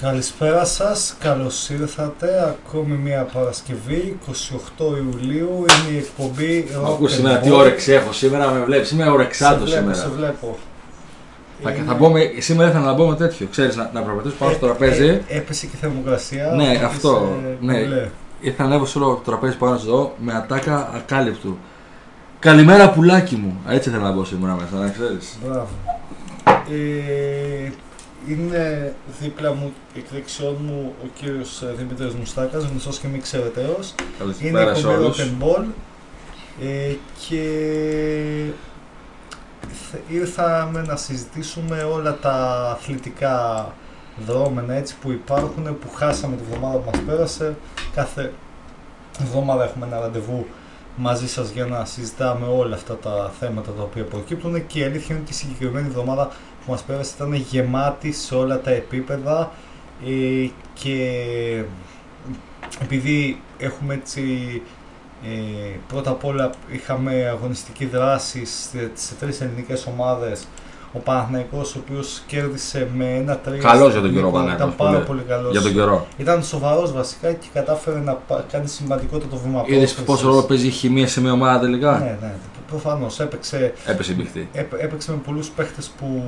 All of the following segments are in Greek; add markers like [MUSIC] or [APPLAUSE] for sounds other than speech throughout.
Καλησπέρα σας, καλώς ήρθατε. Ακόμη μια Παρασκευή, 28 Ιουλίου, είναι η εκπομπή Rock Ακούς σήμερα τι όρεξη έχω σήμερα, με βλέπεις, είμαι ορεξάτο σήμερα. Σε βλέπω. Θα, είναι... θα μπω με, σήμερα ήθελα να μπω με τέτοιο, ξέρεις, να, να προπατήσω πάνω στο ε, τραπέζι. Ε, έπεσε και θερμοκρασία. Ναι, αυτό, ναι. Ήθελα να ανέβω σε όλο το τραπέζι πάνω εδώ με ατάκα ακάλυπτου. Καλημέρα πουλάκι μου. Έτσι ήθελα να μπω σήμερα μέσα, να ξέρεις. Μπράβο. Ε, είναι δίπλα μου, εκ δεξιών μου, ο κύριος ε, Δημήτρης Μουστάκας, γνωστός και μη ξέρεταίος. Είναι η Rock Ball ε, και ήρθαμε να συζητήσουμε όλα τα αθλητικά δρόμενα έτσι που υπάρχουν, που χάσαμε τη βδομάδα που μας πέρασε. Κάθε εβδομάδα έχουμε ένα ραντεβού μαζί σας για να συζητάμε όλα αυτά τα θέματα τα οποία προκύπτουν και η αλήθεια είναι ότι η συγκεκριμένη εβδομάδα που μας πέρασε ήταν γεμάτη σε όλα τα επίπεδα ε, και επειδή έχουμε έτσι ε, πρώτα απ' όλα είχαμε αγωνιστική δράση σε, σε τρεις ελληνικές ομάδες ο Παναθηναϊκός ο οποίος κέρδισε με ένα τρία. Καλός για τον καιρό ο Ήταν πάρα πολύ καλός. Για τον καιρό. Ήταν σοβαρός βασικά και κατάφερε να κάνει σημαντικότατο βήμα Είδες πόσο ρόλο παίζει η χημεία σε μια ομάδα τελικά; Ναι, ναι. Προφανώς έπαιξε. Έπαιξε μπιχτή. Έπαιξε με πολλούς παίχτες που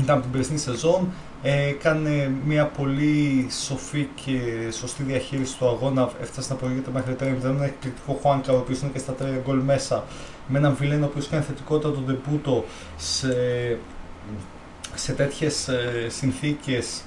ήταν από την περσινή σεζόν. Έκανε μια πολύ σοφή και σωστή διαχείριση του αγώνα. Έφτασε να προηγείται μέχρι 3-0. Ένα εκπληκτικό Χουάνκα, ο οποίος είναι και στα τρία γκολ μέσα με έναν Βιλέν ο οποίος κάνει θετικότητα τον Ντεπούτο σε, σε τέτοιες ε, συνθήκες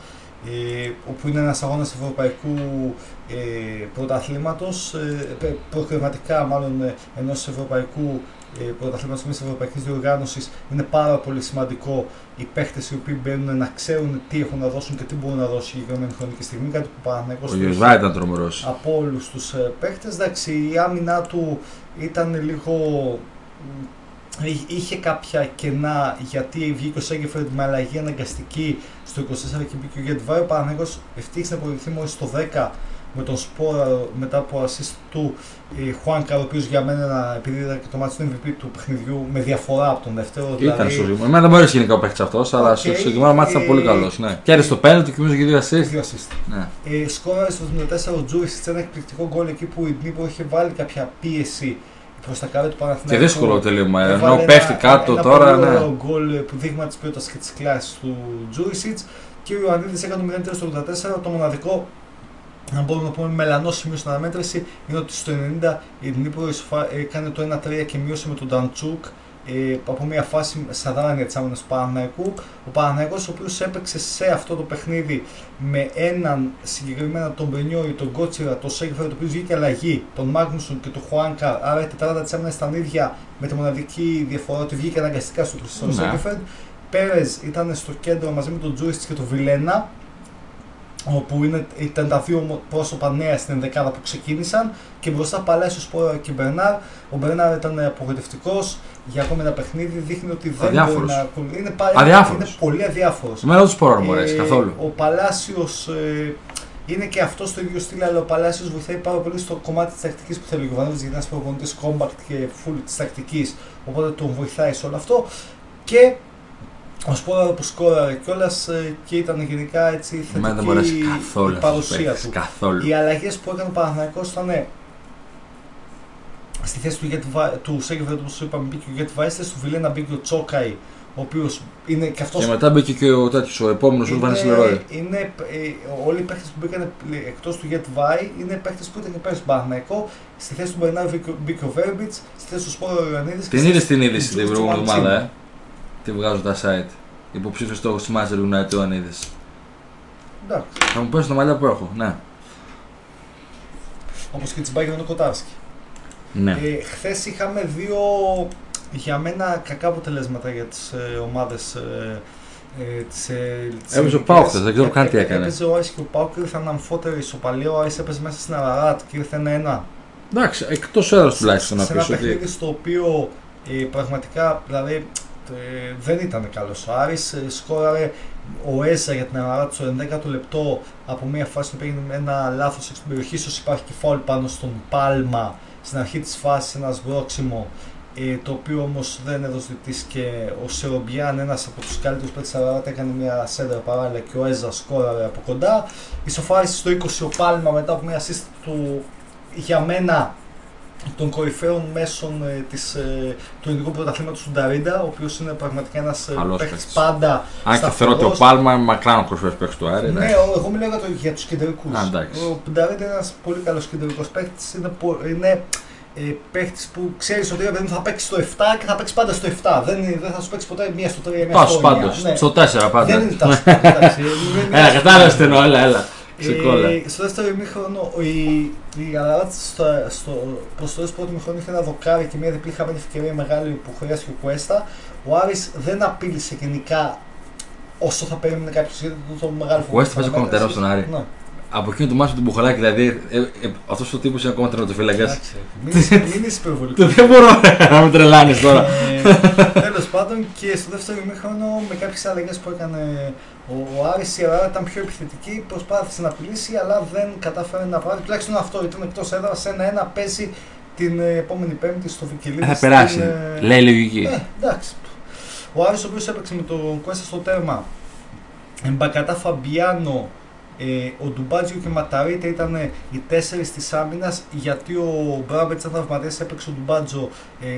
ε, όπου είναι ένας αγώνας ευρωπαϊκού ε, πρωταθλήματος, ε, προκριματικά μάλλον ε, ενός ευρωπαϊκού ε, πρωταθλήματος μιας ευρωπαϊκής διοργάνωσης είναι πάρα πολύ σημαντικό οι παίχτες οι οποίοι μπαίνουν να ξέρουν τι έχουν να δώσουν και τι μπορούν να δώσουν συγκεκριμένη χρονική στιγμή, κάτι που Παναθηναϊκός Ο Γιωσβά ήταν τρομερός. Από όλους τους ε, παίχτες, εντάξει η άμυνά του ήταν λίγο είχε κάποια κενά γιατί βγήκε ο Σέγκεφερντ με αλλαγή αναγκαστική στο 24 και μπήκε ο Γετβάη. Ο Παναγιώτης ευτύχησε να αποδειχθεί μόλις στο 10 με τον Σπόρα μετά από assist του ε, Χουάνκα, ο οποίος για μένα επειδή είδα και το μάτι του MVP του παιχνιδιού με διαφορά από τον δεύτερο. Ήταν δηλαδή... στο ζήτημα. Εμένα δεν μου αρέσει γενικά ο παίχτη αυτός, αλλά okay, στο συγκεκριμένο μάτι ήταν πολύ καλός. Ναι. Και άρεσε το πέναλτι και νομίζω και δύο assist. Δύο assist. Ναι. Ε, σκόραρε στο 74 ο Τζούι σε ένα εκπληκτικό γκολ εκεί που η Νίπο είχε βάλει κάποια πίεση προς τα κάτω του Παναθηναϊκού. Και δύσκολο τελείωμα. Ενώ πέφτει κάτω ένα, τώρα. Ένα ναι. πολύ γκολ που δείγμα τη ποιότητα και τη κλάση του Τζούρισιτ. Και ο Ιωαννίδης έκανε το 0 στο 84. Το μοναδικό να μπορούμε να πούμε μελανό σημείο στην αναμέτρηση είναι ότι στο 90 η Νίπρο έκανε το 1-3 και μείωσε με τον Νταντσούκ ε, από μια φάση στα δάνεια της άμυνας του Παναναϊκού. Ο Παναναϊκός ο οποίος έπαιξε σε αυτό το παιχνίδι με έναν συγκεκριμένα τον Μπρινιό ή τον Κότσιρα, τον Σέγγεφερ, το οποίος βγήκε αλλαγή, τον Μάγνουσον και τον Χουάνκα, άρα η τετράδα της άμυνας ήταν ίδια με τη μοναδική διαφορά ότι βγήκε αναγκαστικά στο Χριστό ναι. Σέγγεφερ. Πέρες ήταν στο κέντρο μαζί με τον Τζούριστ και τον Βιλένα όπου είναι, ήταν τα δύο πρόσωπα νέα στην ενδεκάδα που ξεκίνησαν και μπροστά Παλέσιο Σπόρα και Μπερνάρ. Ο Μπερνάρ ήταν απογοητευτικός για ακόμη ένα παιχνίδι, δείχνει ότι δεν αδιάφορος. μπορεί να. Είναι, πάλι, είναι πολύ αδιάφορος. Εμένα δεν τους Σπόρα μου αρέσει καθόλου. Ο Παλάσιος ε, είναι και αυτός στο ίδιο στυλ, αλλά ο Παλάσιος βοηθάει πάρα πολύ στο κομμάτι της τακτικής που θέλει ο Γιωβάνοβιτς γιατί είναι ένας προπονητής compact και full της τακτικής. Οπότε τον βοηθάει σε όλο αυτό. Και ο Σπόρα που σκόραρε κιόλας ε, και ήταν γενικά έτσι θετική καθόλου, η παρουσία του. Καθόλου. Οι αλλαγές που έκανε ο Παναθηναϊκός ήταν στη θέση του, του Σέγκεφερτ, όπως είπαμε, μπήκε ο Γετ Βάιστερ, του Βιλένα μπήκε ο Τσόκαη, ο οποίος είναι και αυτός. Και μετά μπήκε και ο τέτοιος, ο επόμενος, ο Βανίσι Λερόι. Είναι, ε, όλοι οι παίχτε που μπήκαν εκτός του Γετ Βάι είναι παίχτε που ήταν και πέρυσι Παναθηναϊκό. Στη θέση του Μπερνάρ μπήκε ο Βέρμπιτς, στη θέση του Σπόρο ο Ιωαννίδη. Την είδες την είδηση την προηγούμενη εβδομάδα, ε; Τι βγάζω τα site. Υποψήφιος στόχος της Manchester United ο Ανίδης. Εντάξει. Θα μου πέσει τα μαλλιά που έχω, ναι. Όπως και τη Μπάγκερ ο Κοτάρσκι. Ναι. Ε, Χθες είχαμε δύο για μένα κακά αποτελέσματα για τις ε, ομάδες. Ε, ε, έπαιζε ο Πάουκ, δεν ξέρω καν τι έκανε. Έπαιζε ο Άι και ο Πάουκ ήρθαν αμφότεροι ισοπαλία. Ο Άι έπαιζε μέσα στην Αραράτ και ήρθε ένα-ένα. Εντάξει, εκτός έδρας τουλάχιστον να πει. Σε ένα παιχνίδι στο οποίο ε, πραγματικά δηλαδή ε, δεν ήταν καλός ο Άρης. Ε, σκόραρε ο Έζα για την Ελλάδα του 11ο λεπτό από μια φάση που έγινε ένα λάθος στην περιοχή. ίσως υπάρχει και φάουλ πάνω στον Πάλμα στην αρχή της φάσης, ένας σμπρόξιμο. ε, το οποίο όμως δεν έδωσε διαιτητή και ο Σερομπιάν, ένας από τους καλύτερους παίκτες της έκανε μια σέντρα παράλληλα και ο Έζα σκόραρε από κοντά. Ισοφάρισε στο 20 ο Πάλμα μετά από μια σύστη του για μένα των κορυφαίων μέσων ε, της, ε, του ελληνικού πρωταθλήματος του Νταρίντα, ο οποίος είναι πραγματικά ένας ε, παίκτη πάντα. Αν και θεωρώ ότι ο Πάλμα είναι μακράν ο κορυφαίος παίκτη του Άρη. Ναι, εγώ μιλάω για, το, για τους κεντρικούς. Ο Νταρίντα είναι ένας πολύ καλός κεντρικός παίκτη. Είναι, είναι ε, παίχτης που ξέρεις ότι δεν θα παίξει στο 7 και θα παίξει πάντα στο 7. Δεν, δεν θα σου παίξει ποτέ μία στο 3 ή μία στο 9. πάντω. Ναι. Στο 4 πάντα. Δεν είναι τάσο. [LAUGHS] Έλα, κατάλαβες τι εννοώ, έλα, έλα. Ε, στο δεύτερο ημίχρονο η, η Αλαράτ στο, στο, προς το πρώτο ημίχρονο είχε ένα δοκάρι και μια διπλή χαμένη ευκαιρία μεγάλη που χρειάστηκε ο Κουέστα. Ο Άρης δεν απείλησε γενικά όσο θα περίμενε κάποιος γιατί το μεγάλο φοβό. Ο Κουέστα παίζει κομματερό στον Άρη. Ναι από εκείνο το μάτι του Μπουχαλάκη, δηλαδή ε, ε, αυτός ο τύπος είναι ακόμα τερματοφύλακα. Μην είσαι υπερβολικός. Δεν μπορώ να με τρελάνεις τώρα. Ε, Τέλος πάντων και στο δεύτερο ημίχρονο με κάποιες αλλαγές που έκανε ο, ο Άρης η Ελλάδα ήταν πιο επιθετική, προσπάθησε να απειλήσει αλλά δεν κατάφερε να πάρει. Τουλάχιστον αυτό ήταν εκτός έδρας σε ένα-ένα παίζει την επόμενη Πέμπτη στο Βικελίδη. Θα περάσει. Λέει λογική. Ε, εντάξει. Ο Άρης ο οποίος έπαιξε με τον Κουέστα στο τέρμα. Μπακατά Φαμπιάνο, ε, ο Ντουμπάτζιο και ο Ματαρίτα ήταν οι τέσσερις της άμυνας γιατί ο Μπράμπετ ήταν τραυματία, έπαιξε ο Ντουμπάτζο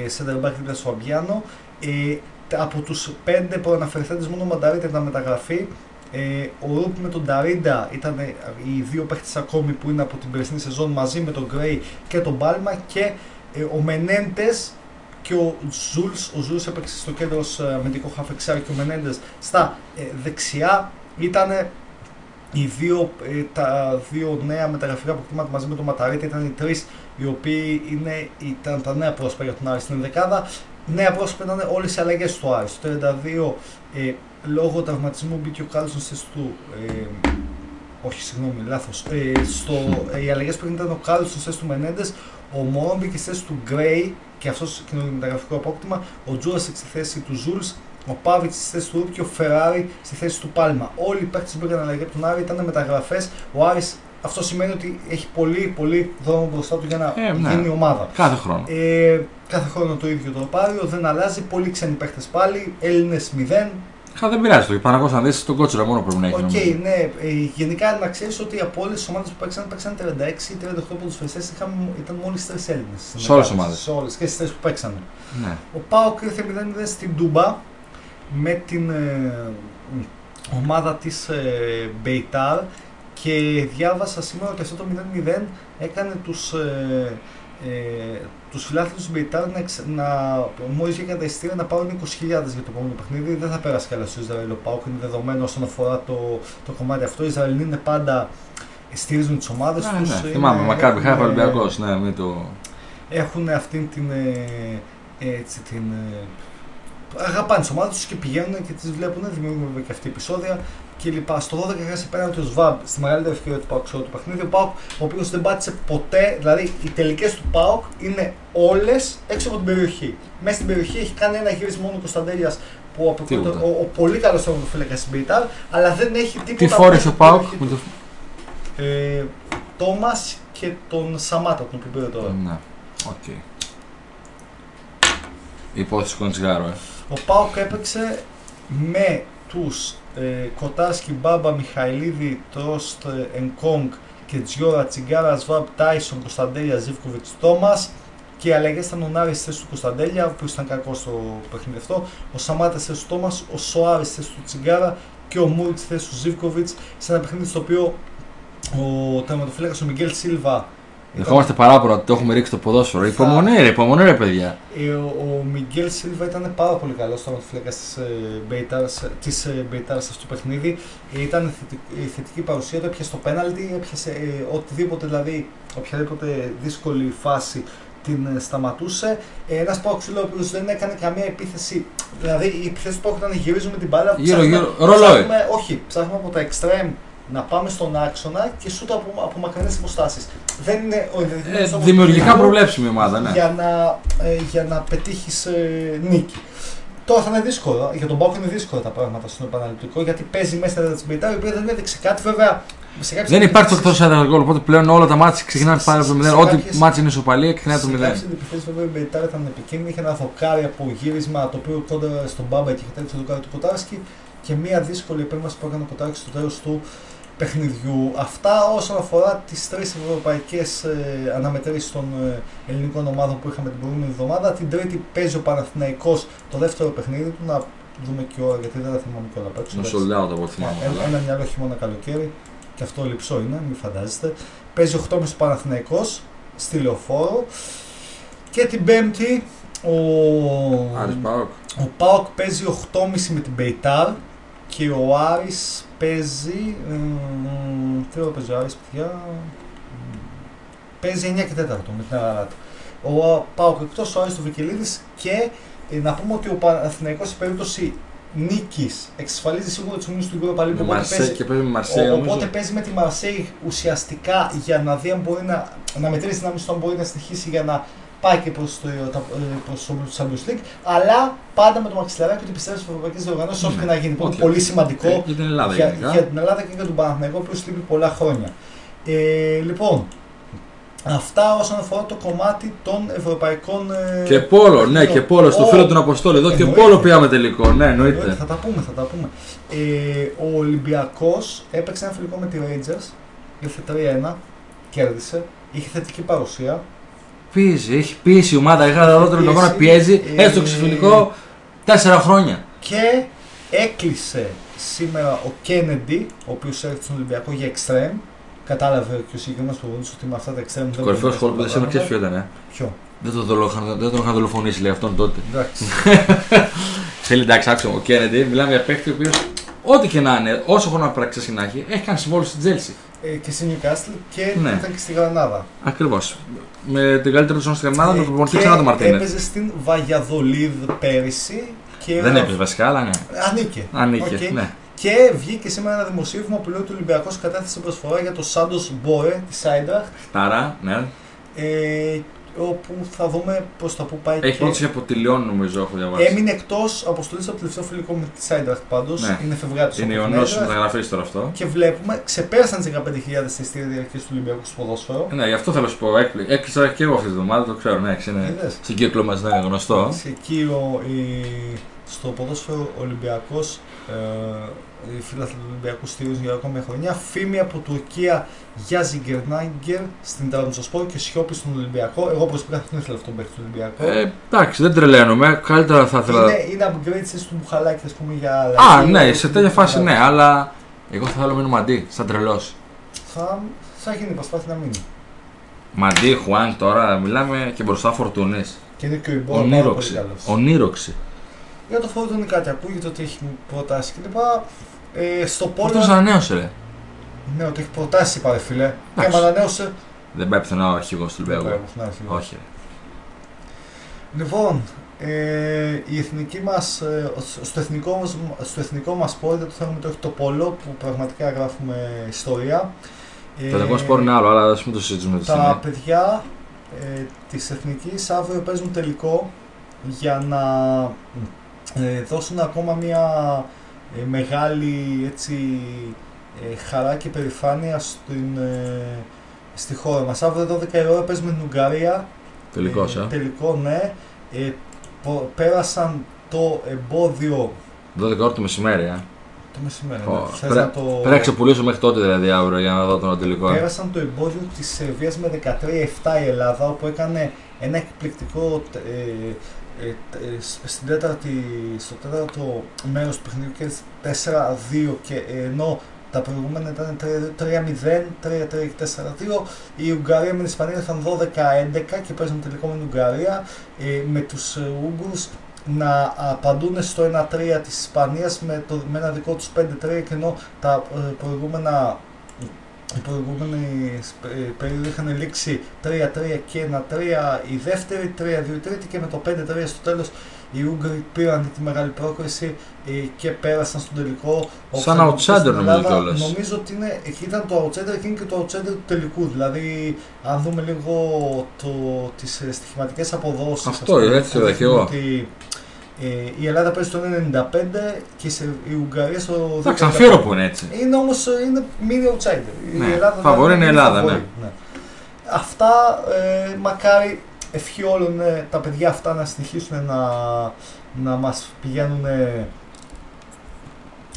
ε, σε δερμπάκι δίπλα στο Φαμπιάνο. Ε, από τους πέντε προαναφερθέντες, μόνο ο Ματαρίτα ήταν μεταγραφή. Ε, ο Ρουπ με τον Ταρίντα ήταν οι δύο παίχτες ακόμη που είναι από την περσινή σεζόν μαζί με τον Γκρέι και τον Μπάλμα και ε, ο Μενέντες και ο Ζούλς. Ο Ζούλς έπαιξε στο κέντρο ως αμυντικό χαφεξάρι και ο Μενέντες στα ε, δεξιά. Ήταν οι δύο, ε, τα δύο νέα μεταγραφικά αποκτήματα μαζί με τον Ματαρίτα ήταν οι τρεις οι οποίοι είναι, ήταν τα νέα πρόσωπα για τον Άρη στην δεκάδα. Νέα πρόσωπα ήταν όλες οι αλλαγές του Άρη. Στο 32 ε, λόγω τραυματισμού μπήκε ο Κάλσον στη του. Ε, όχι, συγγνώμη, λάθος. Ε, στο, ε, οι αλλαγές που ήταν ο Κάλσον στη του Μενέντες, ο Μωρόν μπήκε στη θέση του Γκρέι και αυτός το μεταγραφικό απόκτημα, ο Τζούρασεκ στη θέση του Ζούλς ο Πάβιτ στη θέση του Ρούπ και ο Φεράρι στη θέση του Πάλμα. Όλοι οι παίκτες που πήγαν αλλαγή από τον Άρη ήταν μεταγραφές. Ο Άρης αυτό σημαίνει ότι έχει πολύ, πολύ δρόμο μπροστά του για να ε, ναι. γίνει ομάδα. Κάθε χρόνο. Ε, κάθε χρόνο το ίδιο τροπάριο, δεν αλλάζει. Πολλοί ξένοι παίχτες πάλι. Έλληνες 0. Χα, δεν πειράζει το. Παναγός να δεις τον κότσερα μόνο πρέπει να έχει. OK, okay, ναι. Ε, γενικά να ξέρεις ότι από όλες τις ομάδες που παίξαν, παίξαν 36 ή 38 ποδοσφαιριστές ήταν μόλις 3 Έλληνες. Σε όλες τις ομάδες. Σε όλες και στις που παίξαν. Ναι. Ο ΠΑΟΚ ήρθε 0-0 στην Τούμπα με την ε, ομάδα της ε, Μπεϊτάρ και διάβασα σήμερα ότι αυτό το 0-0 έκανε τους, ε, ε, τους φιλάθλους του Μπεϊτάρ να, να μόλις βγήκαν τα ειστήρια να πάρουν 20.000 για το επόμενο παιχνίδι. Δεν θα πέρασε καλά στο Ισραήλ ο Πάουκ, είναι δεδομένο όσον αφορά το, το κομμάτι αυτό. Οι Ισραηλοί είναι πάντα στηρίζουν τις ομάδες ναι, τους. Ναι, θυμάμαι, Μακάρι Χάιφα Ολυμπιακός, ναι, με το... Έχουν αυτήν την, ε, έτσι, την αγαπάνε τις ομάδες τους και πηγαίνουν και τις βλέπουν. Δημιουργούν βέβαια και αυτή επεισόδια και λοιπά. Στο 12 έχασε πέραν ο Σβάμπ στη μεγαλύτερη ευκαιρία του Πάουκ σε το παιχνίδι. Ο Πάουκ, ο οποίος δεν πάτησε ποτέ, δηλαδή οι τελικές του Πάουκ είναι όλες έξω από την περιοχή. Μέσα στην περιοχή έχει κάνει ένα γύρισμα μόνο ο Κωνσταντέλιας που ο, ο, ο, πολύ καλός φύλακα στην Μπέιταρ, αλλά δεν έχει τίποτα. Τι φόρησε ο Πάουκ με το. Ε, Τόμας και τον Σαμάτα, τον οποίο πήρε τώρα. Ναι, οκ. Okay. Υπόθεση κοντσιγάρο, ε. Ο Πάοκ έπαιξε με τους ε, Κοτάρσκι, Μπάμπα, Μιχαηλίδη, Τρόστ, Ενκόγκ και Τζιόρα, Τσιγκάρα, Σβάμπ, Τάισον, Κωνσταντέλια, Ζήφκοβιτς, Τόμας και οι αλλαγές ήταν ο Νάρης στη θέση του Κωνσταντέλια, που ήταν κακό στο παιχνίδι αυτό, ο Σαμάτας στη θέση του Τόμας, ο Σοάρης στη θέση του Τσιγκάρα και ο Μούρτ στη θέση του Ζήφκοβιτς. Σε ένα παιχνίδι στο οποίο ο τερματοφύλακας ο Μιγγέλ Σίλβα Δεχόμαστε παράπονα ότι το έχουμε ρίξει το ποδόσφαιρο. Θα... Υπομονή, ρε, υπομονή, ρε, παιδιά. Ε, ο, ο Μιγγέλ Σίλβα ήταν πάρα πολύ καλός στο φλέκα της Μπέιτάρα σε αυτό το παιχνίδι. Ήταν η θετική παρουσία του, έπιασε το πέναλτι, έπιασε ε, οτιδήποτε, δηλαδή οποιαδήποτε δύσκολη φάση την ε, σταματούσε. Ένας Πάοξιλό ο οποίο δεν έκανε καμία επίθεση. Δηλαδή οι επιθέσεις του ήταν γυρίζουμε την μπάλα. Γύρω, γύρω, ρολόι. Όχι, ψάχνουμε από τα extreme να πάμε στον άξονα και σούτ από, από μακρινέ υποστάσει. Δεν είναι ο ε, Δημιουργικά προβλέψιμη ομάδα, ναι. Για να, ε, για να πετύχεις ε, νίκη. Τώρα θα είναι δύσκολο. Για τον Πάουκ είναι δύσκολα τα πράγματα στον επαναληπτικό γιατί παίζει μέσα στα της Μπεϊτάρ η οποία δεν έδειξε κάτι. Βέβαια Δεν υπάρχει το εκτός έδρα γκολ. Οπότε πλέον όλα τα μάτια ξεκινάνε πάλι από το 0. Ό,τι μάτια είναι ισοπαλία ξεκινάει από το 0. Σε κάποιε βέβαια η Μπεϊτάρ ήταν επικίνδυνη. Είχε ένα δοκάρι από γύρισμα το οποίο κόντρα στον Μπάμπα και είχε το δοκάρι του Κοτάρσκι και μία δύσκολη επέμβαση που έκανε ο Κοτάρσκι στο τέλος του παιχνιδιού. Αυτά όσον αφορά τις τρεις ευρωπαϊκές ε, αναμετρήσεις των ε, ελληνικών ομάδων που είχαμε την προηγούμενη εβδομάδα. Την Τρίτη παίζει ο Παναθηναϊκός το δεύτερο παιχνίδι του. Να δούμε και ώρα γιατί δεν θα θυμάμαι κιόλα απ' έξω. Sold out από θυμάμαι. Ένα, ένα μυαλό χειμώνα καλοκαίρι και αυτό λυψό είναι, μην φαντάζεστε. Παίζει 8.30 ο Παναθηναϊκός στη Λεωφόρο. Και την Πέμπτη ο, ο Πάοκ παίζει 8.30 με την Μπεϊτάρ και ο Άρης παίζει. Τι ώρα παίζει ο Άρης, παιδιά. Παίζει 9 και 4 με την Αράτα. Ο Πάοκ εκτός ο Άρης του Βικελίδης και ε, να πούμε ότι ο Παναθηναϊκός σε περίπτωση νίκης εξασφαλίζει σίγουρα τους μήνες του Europa League. Οπότε, παίζει, και παίζει με Μαρσέη, οπότε παίζει με τη Μαρσέη ουσιαστικά για να δει αν μπορεί να, να μετρήσει ένα μισθό, αν μπορεί να συνεχίσει για να πάει και προς το, προς το του Champions League, αλλά πάντα με το μαξιλαράκι ότι πιστεύεις στις ευρωπαϊκές διοργανώσεις, ό,τι και να γίνει. Okay. Πολύ σημαντικό για την Ελλάδα, για, για την Ελλάδα και για τον Παναθηναϊκό, που λείπει πολλά χρόνια. Ε, λοιπόν, Αυτά όσον αφορά το κομμάτι των ευρωπαϊκών. Ε, και πόλο, ναι, και πόλο. Στο φίλο του Αποστόλου εδώ και πόλο πήγαμε τελικό. Ναι, εννοείται. Θα τα πούμε, θα τα πούμε. Ε, ο Ολυμπιακός έπαιξε ένα φιλικό με τη Rangers. Ήρθε 3-1, κέρδισε. Είχε θετική παρουσία. Πίεση, έχει πίεση η ομάδα. Είχα δει τον αγώνα πιέζει. Ε, έστω ξεφυλικό 4 χρόνια. Και έκλεισε σήμερα ο Κέννεντι, ο οποίος έρχεται στον Ολυμπιακό για εξτρέμ κατάλαβε και ο συγκεκριμένο προπονητή ότι με αυτά τα εξτρέμ δεν Κορυφαίος σχόλιο που δεν ξέρει ποιο ήταν. Ε; Ποιο; Δεν, το δεν τον είχαν δολοφονήσει λέει αυτόν τότε. Εντάξει. [LAUGHS] Θέλει εντάξει, άξιο ο Κέννεντι, μιλάμε για παίχτη ο οποίος ό,τι και να είναι, όσο χρόνο πράξει να έχει, έχει κάνει συμβόλαιο στην Τσέλσι. Ε, και στην Newcastle και ναι. ήταν και στη Γρανάδα. Ακριβώς. Με την καλύτερη του στη Γρανάδα, με τον προπονητή ξανά τον Μαρτίνεθ. Έπαιζε στην Βαγιαδολίδ πέρυσι. Και δεν έπαιζε βασικά, αλλά ναι. Ανήκε. Ανήκε. Okay. Ναι. Και βγήκε σήμερα ένα δημοσίευμα που λέει ότι ο Ολυμπιακός κατέθεσε προσφορά για το Σάντος Μπορέ της Άιντραχτ. Άρα, ναι. Ε, όπου θα δούμε πώς θα πού πάει. Έχει πρόταση από τη Λιόν, νομίζω, έχω διαβάσει. Έμεινε εκτός αποστολής από το τελευταίο φιλικό με τη Σάιντραχτ πάντως. Ναι. Είναι Φεβρουάριο. Είναι Ιωνό μεταγραφή τώρα αυτό. Και βλέπουμε, ξεπέρασαν τις 15.000 εισιτήρια διαρκείας του Ολυμπιακού στο ποδόσφαιρο. Ναι, γι' αυτό θέλω να σου πω. Έκλεισα και εγώ αυτή τη βδομάδα, το ξέρω. Ναι, είναι στην κύκλο μας, ναι, γνωστό. Εκεί ο, η, στο ποδόσφαιρο Ολυμπιακός. Ε, οι φίλαθλοι του Ολυμπιακού στηρίζουν για ακόμα μια χρονιά. Φήμη από Τουρκία για Ζιγκερνάγκερ στην Τραμπζοσπόρ και σιώπη στον Ολυμπιακό. Εγώ προσωπικά δεν ήθελα αυτόν τον παίχτη του Ολυμπιακού. Ε, εντάξει, δεν τρελαίνομαι. Καλύτερα θα ήθελα. Είναι, είναι upgrade του Μπουχαλάκη, ας πούμε, για άλλα. Α, ναι, σε τέτοια φάση ναι, αλλά εγώ θα θέλω να μείνω μαντί, σαν τρελό. Θα, θα γίνει προσπάθεια να μείνει. Μαντί, Χουάν τώρα, μιλάμε και μπροστά φορτούνες. Και είναι και ο Ιμπόρ. Ονείροξη. Για το φόρτο είναι κάτι, ακούγεται ότι έχει προτάσει κλπ. Ε, στο πόλο. Αυτό ανανέωσε, ρε. Ναι, ότι έχει προτάσει, είπα, φίλε. Και άμα ανανέωσε. Δεν πάει πουθενά ο αρχηγός του Ολυμπιακού. Όχι. Λοιπόν, ε, η εθνική μας, ε, στο, εθνικό μας, στο εθνικό μας σπορ δεν το θέλουμε το έχει το πόλο που πραγματικά γράφουμε ιστορία. Το εθνικό σπορ είναι άλλο, αλλά ας μην το συζητήσουμε. Τα παιδιά ε, της εθνικής αύριο παίζουν τελικό για να ε, δώσουν ακόμα μια ε, μεγάλη έτσι, ε, χαρά και περηφάνεια στην, ε, στη χώρα μας. Αύριο 12 η ώρα παίζουμε την Ουγγαρία. Τελικός, ε, Τελικό, ναι. πέρασαν το εμπόδιο... 12 ώρα το μεσημέρι, ε. Το μεσημέρι, oh, ναι. Πρέ, το... Πρέπει να ξεπουλήσω μέχρι τότε δηλαδή αύριο για να δω τον τελικό. Πέρασαν το εμπόδιο της Σερβίας με 13-7 η Ελλάδα, όπου έκανε ένα εκπληκτικό ε, ε, στην τέταρτη, στο τέταρτο μέρος του παιχνιδιού και 4-2 και ενώ τα προηγούμενα ήταν 3-0, 3-3 και 4-2. Η Ουγγαρία με την Ισπανία ήρθαν 12-11 και παίζουν τελικό με την Ουγγαρία. Ε, με τους ε, Ούγγρους να απαντούν στο 1-3 της Ισπανίας με, το, με ένα δικό τους 5-3 και ενώ τα προηγούμενα η προηγούμενη ε, περίοδο είχαν λήξει 3-3 και 1-3 η δεύτερη, 3-2 η τρίτη και με το 5-3 στο τέλος οι Ούγγροι πήραν τη μεγάλη πρόκριση ε, και πέρασαν στον τελικό. Σαν outsider νομίζω κιόλας. Νομίζω ότι είναι, ήταν το outsider και είναι και το outsider του τελικού. Δηλαδή, αν δούμε λίγο το, τις στοιχηματικές αποδόσεις. Αυτό, έτσι το εγώ. Ότι Ε, η Ελλάδα παίζει το 95 και σε, η Ουγγαρία στο. Εντάξει, αμφίρο που είναι έτσι. Είναι όμως είναι mini outsider. Ναι. Η Ελλάδα φαβόρη είναι η Ελλάδα, ναι. ναι. Αυτά ε, μακάρι ευχή όλων ε, τα παιδιά αυτά να συνεχίσουν να, να μας πηγαίνουν ε,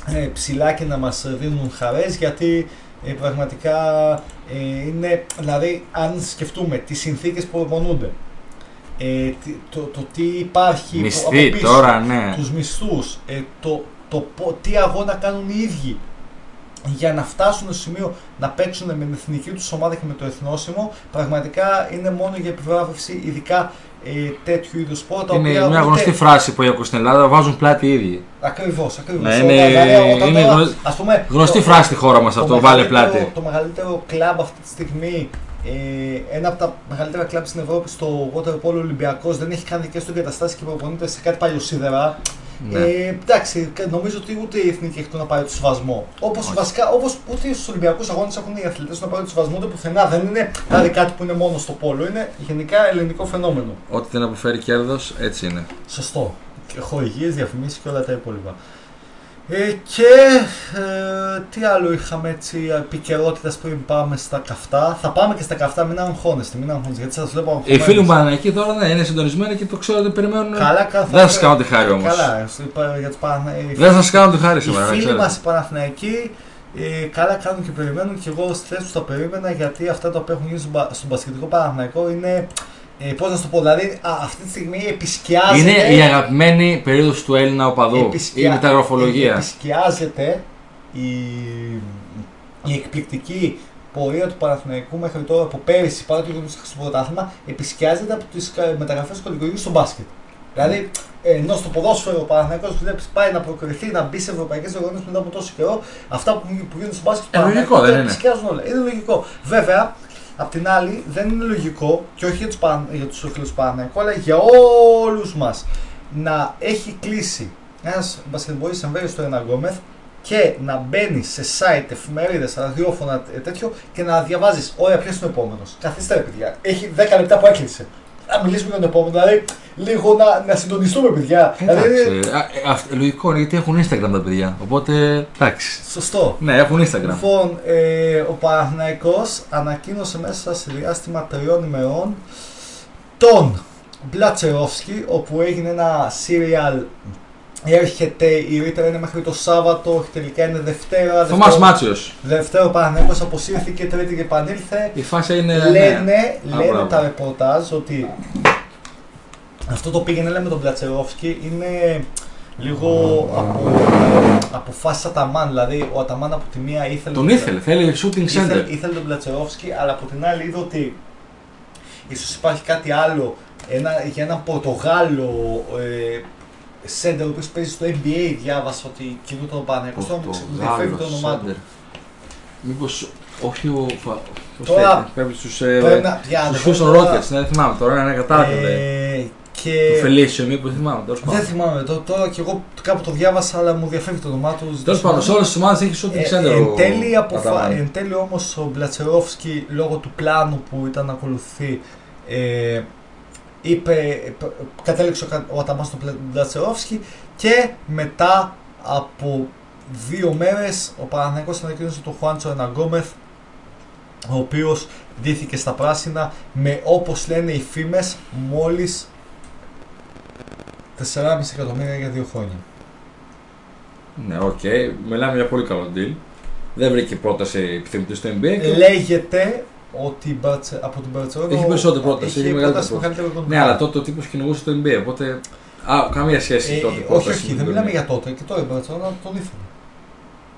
ε, ψηλά και να μας δίνουν χαρές γιατί ε, πραγματικά ε, είναι, δηλαδή αν σκεφτούμε τις συνθήκες που προπονούνται, ε, το, το, τι υπάρχει Μισθή, από πίσω, τώρα, ναι. τους μισθούς, ε, το, το, το, τι αγώνα κάνουν οι ίδιοι για να φτάσουν στο σημείο να παίξουν με την εθνική τους ομάδα και με το εθνόσημο, πραγματικά είναι μόνο για επιβράβευση, ειδικά ε, τέτοιου είδους σπορ. Είναι οποία μια γνωστή φράση που έχω στην Ελλάδα: Βάζουν πλάτη οι ίδιοι. Ακριβώς, ακριβώς. Ναι, είναι είναι πούμε, γνωστή το, φράση στη χώρα μας αυτό: Βάλε πλάτη. Το μεγαλύτερο κλαμπ αυτή τη στιγμή ε, ένα από τα μεγαλύτερα κλαμπ στην Ευρώπη στο Water Polo Ολυμπιακός δεν έχει καν δικές του εγκαταστάσεις και προπονείται σε κάτι παλιοσίδερα. Ναι. Ε, εντάξει, νομίζω ότι ούτε η εθνική έχει το να πάρει το σεβασμό. Όπως βασικά, όπως ούτε στους Ολυμπιακούς Αγώνες έχουν οι αθλητές να πάρει το σεβασμό ούτε πουθενά. Δεν είναι δηλαδή κάτι που είναι μόνο στο πόλο. Είναι γενικά ελληνικό φαινόμενο. Ό,τι δεν αποφέρει κέρδος, έτσι είναι. Σωστό. Χορηγίες, διαφημίσεις και όλα τα υπόλοιπα. Ε, και ε, τι άλλο είχαμε έτσι επικαιρότητας πριν πάμε στα καυτά; Θα πάμε και στα καυτά, μην αγχώνεστε, μην αγχώνεστε γιατί σας βλέπω αγχώνεστε. Οι φίλοι μου εκεί τώρα ναι, είναι συντονισμένοι και το ξέρω ότι περιμένουν. Καλά, καλά. Δεν σας κάνω τη χάρη όμως. Καλά, για τους Δεν σας κάνω τη χάρη σήμερα. Οι φίλοι μας οι Παναθηναϊκοί ε, καλά κάνουν και περιμένουν και εγώ στη θέση του τα περίμενα γιατί αυτά τα οποία έχουν γίνει στον Πασχετικό Παναθηναϊκό είναι ε, Πώς να σου το πω, δηλαδή α, αυτή τη στιγμή επισκιάζεται. Είναι η αγαπημένη περίοδος του Έλληνα οπαδού. Επισκιά, η μεταγραφολογία. Επισκιάζεται η, η εκπληκτική πορεία του Παναθηναϊκού μέχρι τώρα από πέρυσι, παρά το γεγονό στο πρωτάθλημα, επισκιάζεται από τις μεταγραφές του κατηγορίου στο μπάσκετ. Δηλαδή, ενώ στο ποδόσφαιρο ο Παναθυναϊκό βλέπεις πάει να προκριθεί να μπει σε ευρωπαϊκές διοργανώσει μετά από τόσο καιρό, αυτά που, που γίνονται στο μπάσκετ. Είναι λογικό, δεν είναι. Όλα. Είναι λογικό. Βέβαια, Απ' την άλλη, δεν είναι λογικό και όχι για τους για τους φίλους Παναθηναϊκού, αλλά για όλους μας να έχει κλείσει ένας μπασκετμπολίστα εμβέλεια στο ένα Γκόμεθ και να μπαίνει σε site, εφημερίδες, ραδιόφωνα τέτοιο και να διαβάζεις: Ωραία, ποιος είναι ο επόμενος. Καθίστε, παιδιά. Έχει 10 λεπτά που έκλεισε να μιλήσουμε για τον επόμενο. Δηλαδή, λίγο να, να συντονιστούμε, παιδιά. Εντάξει, δηλαδή, ε, λογικό είναι γιατί έχουν Instagram τα παιδιά. Οπότε εντάξει. Σωστό. Ναι, έχουν Instagram. Λοιπόν, ε, ο Παναθηναϊκός ανακοίνωσε μέσα σε διάστημα τριών ημερών τον Μπλατσερόφσκι, όπου έγινε ένα serial Έρχεται η Ρίτα είναι μέχρι το Σάββατο, τελικά είναι Δευτέρα. Θωμάς Μάτσιος. Δευτέρα ο Παναγενικό αποσύρθηκε, Τρίτη και επανήλθε. Η φάση είναι. Λένε, ναι. λένε τα ρεπορτάζ ότι αυτό το πήγαινε λέμε τον Πλατσερόφσκι είναι λίγο από, αποφάσει Αταμάν. Δηλαδή ο Αταμάν από τη μία ήθελε. Τον ήθελε, θέλει shooting center. Ήθελε, ήθελε τον Πλατσερόφσκι, αλλά από την άλλη είδε ότι ίσως υπάρχει κάτι άλλο ένα, για έναν Πορτογάλο ε, Σέντερ, ο οποίος παίζει στο NBA, διάβασα ότι κινούταν ο Παναγιώτο. Τώρα μου διαφεύγει το όνομά του. Μήπως όχι ο. Τώρα πρέπει στους. Στους Houston Rockets, ναι, θυμάμαι τώρα, είναι κατάλαβε. Ε, και... Το Φελίσιο, μήπως θυμάμαι. Τώρα δεν θυμάμαι. Το, τώρα και εγώ κάπου το διάβασα, αλλά μου διαφεύγει το όνομά του. Τέλος πάντων, σε όλες τις ομάδες έχεις ό,τι ξέρει. Εν τέλει, αποφα... εν τέλει όμως ο Μπλατσερόφσκι λόγω του πλάνου που ήταν να ακολουθεί ε, είπε, κατέληξε ο Αταμάν στον Μπαλτσερόφσκι και μετά από δύο μέρες ο Παναθηναϊκός ανακοίνωσε τον Χουάντσο Ερνανγκόμεθ ο οποίος ντύθηκε στα πράσινα με όπως λένε οι φήμες μόλις 4,5 εκατομμύρια για δύο χρόνια. Ναι, ok. Okay. Μιλάμε για πολύ καλό deal. Δεν βρήκε πρόταση επιθυμητή στο NBA. Λέγεται ότι από την Μπαρσελόνα. Έχει περισσότερη πρόταση. Έχει, μεγαλύτερη πρόταση. Ναι, αλλά τότε ο τύπος κυνηγούσε το NBA. Οπότε. Α, καμία σχέση ε, τότε. Όχι, όχι, δεν μιλάμε για τότε. Και τώρα η Μπαρσελόνα τον ήθελε.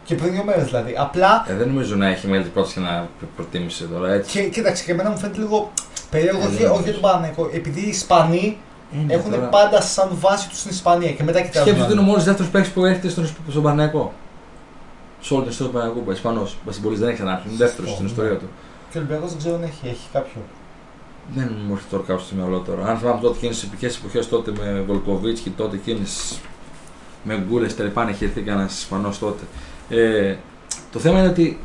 Και πριν δύο μέρες δηλαδή. Απλά. Ε, δεν νομίζω να έχει μεγαλύτερη πρόταση να προτίμησε τώρα έτσι. Και κοίταξε, και εμένα μου φαίνεται λίγο περίεργο, ε, όχι, για τον Παναγενικό. Επειδή οι Ισπανοί είναι έχουν τώρα... πάντα σαν βάση τους στην Ισπανία και μετά κοιτάζουν. Σκέψτε ότι είναι ο μόνος δεύτερος παίκτης που έρχεται στον, στον Παναγενικό. Σε όλη την ιστορία του Παναγενικού. Ισπανός. Βασιλμπολί δεν έχει ξανάρθει. Είναι δεύτερος στην ιστορία του. Και ο Ολυμπιακό δεν ξέρω αν έχει, έχει κάποιο. Δεν μου έρχεται τώρα κάποιος στο μυαλό τώρα. Αν θυμάμαι τότε εκείνες τις επικές εποχές τότε με Βολκοβίτ και τότε εκείνες με γκούλες τελεπάνε είχε έρθει κανένας Ισπανός τότε. Ε, το θέμα είναι ότι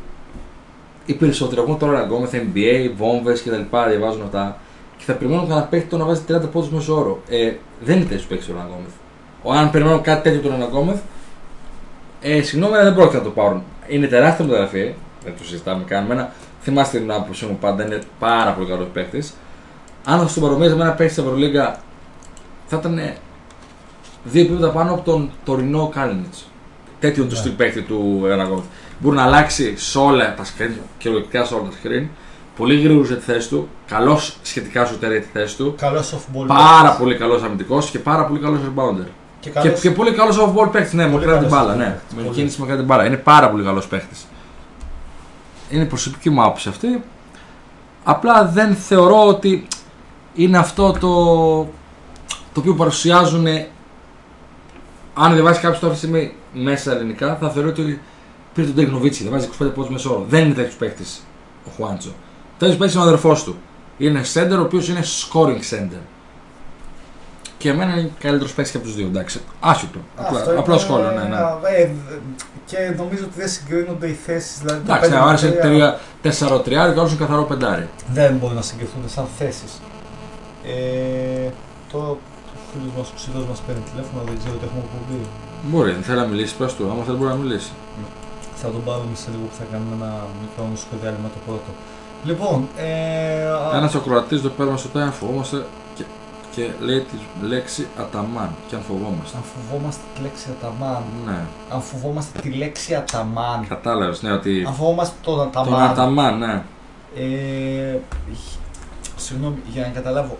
οι περισσότεροι έχουν τώρα αγκόμεθα NBA, βόμβες κτλ. Διαβάζουν αυτά και θα περιμένουν κανένας παίχτη να βάζει 30 πόντους μέσω όρο. Ε, δεν είναι τέτοιος παίχτη ο Ραγκόμεθ. αν περιμένω κάτι τέτοιο τον Ανακόμεθ, ε, συγγνώμη, αλλά δεν πρόκειται να το πάρουν. Είναι τεράστια μεταγραφή, δεν το συζητάμε καν. Μένα, θυμάστε την άποψή μου πάντα, είναι πάρα πολύ καλός παίκτης. Αν θα στον παρομοίαζε με ένα παίκτη στην Ευρωλίγκα, θα ήταν δύο επίπεδα πάνω από τον τωρινό Κάλινιτς. Τέτοιο του Ναι. στυλ παίκτη του Ανακόμεθ. Μπορεί να αλλάξει σε όλα τα screen και λογικά σε όλα τα screen. Πολύ γρήγορος για τη θέση του. Καλός σχετικά σου για τη θέση του. Καλός softball. Πάρα παίκτης. πολύ καλός αμυντικός και πάρα πολύ καλός rebounder. Και Και, καλός... και πολύ καλός off-ball παίκτης. Ναι, Πολύ μακριά την καλός μπάλα. off-ball Ναι, παίκτης, με πολύ. κίνηση μακριά την μπάλα. Είναι πάρα πολύ καλός παίκτης. Είναι η προσωπική μου άποψη αυτή. Απλά δεν θεωρώ ότι είναι αυτό το, το οποίο παρουσιάζουν. Αν διαβάσει κάποιος αυτή τη στιγμή μέσα ελληνικά, θα θεωρεί ότι πήρε τον Τέκνοβίτσι. Δεν βάζει 25 πόντους μεσόωρο. Δεν είναι τέτοιος παίκτης ο Χουάντσο. Τέτοιος παίκτης είναι ο αδερφός του. Είναι center ο οποίος είναι scoring center. Και εμένα είναι καλύτερος παίκτης και από τους δύο. Εντάξει. Άσχετο. Απλά, Αυτό απλό είναι- σχόλιο, ναι, ναι. ε, ε, και νομίζω ότι δεν συγκρίνονται οι θέσεις. Δηλαδή, το Εντάξει, πέντε ναι, με άρεσε τρία 4-3 και άλλο είναι καθαρό πεντάρι. Δεν μπορεί να συγκριθούν σαν θέσεις. Ε, το φίλος μας, ο ψηλός μας παίρνει τηλέφωνο, δεν ξέρω τι έχουμε αποβεί. Μπορεί, δεν θέλει να μιλήσει, πες του. Άμα θέλει μπορεί να μιλήσει. Θα τον πάρουμε σε λίγο που θα κάνουμε ένα μικρό μουσικό διάλειμμα το πρώτο. Λοιπόν, ε, α, Ένας ακροατή το παίρνουμε στο τέλο, φοβόμαστε και, και λέει τη λέξη Αταμάν. Και αν φοβόμαστε. αν φοβόμαστε τη λέξη Αταμάν, Ναι, αν φοβόμαστε τη λέξη Αταμάν, κατάλαβες, ναι, ότι. αν φοβόμαστε τον Αταμάν, Τον Αταμάν, ναι. Ε, συγγνώμη, για να καταλάβω.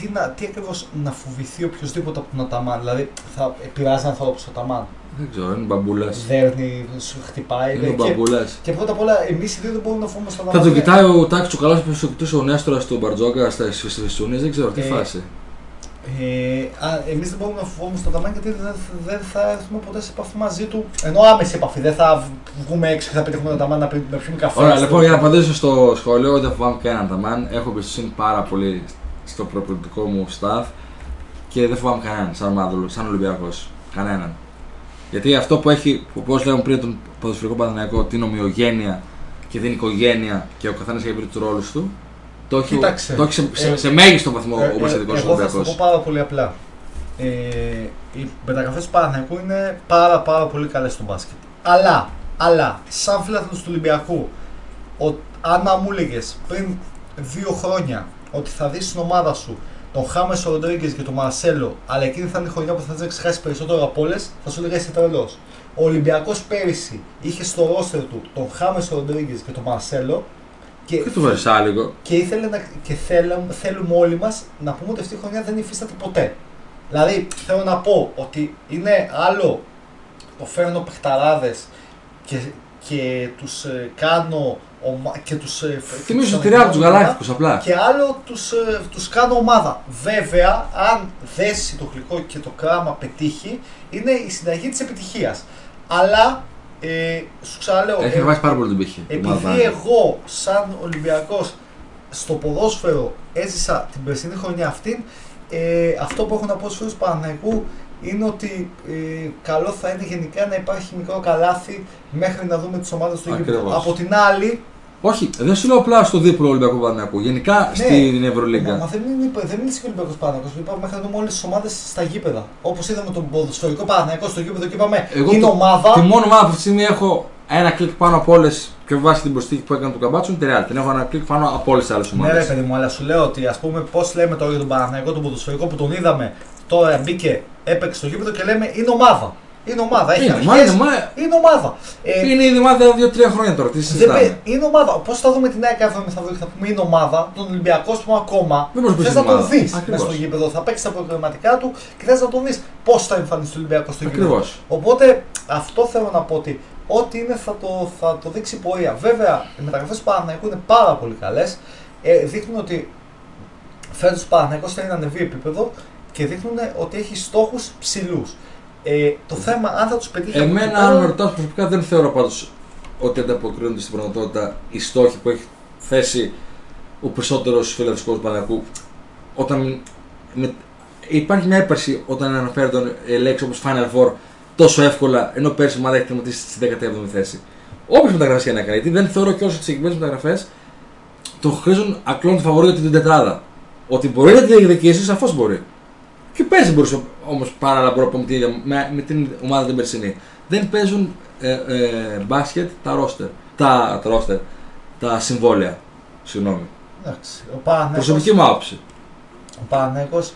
Τι, να, τι ακριβώς να φοβηθεί οποιοδήποτε από τον Αταμάν. Δηλαδή, θα επηρεάζει ανθρώπους ο Αταμάν. Δεν ξέρω, είναι μπαμπούλας. Δέρνει, σου χτυπάει. Είναι ο και, μπαμπούλας. και πρώτα απ' όλα, εμείς οι δύο δεν μπορούμε να φοβόμαστε τον Θα Αταμάν. το κοιτάει ο Τάξη ο καλός που σου κοιτούσε ο Νέστορας του Μπαρτζόγκα στα Φιστούνε, δεν ξέρω τι Ε, φάση. Ε, εμείς δεν μπορούμε να φοβόμαστε τον Αταμάν γιατί δεν, δεν θα έρθουμε ποτέ σε επαφή μαζί του. Ενώ άμεση επαφή. Δεν θα βγούμε έξω και θα πετύχουμε τον Αταμάν να πι- να πιούμε καφέ. Ωραία, στο- λοιπόν, για να απαντήσω στο σχόλιο, δεν φοβάμαι κανέναν Αταμάν. Έχω εμπιστοσύνη πάρα πολύ στο προπονητικό μου staff και δεν φοβάμαι κανέναν σαν ομάδο, σαν Ολυμπιακός. Κανέναν. Γιατί αυτό που έχει, όπω λέγαμε πριν, τον ποδοσφαιρικό Παναθηναϊκό, την ομοιογένεια και την οικογένεια και ο καθένας έχει βρει του ρόλους του, το έχει, Κοίταξε, το έχει σε, σε, ε, σε μέγιστο βαθμό Ε, ο ε, Πασχετικό Εγώ θα σου το Ολυμπιακός. πω πάρα πολύ απλά. Ε, οι μεταγραφές του Παναθηναϊκού είναι πάρα πάρα πολύ καλές στο μπάσκετ. Αλλά, αλλά σαν φίλαθλος του Ολυμπιακού, ο, αν να μου έλεγες πριν δύο χρόνια ότι θα δεις στην ομάδα σου τον Χάμε Ροντρίγκες και τον Μαρσέλο, αλλά εκείνη θα είναι η χρονιά που θα τις ξεχάσει περισσότερο από όλες, θα σου έλεγα είσαι τρελός. Ο Ολυμπιακός πέρυσι είχε στο ρόστερ του τον Χάμε Ροντρίγκες και τον Μαρσέλο και Και του Βερσάλικο. και, ήθελε να, και θέλαμε, θέλουμε όλοι μας να πούμε ότι αυτή η χρονιά δεν υφίσταται ποτέ. Δηλαδή, θέλω να πω ότι είναι άλλο το φέρνω παιχταράδες και, και τους ε, κάνω ομα, και τους ε, φ- και Θυμίζω τους τη ρεάλ τους ανακοινώνω Γαλάκτικους απλά. και άλλο τους, ε, τους κάνω ομάδα. Βέβαια, αν δέσει το γλυκό και το κράμα πετύχει, είναι η συνταγή της επιτυχίας. Αλλά, ε, σου ξαναλέω, Έχει ε, βάσει πάρα πολύ την πύχη. η ομάδα. επειδή εγώ, σαν Ολυμπιακός, στο ποδόσφαιρο έζησα την περσινή χρονιά αυτή, ε, αυτό που έχω να πω στους φίλους του Παναθηναϊκού είναι ότι ε, καλό θα είναι γενικά να υπάρχει μικρό καλάθι μέχρι να δούμε τις ομάδες του γήπεδου. Ακριβώς. Από την άλλη, Όχι, δεν σου λέω απλά στο δίπλο Ολυμπιακό Παναθηναϊκού. Γενικά Ναι. στην μα, Ευρωλίγκα. μα δεν είναι, δεν είναι και ο Ολυμπιακός Παναθηναϊκός, είπαμε μέχρι να δούμε όλες τις ομάδες στα γήπεδα. Όπως είδαμε τον ποδοσφαιρικό Παναθηναϊκό στο γήπεδο και είπαμε Εγώ είναι το- ομάδα. Τη μόνη ομάδα που αυτή τη στιγμή έχω ένα κλικ πάνω από όλες και βάσει την προσθήκη που έκανε του Καμπάτσου είναι τη Real. Την έχω ένα κλικ πάνω από όλες τις άλλες Ναι, ρε ομάδε. παιδί μου, αλλά σου λέω ότι ας πούμε πώς λέμε τώρα για τον Παναθηναϊκό, τον ποδοσφαιρικό που τον είδαμε, τώρα μπήκε, έπαιξε στο γήπεδο και λέμε είναι ομάδα. Είναι ομάδα, έχει είναι, αρχές, μα είναι, μα- είναι ομάδα. Ε, είναι ήδη ομάδα 2-3 χρόνια τώρα. Τι δεν συζητάμε. παι- είναι ομάδα. Πώς θα δούμε την ΑΕΚ αύριο μεθαύριο και θα πούμε είναι ομάδα, τον Ολυμπιακός που πούμε ακόμα. Δεν μπορείς να Θες πεις να τον ομάδα. δεις μέσα Ακριβώς. στο γήπεδο, θα παίξει τα προγραμματικά του και θες να τον δεις πώς θα εμφανιστεί ο Ολυμπιακός στο γήπεδο. Ακριβώς. Οπότε αυτό θέλω να πω ότι ό,τι είναι θα το, θα το δείξει η πορεία. Βέβαια, οι μεταγραφές του Παναθηναϊκού είναι πάρα πολύ καλές. Ε, δείχνουν ότι φέτος ο Παναθηναϊκός θέλει να ανεβεί επίπεδο και δείχνουν ότι έχει στόχους ψηλούς. Ε, το θέμα, αν θα τους πετύχει. από εκεί Εμένα, πέρα- αν με ρωτάς προσωπικά, δεν θεωρώ πάντως ότι ανταποκρίνονται στην πραγματικότητα οι στόχοι που έχει θέσει ο περισσότερος φιλελευθερικό του Παναγιακού. Όταν με, υπάρχει μια έπαρση όταν αναφέρει τον ε, λέξη όπως Final Four τόσο εύκολα, ενώ πέρσι η ομάδα έχει τερματίσει στη 17η θέση. Όποιε μεταγραφές και να κάνει, γιατί δεν θεωρώ κιόλα ότι οι συγκεκριμένες μεταγραφές το χρήζουν ακλόν φαβορή για την τετράδα. Ότι μπορεί να τη διεκδικήσει, σαφώς μπορεί. Και παίζει μπορούσε όμως πάρα προπονητή με, με, την ομάδα την περσινή. Δεν παίζουν ε, ε, μπάσκετ τα ρόστερ. Τα, τα Τα συμβόλαια. Συγγνώμη. Προσωπική μου άποψη. Ο Παναγιώτης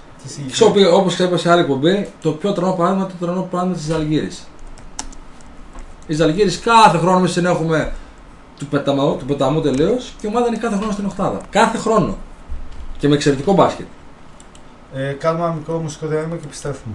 Όπω όπως είπα σε άλλη εκπομπή, το πιο τρανό παράδειγμα είναι το τρανό παράδειγμα της Αλγύρης. Η Αλγύρης κάθε χρόνο εμείς την έχουμε του πεταμού, του πεταμού τελείως και η ομάδα είναι κάθε χρόνο στην Οχτάδα. Κάθε χρόνο. Και με εξαιρετικό μπάσκετ. Ε, κάνουμε ένα μικρό μουσικό διάλειμμα και επιστρέφουμε.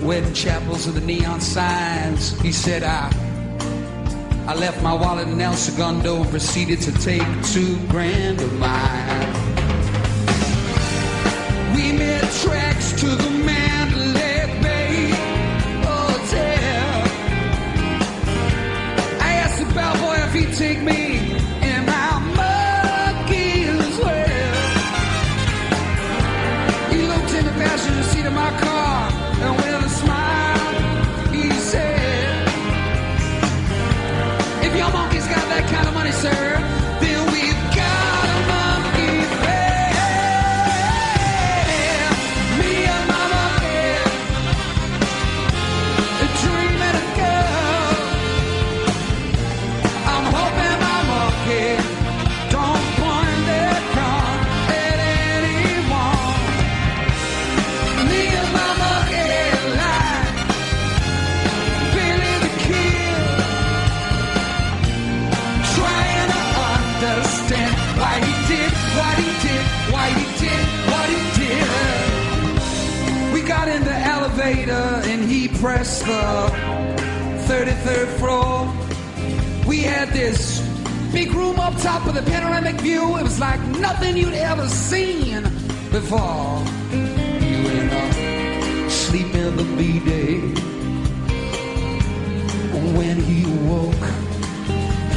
wedding chapels and the neon signs, he said, I I left my wallet in El Segundo and proceeded to take two grand of mine. We made tracks to the the 33rd floor. We had this big room up top with a panoramic view. It was like nothing you'd ever seen before. You went up, sleep in the B day. When he woke,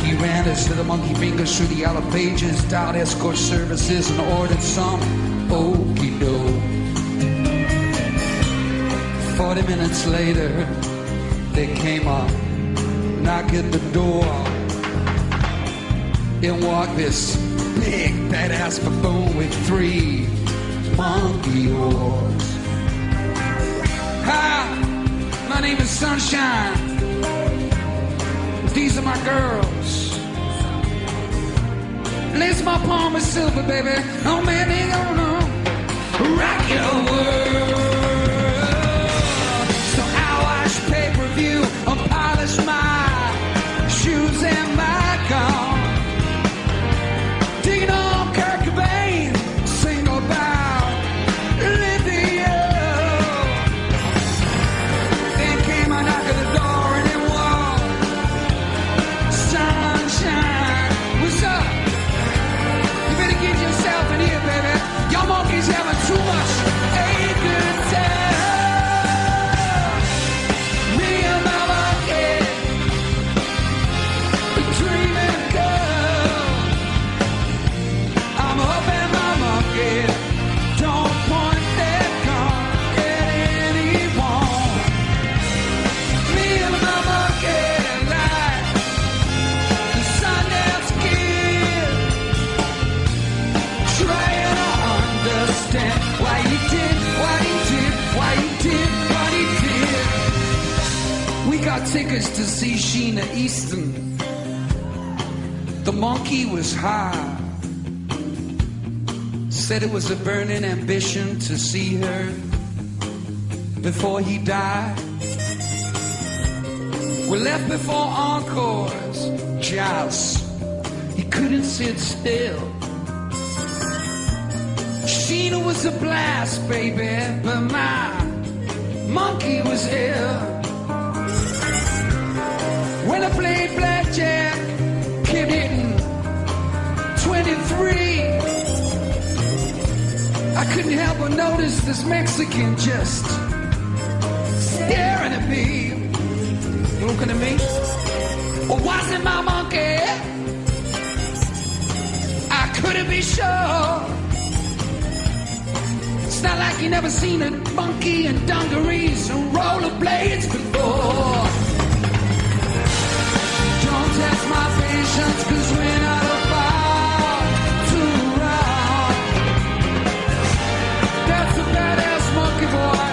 he ran his little monkey fingers through the yellow pages, dialed escort services, and ordered some okey doke. Forty minutes later, they came up, knock at the door. In walked this big badass buffoon with three monkey oars. Hi, my name is Sunshine. These are my girls. Lace my palm with silver, baby. Oh man, they gonna rock your world. Tickets to see Sheena Easton. The monkey was high. Said it was a burning ambition to see her before he died. We left before encores, just he couldn't sit still. Sheena was a blast, baby, but my monkey was ill. When I played blackjack, kept hitting 23. I couldn't help but notice this Mexican just staring at me. Looking at me. Or was it my monkey? I couldn't be sure. It's not like you never seen a monkey in dungarees and rollerblades before. That's a badass monkey boy,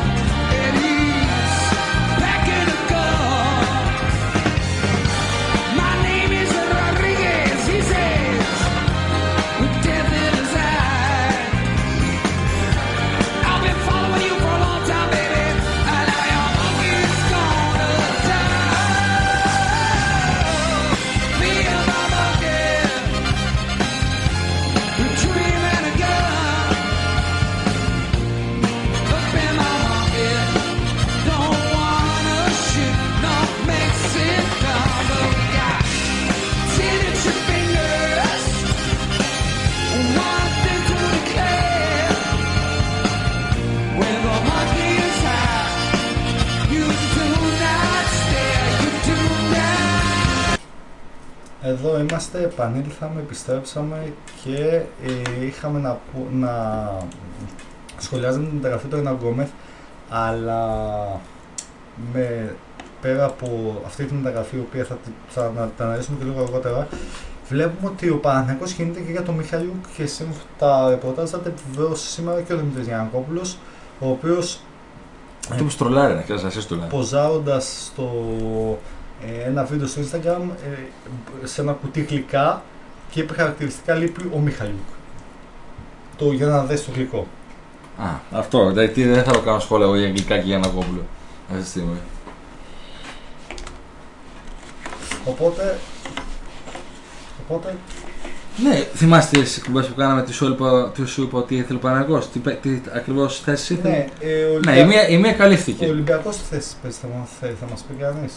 Εδώ είμαστε, επανήλθαμε, επιστρέψαμε και ε, είχαμε να, πω- να σχολιάζαμε την μεταγραφή του Ρεναν Γκόμεθ, αλλά με, πέρα από αυτή τη μεταγραφή, η οποία θα, τη- θα να, την αναλύσουμε και λίγο αργότερα, βλέπουμε ότι ο Παναθηναϊκός κινείται και για τον Μιχαλιούκ και σύμφωνα τα ρεπορτάζ θα τα επιβεβαίωσε σήμερα και ο Δημήτρης Γιανακόπουλος, ο οποίος Αυτό που στρολάρει, να ξέρεις, εσύ του λέει. ποζάροντας στο ε, ένα βίντεο στο Instagram ε, σε ένα κουτί γλυκά και είπε χαρακτηριστικά λείπει ο Μιχαλιούκ. Το για να δεις το γλυκό. Α, αυτό. Δηλαδή δεν θα το κάνω σχόλιο εγώ για αγγλικά και για ένα κόμπλο. Αυτή τη στιγμή. Οπότε, οπότε Ναι, θυμάστε τις εκπομπέ που κάναμε, τι σου είπα, τι σου είπα ότι ήθελε ο Παναγός, τι, πε- τι ακριβώς θέση ήθελε; ναι, ε, ο, Ναι, Ολυμπια... η μία, η μία ο καλύφθηκε. Ολυμπιακός τι θέση παίζει θα, μας- θα, θα μας πει κανείς.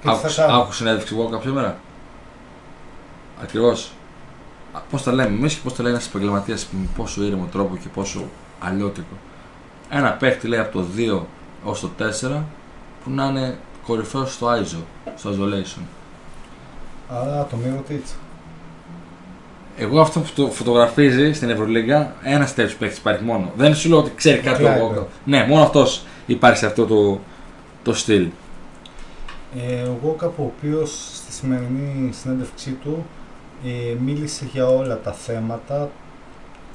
Και τι θα Άκουσα, κάνει. άκουσα συνέντευξη εγώ κάποια σήμερα. Ακριβώς. Πώς τα λέμε εμείς και πώς τα λέει ένας επαγγελματίας με πόσο ήρεμο τρόπο και πόσο αλλιώτικο. Ένα παίχτη λέει από το 2 ως το 4 που να είναι κορυφαίος στο ISO, στο isolation. Άρα το Μύρο Τίτς. Εγώ αυτό που το φωτογραφίζει στην Ευρωλίγκα, ένας τέτοιος παίχτης υπάρχει μόνο. Δεν σου λέω ότι ξέρει κάτι Κλάιμπερ. εγώ. Ναι, μόνο αυτός υπάρχει σε αυτό το, το στυλ. Ε, ο Γόκαπ ο οποίος στη σημερινή συνέντευξή του ε, μίλησε για όλα τα θέματα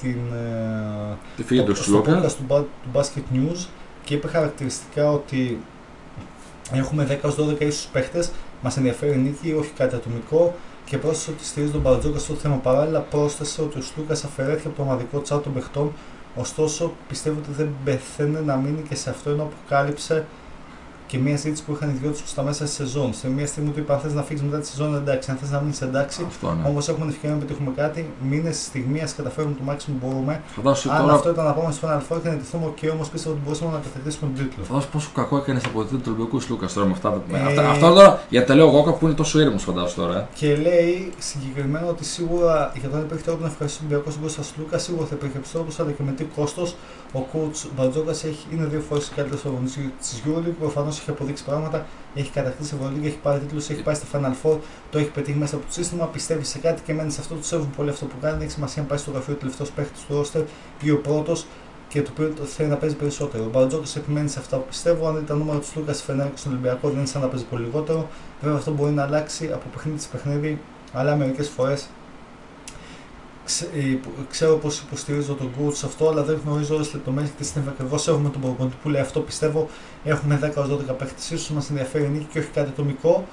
την, ε, Τη φύγη του στο Σλούκα. podcast του, Ba- του Basket News και είπε χαρακτηριστικά ότι έχουμε 10-12 ίσους παίχτες, μας ενδιαφέρει η νίκη, όχι κάτι ατομικό και πρόσθεσε ότι στηρίζει τον Μπαρτζόκα στο θέμα. Παράλληλα πρόσθεσε ότι ο Σλούκας αφαιρέθηκε από το ομαδικό τσάτ των παιχτών, ωστόσο πιστεύω ότι δεν πεθαίνει να μείνει και σε αυτό ενώ αποκάλυψε και μια συζήτηση που είχαν οι δυο τους στα μέσα στη σεζόν. Σε μια στιγμή του είπα: Αν θες να φύγεις μετά τη σεζόν, εντάξει. Αν θες να μείνεις εντάξει, Αυτό ναι. Όμως έχουμε την ευκαιρία να πετύχουμε κάτι. Μήνες στη στιγμής, ας καταφέρουμε το maximum που μπορούμε. Φαντάσου Αν τώρα αυτό ήταν να πάμε στο Final Four και να τεθούμε και όμως πίστευα ότι μπορούσαμε να κατακτήσουμε τον τίτλο. Φαντάσου πόσο κακό έκανες από την του Ολυμπιακού Λούκας τώρα με αυτά. τα- Ε, αυτά, αυτά τώρα γιατί τα λέω εγώ που είναι τόσο ήρεμος φαντάσου τώρα. ε. Και λέει συγκεκριμένα ότι σίγουρα για το αν υπήρχε τρόπο να ευχαριστήσει τον Ολυμπιακό στον Κώστας Λούκας, σίγουρα θα υπήρχε τρόπο, αλλά και με τι κόστος. Ο coach Μπαρτζόκα είναι δύο φορές καλύτερος αγωνιστή της Euroleague. Προφανώς έχει αποδείξει πράγματα. Έχει κατακτήσει Ευρωλίγα, έχει πάρει τίτλους, έχει πάει στα Final Four, το έχει πετύχει μέσα από το σύστημα. Πιστεύει σε κάτι και μένει σε αυτό. Τους σέβουν πολύ αυτό που κάνει. Δεν έχει σημασία αν πάει στο γραφείο ο τελευταίος παίχτης του ρόστερ ή ο πρώτος και το οποίο θέλει να παίζει περισσότερο. Ο Μπαρτζόκα επιμένει σε αυτά που πιστεύω. Αν ήταν νούμερο του Λούκας φαινόταν και στον Ολυμπιακό, δεν είναι σαν να παίζει πολύ λιγότερο. Βέβαια αυτό μπορεί να αλλάξει από παιχνίδι σε παιχνίδι, αλλά μερικές φορές ξέρω πώ υποστηρίζω τον coach σε αυτό, αλλά δεν γνωρίζω όλες τις λεπτομέρειες και τι συνέβη ακριβώς. Έχουμε τον προπονητή που λέει αυτό. Πιστεύω έχουμε 10-12 παίχτε, ίσως μας ενδιαφέρει η νίκη και όχι κάτι ατομικό.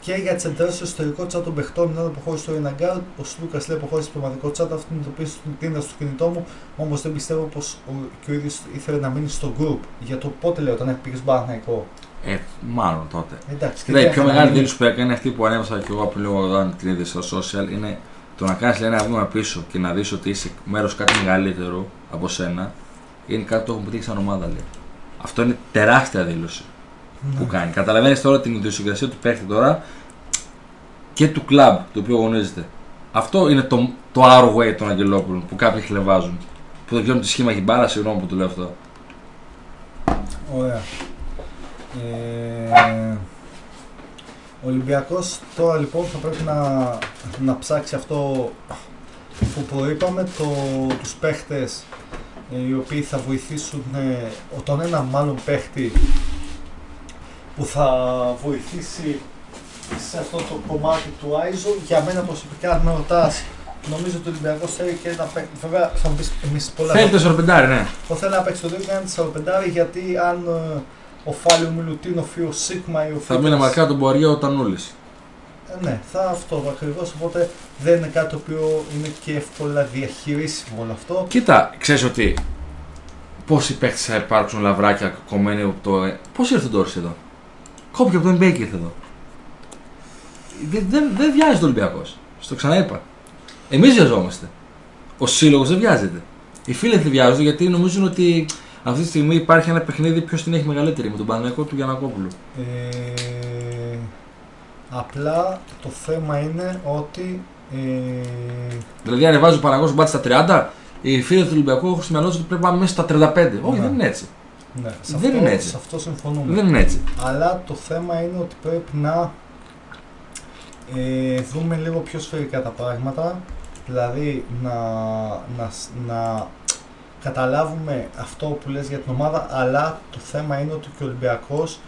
Και για τις εντρώσει στο ιστορικό chat των παιχτών, ενώ αποχώρησε στο Ριναγκάρ, ο Σλούκας λέει αποχώρησε στο πραγματικό chat. Αυτό είναι το οποίο στην τίνδα στο κινητό μου. Όμως δεν πιστεύω πως και ο ίδιος ήθελε να μείνει στο group. Για το πότε λέω, όταν πήγε στο Παναθηναϊκό. Ε, μάλλον τότε. Εντάξει, και Κοίτα, η τι πιο έκανε, μεγάλη να δήλωση που έκανε αυτή που ανέβασα και εγώ πριν λίγο όταν την είδες στο social είναι το να κάνεις ένα βήμα πίσω και να δεις ότι είσαι μέρος κάτι μεγαλύτερο από σένα είναι κάτι που έχουμε πετύχει σαν ομάδα. Λέει. Αυτό είναι τεράστια δήλωση Ναι. που κάνει. Καταλαβαίνεις τώρα την ιδιοσυγκρασία του παίχτη τώρα και του κλαμπ το οποίο αγωνίζεται. Αυτό είναι το, το our way των Αγγελόπουλων που κάποιοι χλεβάζουν. Που δεν ξέρουν τι σχήμα έχει μπάλα, συγγνώμη που το λέω αυτό. Ωραία. Ε, ο Ολυμπιακός τώρα λοιπόν θα πρέπει να, να ψάξει αυτό που προείπαμε, το, τους παίχτες ε, οι οποίοι θα βοηθήσουν ε, τον ένα μάλλον παίχτη που θα βοηθήσει σε αυτό το κομμάτι του Άιζο. Για μένα προσωπικά, αν με ρωτάς, νομίζω ότι ο Ολυμπιακός θέλει και ένα παίχτη. Βέβαια, θα μου πεις εμείς πολλά. Θέλει το σορπεντάρι, ναι. Εγώ θέλω να παίξει το 2 και ένα 45 γιατί αν ε, ο Φάλιο Μιλουτίνοφ ή ο Σίγμα ή ο Θα μείνει Φίτας- μαρκά τον Μποαρία ο Τανούλη. Ε, ναι, θα αυτό ακριβώς. Οπότε δεν είναι κάτι το οποίο είναι και εύκολα διαχειρίσιμο όλο αυτό. Κοίτα, ξέρεις ότι πόσοι παίχτε θα υπάρξουν λαβράκια κομμένοι από το. Πώς ήρθε τώρα εδώ; Κόπηκε από το NBA και ήρθε εδώ. Δεν, δεν, δεν βιάζεται ο Ολυμπιακός. Στο ξαναείπα. Εμείς βιαζόμαστε. Ο σύλλογος δεν βιάζεται. Οι φίλοι δεν βιάζονται γιατί νομίζουν ότι αυτή τη στιγμή υπάρχει ένα παιχνίδι ποιος την έχει μεγαλύτερη με τον Παναγιακό του Γιανακόπουλου. Ε, απλά το θέμα είναι ότι. Ε, Δηλαδή, αν ανεβάζει ο Παναγιακό μπάτι στα 30, οι φίλοι του Ολυμπιακού έχουν στο μυαλό του ότι πρέπει να πάμε μέσα στα 35. Όχι, Ναι. δεν είναι έτσι. ναι, σε Δεν αυτό, είναι έτσι. Σε αυτό συμφωνούμε. Δεν είναι έτσι. Αλλά το θέμα είναι ότι πρέπει να ε, δούμε λίγο πιο σφαιρικά τα πράγματα, δηλαδή να, να, να καταλάβουμε αυτό που λες για την ομάδα, αλλά το θέμα είναι ότι και ο Ολυμπιακός,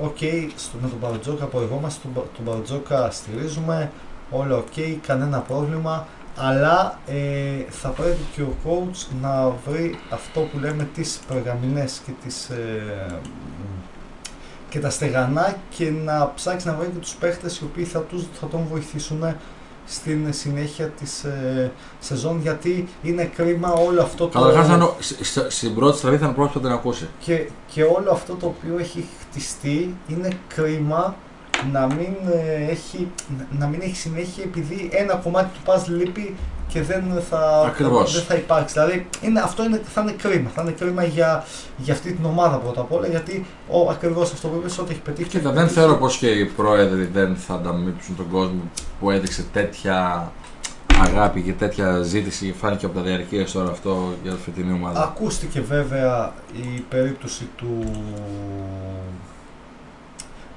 οκ, στο- με τον Μπαρτζόκα πορευόμαστε, τον, Πα- τον Μπαρτζόκα στηρίζουμε, όλα οκ, κανένα πρόβλημα, αλλά ε, θα πρέπει και ο coach να βρει αυτό που λέμε τις περγαμηνές και τις ε, και τα στεγανά και να ψάξει να βρει και τους παίχτες οι οποίοι θα, τους, θα τον βοηθήσουν στην συνέχεια της ε, σεζόν γιατί είναι κρίμα όλο αυτό το... Καταρχάς, αν ο- σ- σ- στην πρώτη στραβή θα είναι ο πρώτο που θα την ακούσει. και, και όλο αυτό το οποίο έχει χτιστεί είναι κρίμα να μην, ε, έχει, να μην έχει συνέχεια επειδή ένα κομμάτι του πας λείπει και δεν θα, Ακριβώς. δεν θα υπάρξει. Δηλαδή είναι, αυτό είναι, θα είναι κρίμα. Θα είναι κρίμα για, για αυτή την ομάδα πρώτα απ' όλα γιατί ο, ακριβώς αυτό που είπες ότι έχει πετύχει. Κοίτα, δεν θεωρώ πως και οι πρόεδροι δεν θα ανταμείψουν τον κόσμο που έδειξε τέτοια αγάπη και τέτοια ζήτηση. Φάνηκε από τα διαρκεία τώρα αυτό για τη φετινή ομάδα. Ακούστηκε βέβαια η περίπτωση του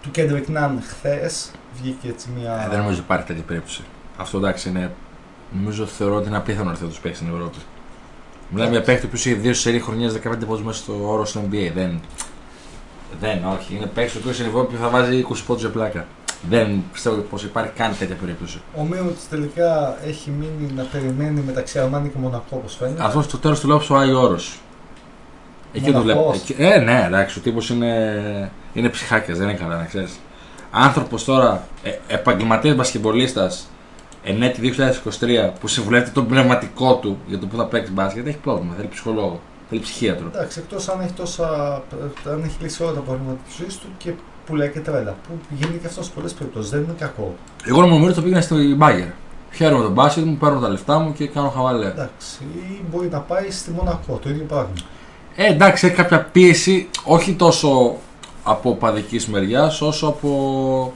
του Kendrick Nunn χθες. Βγήκε έτσι μια... Ε, δεν νομίζω υπάρχει τέτοια περίπτωση. Αυτό εντάξει είναι. Νομίζω θεωρώ ότι είναι απίθανο να έρθει να του παίξει στην Ευρώπη. Μιλάμε για παίκτη που είχε δύο σερή χρονιές 15 πόντους μέσα στο όρο στο NBA. Δεν. Δεν, όχι. Είναι παίκτης ο οποίος στην Ευρώπη θα βάζει 20 πόντους για πλάκα. Δεν πιστεύω πως υπάρχει καν τέτοια περίπτωση. Ο Μίροτς τελικά έχει μείνει να περιμένει μεταξύ Αρμάνι και Μονακό όπως φαίνεται. Αυτός στο τέλος του λόγου ο Άγιο Όρος. Εκεί το βλέπω. Μοναχός. Εκεί- Ε, ναι, εντάξει, ο τύπος είναι, είναι ψυχάκιας, δεν είναι καλά, να ξέρεις. Άνθρωπος τώρα, ε, επαγγελματίας μπασκεμπολίστα, εν έτη 2023, που συμβουλεύεται τον πνευματικό του για το που θα παίξει μπάσκετ, έχει πρόβλημα. Θέλει ψυχολόγο, θέλει ψυχίατρο. Εντάξει, εκτός αν έχει τόσα, αν έχει λύσει όλα τα προβλήματα της ζωής του και πουλάει και τρέλα. Που γίνεται και αυτός σε πολλές περιπτώσεις, δεν είναι κακό. Εγώ νομίζω το πήγαινα στην Μπάγκερ. Χαίρομαι τον μπάσκετ μου, παίρνω τα λεφτά μου και κάνω χαβαλέ. Εντάξει, ή μπορεί να πάει στη Μονακό, το ίδιο πράγμα. Ε, εντάξει, έχει κάποια πίεση, όχι τόσο από παδικής μεριάς, όσο από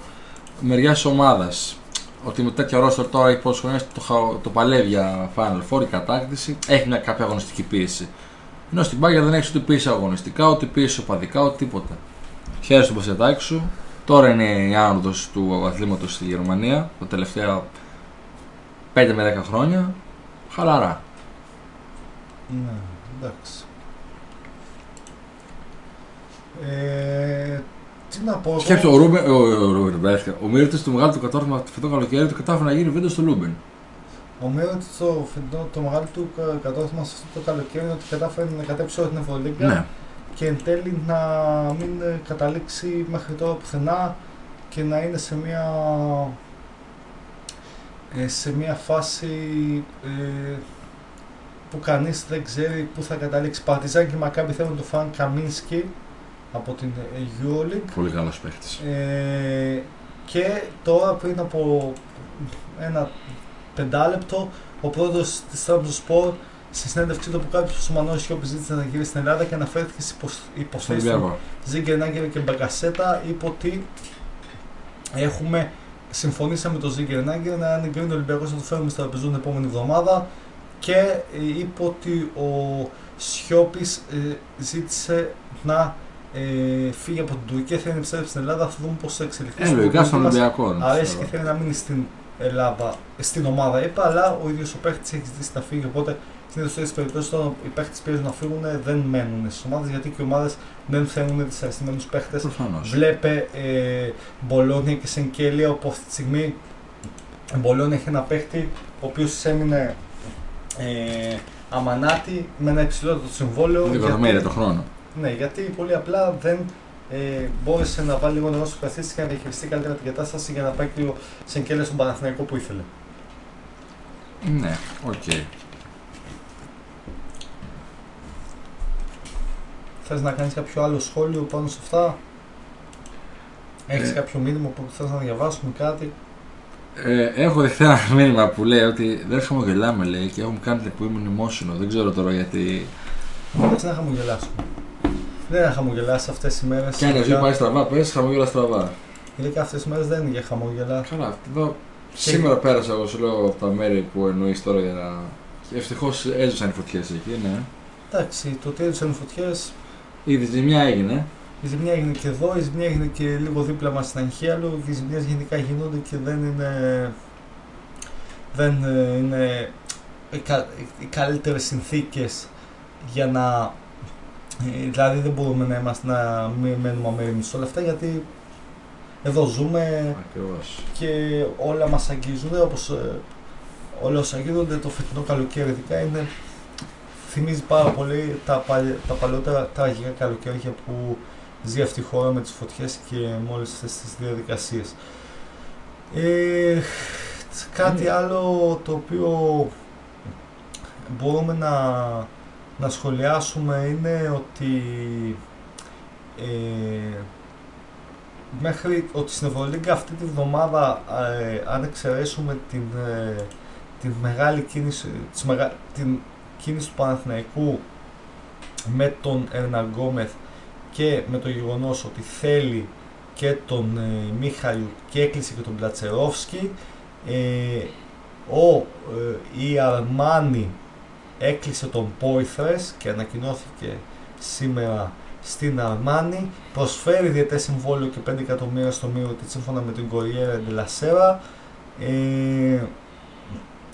μεριάς ομάδας. Ότι με τέτοια ρόστερ τώρα έχει πόσε χρονιέ το, χα- το παλεύει για Final Four, η κατάκτηση, έχει μια κάποια αγωνιστική πίεση. Ενώ στην Bayern δεν έχεις ούτε πίεση αγωνιστικά, ούτε πίεση οπαδικά, ούτε τίποτα. Χαίρεσαι τον πασετάκι σου. Τώρα είναι η άνοδος του αθλήματος στη Γερμανία, τα τελευταία 5 με 10 χρόνια. Χαλαρά. Ναι, εντάξει. Ε, τι να πω. εγώ. Σκέψτε, ο Ρούμπεν, ο, ο, Ρούμπεν, μπέρδευτηκα. ο Μύρτης το μεγάλο του κατόρθωμα το φετό καλοκαίρι του κατάφερε να γίνει βίντεο στο Λούμπεν. Ο Μίροτς το, φετινό- το μεγάλο του κα- κατόρθωμα σε αυτό το καλοκαίρι είναι ότι κατάφερε να κατέψει όλη την Ευρωλίγκα Ναι. και εν τέλει να μην ε, καταλήξει μέχρι τώρα πουθενά και να είναι σε μια ε, σε μια φάση ε, που κανείς δεν ξέρει πού θα καταλήξει. Παρτιζάν και Μακάμπι θέλουν τον Φαν Καμίνσκι από την ε, Euroleague Πολύ καλός παίχτη. ε, και τώρα πριν από ένα πεντάλεπτο ο πρόεδρος της Trabzonspor στη συνέντευξή του που κάποιος ο Μανώλης Σιώπης ζήτησε να γυρίσει στην Ελλάδα και αναφέρθηκε στις υποσ- Στον υποθέσεις του Ολυμπιακό. Ζίγκερ Νάγκερ και Μπαγκασέτα είπε ότι έχουμε συμφωνήσαμε με τον Ζίγκερ Νάγκερ να αν εγκρίνει ο Ολυμπιακός να το φέρουμε στο τραπεζού την επόμενη εβδομάδα και ε, είπε ότι ο Σιώπης ε, ζήτησε να ε, φύγει από την Τουρκία, θέλει να επιστρέψει στην Ελλάδα, θα δούμε πώς θα εξελιχθεί. Ε, στο λογικά στον μας Ολυμπιακό. να Αρέσει και ξέρω. θέλει να μείνει στην Ελλάδα, στην ομάδα, είπα, αλλά ο ίδιος ο παίχτης έχει ζητήσει να φύγει, οπότε συνήθως σε τέτοιες περιπτώσεις όταν οι παίχτες πιέζουν να φύγουν δεν μένουν στις ομάδες γιατί και οι ομάδες δεν θέλουν δυσαρεστημένους παίχτες Προφανώς. Βλέπε ε, Μπολόνια και Σενκέλια όπου αυτή τη στιγμή η Μπολόνια έχει ένα παίχτη ο οποίος έμεινε ε, αμανάτι με ένα υψηλότερο συμβόλαιο. Δύο εκατομμύρια το χρόνο. Ναι, γιατί πολύ απλά δεν ε, μπόρεσε να βάλει λίγο νερό στο κρασί της και να διαχειριστεί καλύτερα την κατάσταση για να πάει και ο Σενκέλια στον Παναθηναϊκό που ήθελε. Ναι, οκ. Θες να κάνεις κάποιο άλλο σχόλιο πάνω σε αυτά; Έχεις Ε. κάποιο μήνυμα που θες να διαβάσουμε κάτι; Ε, έχω δεχτεί ένα [LAUGHS] μήνυμα που λέει ότι δεν χαμογελάμε λέει και έχουμε κάνει την εκπομπή mnemosino. Δεν ξέρω τώρα γιατί. Εντάξει να χαμογελάσουμε. Δεν θα χαμογελάσει αυτές οι μέρες. Και αν η ζωή ειδικά- πάει στραβά, πες χαμογελά στραβά. Ειδικά αυτές τις μέρες δεν είναι για χαμόγελα. Καλά, εδώ σήμερα πέρασα εγώ σου λέω από τα μέρη που εννοείς τώρα για να. Και ευτυχώς έζησαν οι φωτιές εκεί, ναι. Εντάξει, το ότι έδωσαν οι φωτιές, Η ζημιά έγινε. Η ζημιά έγινε και εδώ, η ζημιά έγινε και λίγο δίπλα μας στην Αγχέλου και οι ζημιές γενικά γίνονται και δεν είναι, δεν ε, είναι οι, κα, οι καλύτερες συνθήκες για να ε, δηλαδή δεν μπορούμε να είμαστε να μην μένουμε αμέριμνοι σε όλα αυτά γιατί εδώ ζούμε Ακριβώς. και όλα μας αγγίζουν όπως ε, όλα όσα γίνονται το φετινό καλοκαίρι ειδικά είναι θυμίζει πάρα πολύ τα, παλι, τα παλαιότερα τραγικά καλοκαίρια που ζει αυτή η χώρα με τις φωτιές και με όλες αυτές τις διαδικασίες. Ε, κάτι άλλο το οποίο μπορούμε να, να σχολιάσουμε είναι ότι ε, μέχρι ότι στην Ευρωλίγκα αυτή τη βδομάδα ε, αν εξαιρέσουμε την, ε, την μεγάλη κίνηση, της μεγα, την κίνηση του Παναθηναϊκού με τον Ερναγκόμεθ και με το γεγονός ότι θέλει και τον ε, Μίχαλιου και έκλεισε και τον Πλατσερόφσκι ε, ο, ε, η Αρμάνι έκλεισε τον Πόηθρες και ανακοινώθηκε σήμερα στην Αρμάνι προσφέρει διαιτέ συμβόλαιο και 5 εκατομμύρια στο μύρο της σύμφωνα με την Corriere della Sera ε,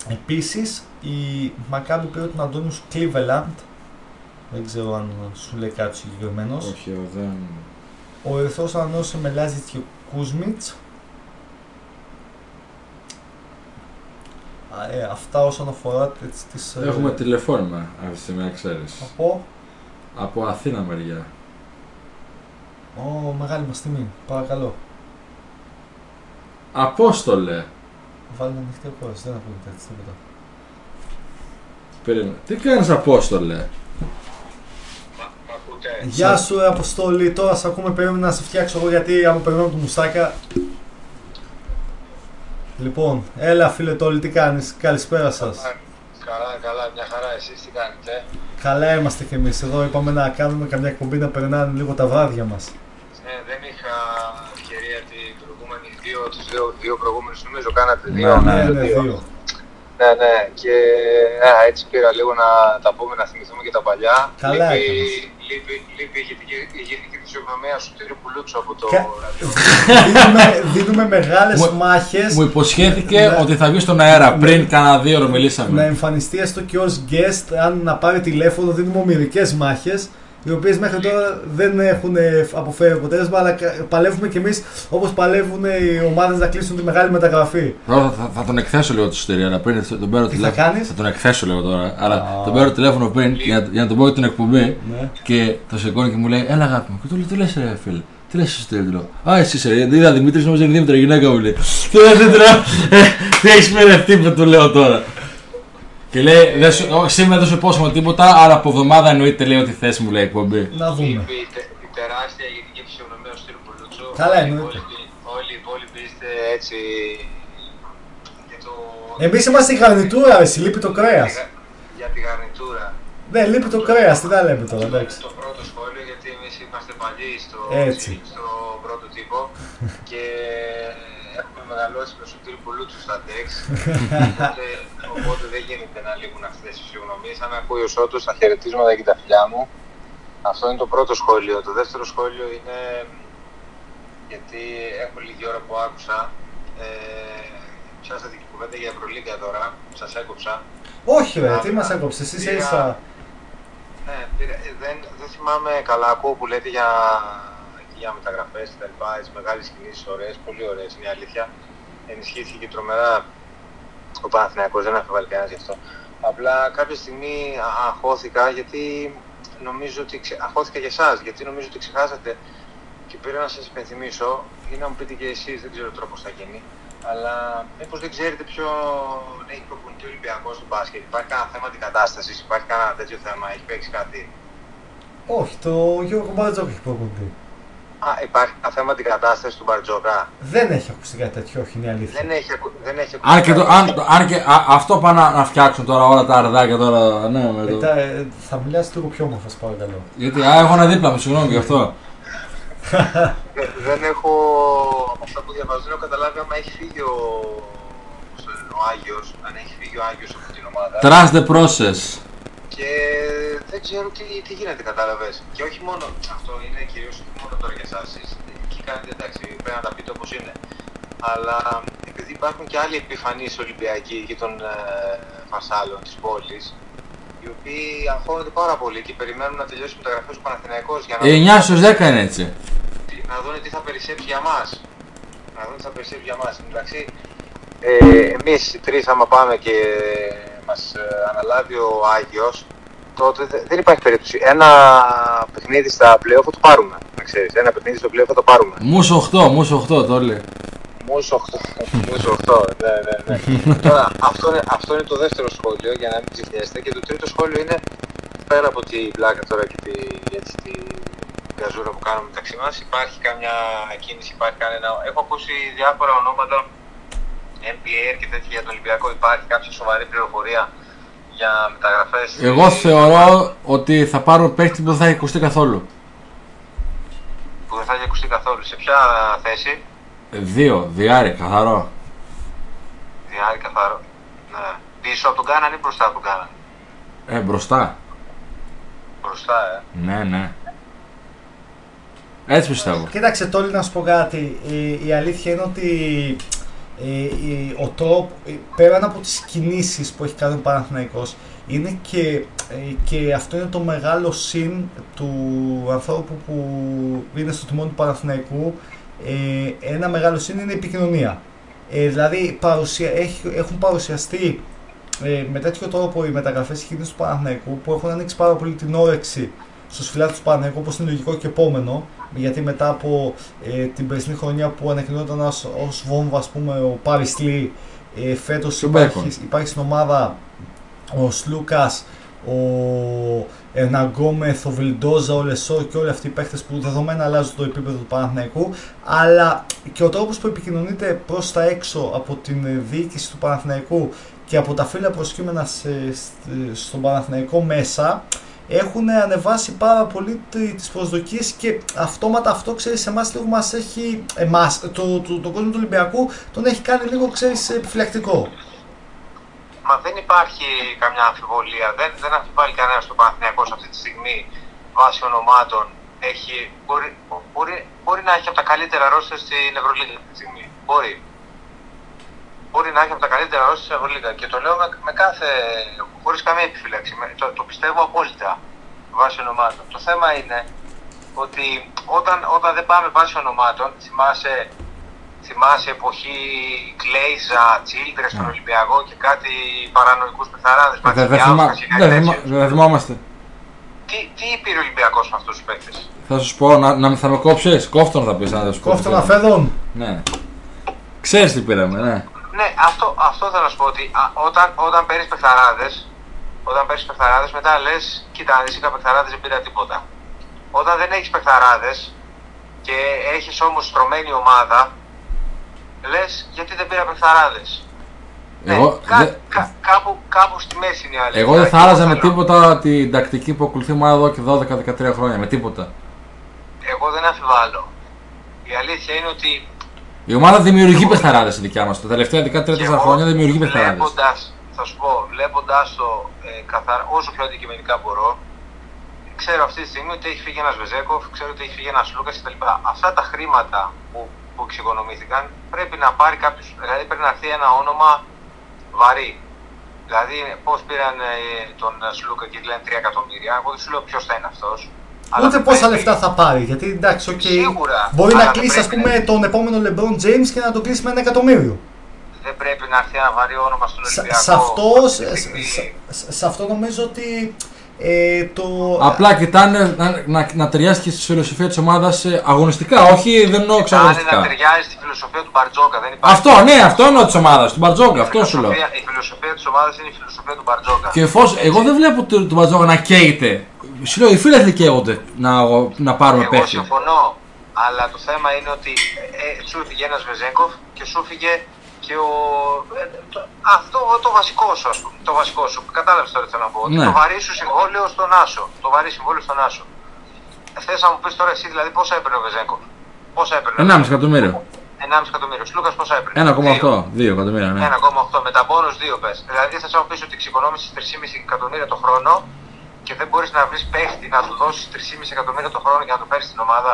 επίσης η Μακάμπη πήρε τον Αντώνιους Cleveland δεν ξέρω αν σου λέει κάτι συγκεκριμένος. Όχι, δεν. Ο Ερυθρός ανανέωσε με Λάζιτ και Κούσμιτς. Ε, αυτά όσον αφορά τις, τις ε, Έχουμε τηλεφώνημα αυτή τη στιγμή, να ξέρεις. από Από Αθήνα μεριά. Ω, μεγάλη μας τιμή. Παρακαλώ. Απόστολε. Βάλει ανοιχτή ακρόαση. Δεν ακούγεται έτσι τίποτα. Περίμενε. Τι κάνεις Απόστολε; Μ' ακούτε; Γεια σου, ρε Αποστόλη. Τώρα σε ακούμε. Περίμενα να σε φτιάξω εγώ γιατί άμα περιμένω το μουστάκα. Λοιπόν, έλα φίλε Τόλι, τι κάνεις; Καλησπέρα σας. Καλά, καλά, μια χαρά. Εσείς τι κάνετε; Καλά είμαστε κι εμείς. Εδώ είπαμε να κάνουμε καμιά εκπομπή να περνάνε λίγο τα βράδια μας. Ναι, δεν είχα ευκαιρία την προηγούμενη δύο, τους δύο, δύο προηγούμενους νομίζω κάνατε Ναι, δύο. Ναι, ναι, ναι, δύο. δύο. Ναι, ναι, και α, έτσι πήρα λίγο να τα πούμε, να θυμηθούμε και τα παλιά. Καλά λείπει, έκανες. λείπει, λείπει η ηγετική, η ηγετική φυσιογνωμία σου Τύρι Πουλούτσου από το Κα- ραδιόφωνο. δίνουμε, δίνουμε μεγάλες Μου- μάχες Μου υποσχέθηκε Ναι. ότι θα βγει στον αέρα. Πριν κάνα δύο ώρο να μιλήσαμε. εμφανιστεί έστω και ως guest αν να πάρει τηλέφωνο δίνουμε ομοιρικές μάχες οι οποίες μέχρι τώρα δεν έχουν ε, αποφέρει αποτέλεσμα αλλά κα- παλεύουμε κι εμείς όπως παλεύουν οι ομάδες να κλείσουν τη μεγάλη μεταγραφή. Πρώτα θα, θα τον εκθέσω λίγο το σωτηρία, αλλά πριν θα τον παίρνω Τι θα τηλέφωνο. κάνεις; Θα τον εκθέσω λίγο τώρα. Αλλά Α. τον παίρνω τηλέφωνο πριν για, να- για να τον πω για την εκπομπή. Ναι. Και το σηκώνει και μου λέει: Έλα, αγάπη μου. Και του λέω: Τι λες, ρε φίλε. Τι λες, εσύ τι λέω. Α, εσύ είσαι. ρε. Είδα Δημήτρης, νόμιζα είναι Δήμητρα, γυναίκα μου λέει. Τι λε, δεν λέω. [LAUGHS] «Ε, Τι έχεις μπερδευτεί που του λέω τώρα. Και λέει: «Δεν σου- «Ω, Σήμερα δεν σου υπόσχομαι τίποτα, αλλά από εβδομάδα εννοείται λέει ότι θες μου λέει εκπομπή. Να δούμε. Λείπει η, τε- η τεράστια ηγετική φυσιογνωμία του Τύρι Πουλούτσου. Καλά, Όλοι οι εννοείται. υπόλοιποι- Όλοι οι υπόλοιποι είστε έτσι για το... Εμείς είμαστε η γαρνιτούρα, ρε, εσύ, λείπει το κρέας. Για τη γαρνιτούρα. Ναι, λείπει το κρέας, τι τα λέμε τώρα, εντάξει. Το πρώτο σχόλιο, γιατί εμείς είμαστε παλιοί στο, Έτσι. στο πρώτο τύπο [LAUGHS] και έχουμε μεγαλώσει με σωτήρι Πουλούτσου στα τεξ. οπότε, [LAUGHS] οπότε δεν γίνεται να λείπουν αυτές οι φυσιογνωμίες. Αν ακούει ο Σώτος τα χαιρετίσματα και τα φιλιά μου, αυτό είναι το πρώτο σχόλιο. Το δεύτερο σχόλιο είναι γιατί έχω λίγη ώρα που άκουσα. Ε, πιάσατε την κουβέντα για Ευρωλίγκα τώρα, σας έκοψα. Όχι ρε, τι μας έκοψες, εσύ είσαι ίσα. Ναι, πήρα- ε, δεν, δεν θυμάμαι καλά. Ακούω που λέτε για, για μεταγραφές και τα λοιπά. Έτσι μεγάλες κινήσεις, ωραίες, πολύ ωραίες είναι η αλήθεια. Ενισχύθηκε και τρομερά ο Παναθηναϊκός, δεν έχω βάλει κανένας γι' αυτό. Απλά κάποια στιγμή α- αγχώθηκα γιατί νομίζω ότι ξε... αγχώθηκα για εσάς, γιατί νομίζω ότι ξεχάσατε και πήρα να σας υπενθυμίσω ή να μου πείτε και εσείς, δεν ξέρω τώρα πώ θα γίνει. Αλλά μήπως δεν ξέρετε ποιο έχει προπονητή ο Ολυμπιακός στο μπάσκετ. Υπάρχει κανένα θέμα αντικατάστασης, υπάρχει κανένα τέτοιο θέμα, έχει παίξει κάτι; Όχι, το Γιώργο Μπαρτζόκ έχει προπονητή. Α, υπάρχει ένα θέμα αντικατάσταση του Μπαρτζόκα. Δεν έχει ακουστεί κάτι τέτοιο, όχι είναι η αλήθεια. Δεν έχει, ακου... δεν έχει Αν και, το, αν, αν και α, αυτό πάνε να, να φτιάξουν τώρα όλα τα αρδάκια τώρα. Ναι, με το... Μετά, ε, θα μιλάς λίγο πιο όμορφα, σε παρακαλώ. Γιατί α, έχω ένα δίπλα μου, συγγνώμη γι' αυτό. Δεν, δεν έχω από αυτά που διαβάζω, δεν έχω καταλάβει άμα έχει φύγει ο, ο Άγιος, αν έχει φύγει ο Άγιος από την ομάδα. Trust the process. Και δεν δεν ξέρω τι, τι γίνεται, κατάλαβες. Και όχι μόνο αυτό, είναι κυρίως όχι μόνο τώρα για εσάς. Εκεί κάνετε εντάξει, πρέπει να τα πείτε όπως είναι. Αλλά επειδή υπάρχουν και άλλοι επιφανείς Ολυμπιακοί και των ε, φασάλων της πόλης, οι οποίοι αγχώνονται πάρα πολύ και περιμένουν να τελειώσει η μεταγραφή του Παναθηναϊκός για να, Ε, 9 στους 10 είναι έτσι. τι- να δουν τι θα περισσέψει για μας. Να δουν τι θα περισσέψει για μας. Εντάξει, ε, εμείς οι τρεις, άμα πάμε και μας αναλάβει ο Άγιος, τότε δε- δεν υπάρχει περίπτωση. Ένα παιχνίδι στα playoff θα το πάρουμε. Να ξέρεις. Ένα παιχνίδι στο playoff θα το πάρουμε. Μους 8, μους 8 το λέει. Μους 8. Μους 8. Ναι, ναι, ναι. Τώρα, αυτό είναι, αυτό είναι το δεύτερο σχόλιο, για να μην ξεχνιέστε. Και το τρίτο σχόλιο είναι, πέρα από την πλάκα τώρα και τη, έτσι, τη γαζούρα που κάνουμε μεταξύ μας, υπάρχει καμιά κίνηση, υπάρχει κανένα... Έχω ακούσει διάφορα ονόματα, MPR και τέτοια για τον Ολυμπιακό, υπάρχει κάποια σοβαρή πληροφορία για μεταγραφές; Εγώ θεωρώ ότι θα πάρω παίχτη που δεν θα έχει ακουστεί καθόλου. Που δεν θα έχει ακουστεί καθόλου. Σε ποια θέση, Δύο, διάρρη, καθαρό. Διάρη καθαρό. Ναι. Πίσω από τον Κάναν ή μπροστά από τον Κάναν; Ε, μπροστά. Μπροστά, ε. Ναι, ναι. Έτσι πιστεύω. Κοίταξε τώρα να σου πω κάτι. Η, η αλήθεια είναι ότι ε, η- ο τρόπο, ε, πέραν από τις κινήσεις που έχει κάνει ο Παναθηναϊκός, είναι και, ε, και αυτό είναι το μεγάλο συν του ανθρώπου που είναι στο τιμόνι του Παναθηναϊκού. Ε, ένα μεγάλο συν είναι η επικοινωνία. Ε, δηλαδή παρουσια, έχει, έχουν παρουσιαστεί ε, με τέτοιο τρόπο οι μεταγραφικές κινήσεις του Παναθηναϊκού που έχουν ανοίξει πάρα πολύ την όρεξη στους φιλάθλους του Παναθηναϊκού όπως είναι λογικό και επόμενο γιατί μετά από ε, την περσινή χρονιά που ανακοινόταν ως, ως βόμβα ας πούμε ο Πάρις Λί ε, φέτος Και ο υπάρχει, Μπέικον. υπάρχει στην ομάδα ο Σλούκας, ο Ερνανγκόμεθ, ο Βιλντόζα, ο Λεσόρ και όλοι αυτοί οι παίχτες που δεδομένα αλλάζουν το επίπεδο του Παναθηναϊκού αλλά και ο τρόπος που επικοινωνείται προς τα έξω από την ε, διοίκηση του Παναθηναϊκού και από τα φύλλα προσκύμενα σε- σ- στον Παναθηναϊκό μέσα έχουν ανεβάσει πάρα πολύ τι- τις προσδοκίες και αυτόματα αυτό ξέρεις εμάς λίγο μας έχει εμάς, το, το, το κόσμο του Ολυμπιακού τον έχει κάνει λίγο ξέρεις επιφυλακτικό. Μα δεν υπάρχει καμιά αμφιβολία. Δεν, δεν αμφιβάλλει κανένας στο Παναθηναϊκός αυτή τη στιγμή βάσει ονομάτων. Έχει, μπορεί, μπορεί, μπορεί να έχει από τα καλύτερα ρόστερ στην Ευρωλίγα αυτή τη στιγμή. Μπορεί. Μπορεί να έχει από τα καλύτερα ρόστερ στην Ευρωλίγα. Και το λέω με, με κάθε. χωρίς καμία επιφύλαξη. Με- το, το πιστεύω απόλυτα βάσει ονομάτων. Το θέμα είναι ότι όταν, όταν δεν πάμε βάσει ονομάτων, θυμάσαι Θυμάσαι εποχή Κλέιζα, Τσίλντρε στον Ολυμπιακό και κάτι παρανοϊκούς πεθαράδες. Ε, Δεν δεν θυμά- δεν θυμά- δεν θυμόμαστε. Τι, τι είπε ο Ολυμπιακός με αυτούς τους παίκτες; Θα σου πω, να, να θα με κόψεις, κόφτον θα πεις, να δεν σου πω. Κόφτον αφέδων. Ναι. Ξέρεις τι πήραμε, ναι. Ναι, αυτό, αυτό θέλω να σου πω ότι α, όταν, όταν παίρνεις πεθαράδες, όταν παίρνεις πεθαράδες, μετά λες: Κοίτα, αν είχα πεθαράδες δεν πήρα τίποτα. Όταν δεν έχεις πεθαράδες και έχεις όμως στρωμένη ομάδα, λες: Γιατί δεν πήρα πεθαράδες. Εγώ, ναι, κα, δε- κα- κάπου, κάπου στη μέση είναι η αλήθεια. εγώ δεν θα Και άλλαζα με θέλω- τίποτα την τακτική που ακολουθεί η ομάδα εδώ και 12-13 χρόνια. Με τίποτα. Εγώ δεν αμφιβάλλω. Η αλήθεια είναι ότι Η ομάδα δημιουργεί πεθαράδε η δικιά μας. Τα τελευταία 13 χρόνια δημιουργεί πεθαράδε. βλέποντας, θα σου πω, βλέποντας το ε, καθαρά, όσο πιο αντικειμενικά μπορώ, ξέρω αυτή τη στιγμή ότι έχει φύγει ένας Βεζέκοφ, ξέρω ότι έχει φύγει ένας Λούκας κτλ. Αυτά τα χρήματα που, που εξοικονομήθηκαν πρέπει να πάρει κάποιος, δηλαδή πρέπει να έρθει ένα όνομα βαρύ. Δηλαδή, πώς πήραν ε, τον Σλούκα και λένε 3 εκατομμύρια. Εγώ δεν σου λέω ποιος θα είναι αυτός. Ούτε πόσα λεφτά θα πάρει. Γιατί εντάξει, οκ. Σίγουρα. Μπορεί να Αλλά κλείσει, ας πρέπει πούμε, τον επόμενο LeBron James και να τον κλείσει με ένα εκατομμύριο. Δεν πρέπει να έρθει ένα βαρύ όνομα στον Σε, Ολυμπιακό. σε αυτό, αυτή σε, τη στιγμή. σε- σε- σε αυτό νομίζω ότι ε, το. Απλά κοιτάνε να, να, να ταιριάσει και στη φιλοσοφία της ομάδας αγωνιστικά, όχι δεν εννοώ Κάνει να εξαγωνιστικά. ταιριάζει στη φιλοσοφία του Μπαρτζόκα. Δεν υπάρχει. Αυτό, ναι, αυτό εννοώ της ομάδας, του Μπαρτζόκα, Η αυτό σου λέω. φιλοσοφία- Η φιλοσοφία της ομάδας είναι η φιλοσοφία του Μπαρτζόκα. Και εφόσον εγώ δεν βλέπω τον τον Μπαρτζόκα να καίγεται. Σου λέω, οι φίλοι καίγονται να, να πάρουμε Εγώ παίχτη. συμφωνώ. Αλλά το θέμα είναι ότι ε, ε, σου έφυγε ένας Βεζέγκοφ και σου έφυγε και ο. ε, το- αυτό το βασικό σου, ας πούμε. Το βασικό σου. Κατάλαβες τώρα τι θέλω να πω. Ότι Ναι. Το βαρύ σου συμβόλαιο στον Άσο. Το βαρύ συμβόλαιο στον Άσο. Θες να μου πεις τώρα εσύ δηλαδή πόσα έπαιρνε ο Βεζέγκοφ. Πόσα έπαιρνε. 1,5 εκατομμύριο. 1,5 εκατομμύριο. Σλούκα πόσα έπαιρνε; 1,8. 2 εκατομμύρια, ναι. 1,8 με τα μπόνους 2 πες. Δηλαδή θες να μου πεις ότι εξοικονόμησες 3,5 εκατομμύρια το χρόνο και δεν μπορείς να βρεις παίχτη να του δώσεις 3,5 εκατομμύρια το χρόνο για να το φέρεις στην ομάδα;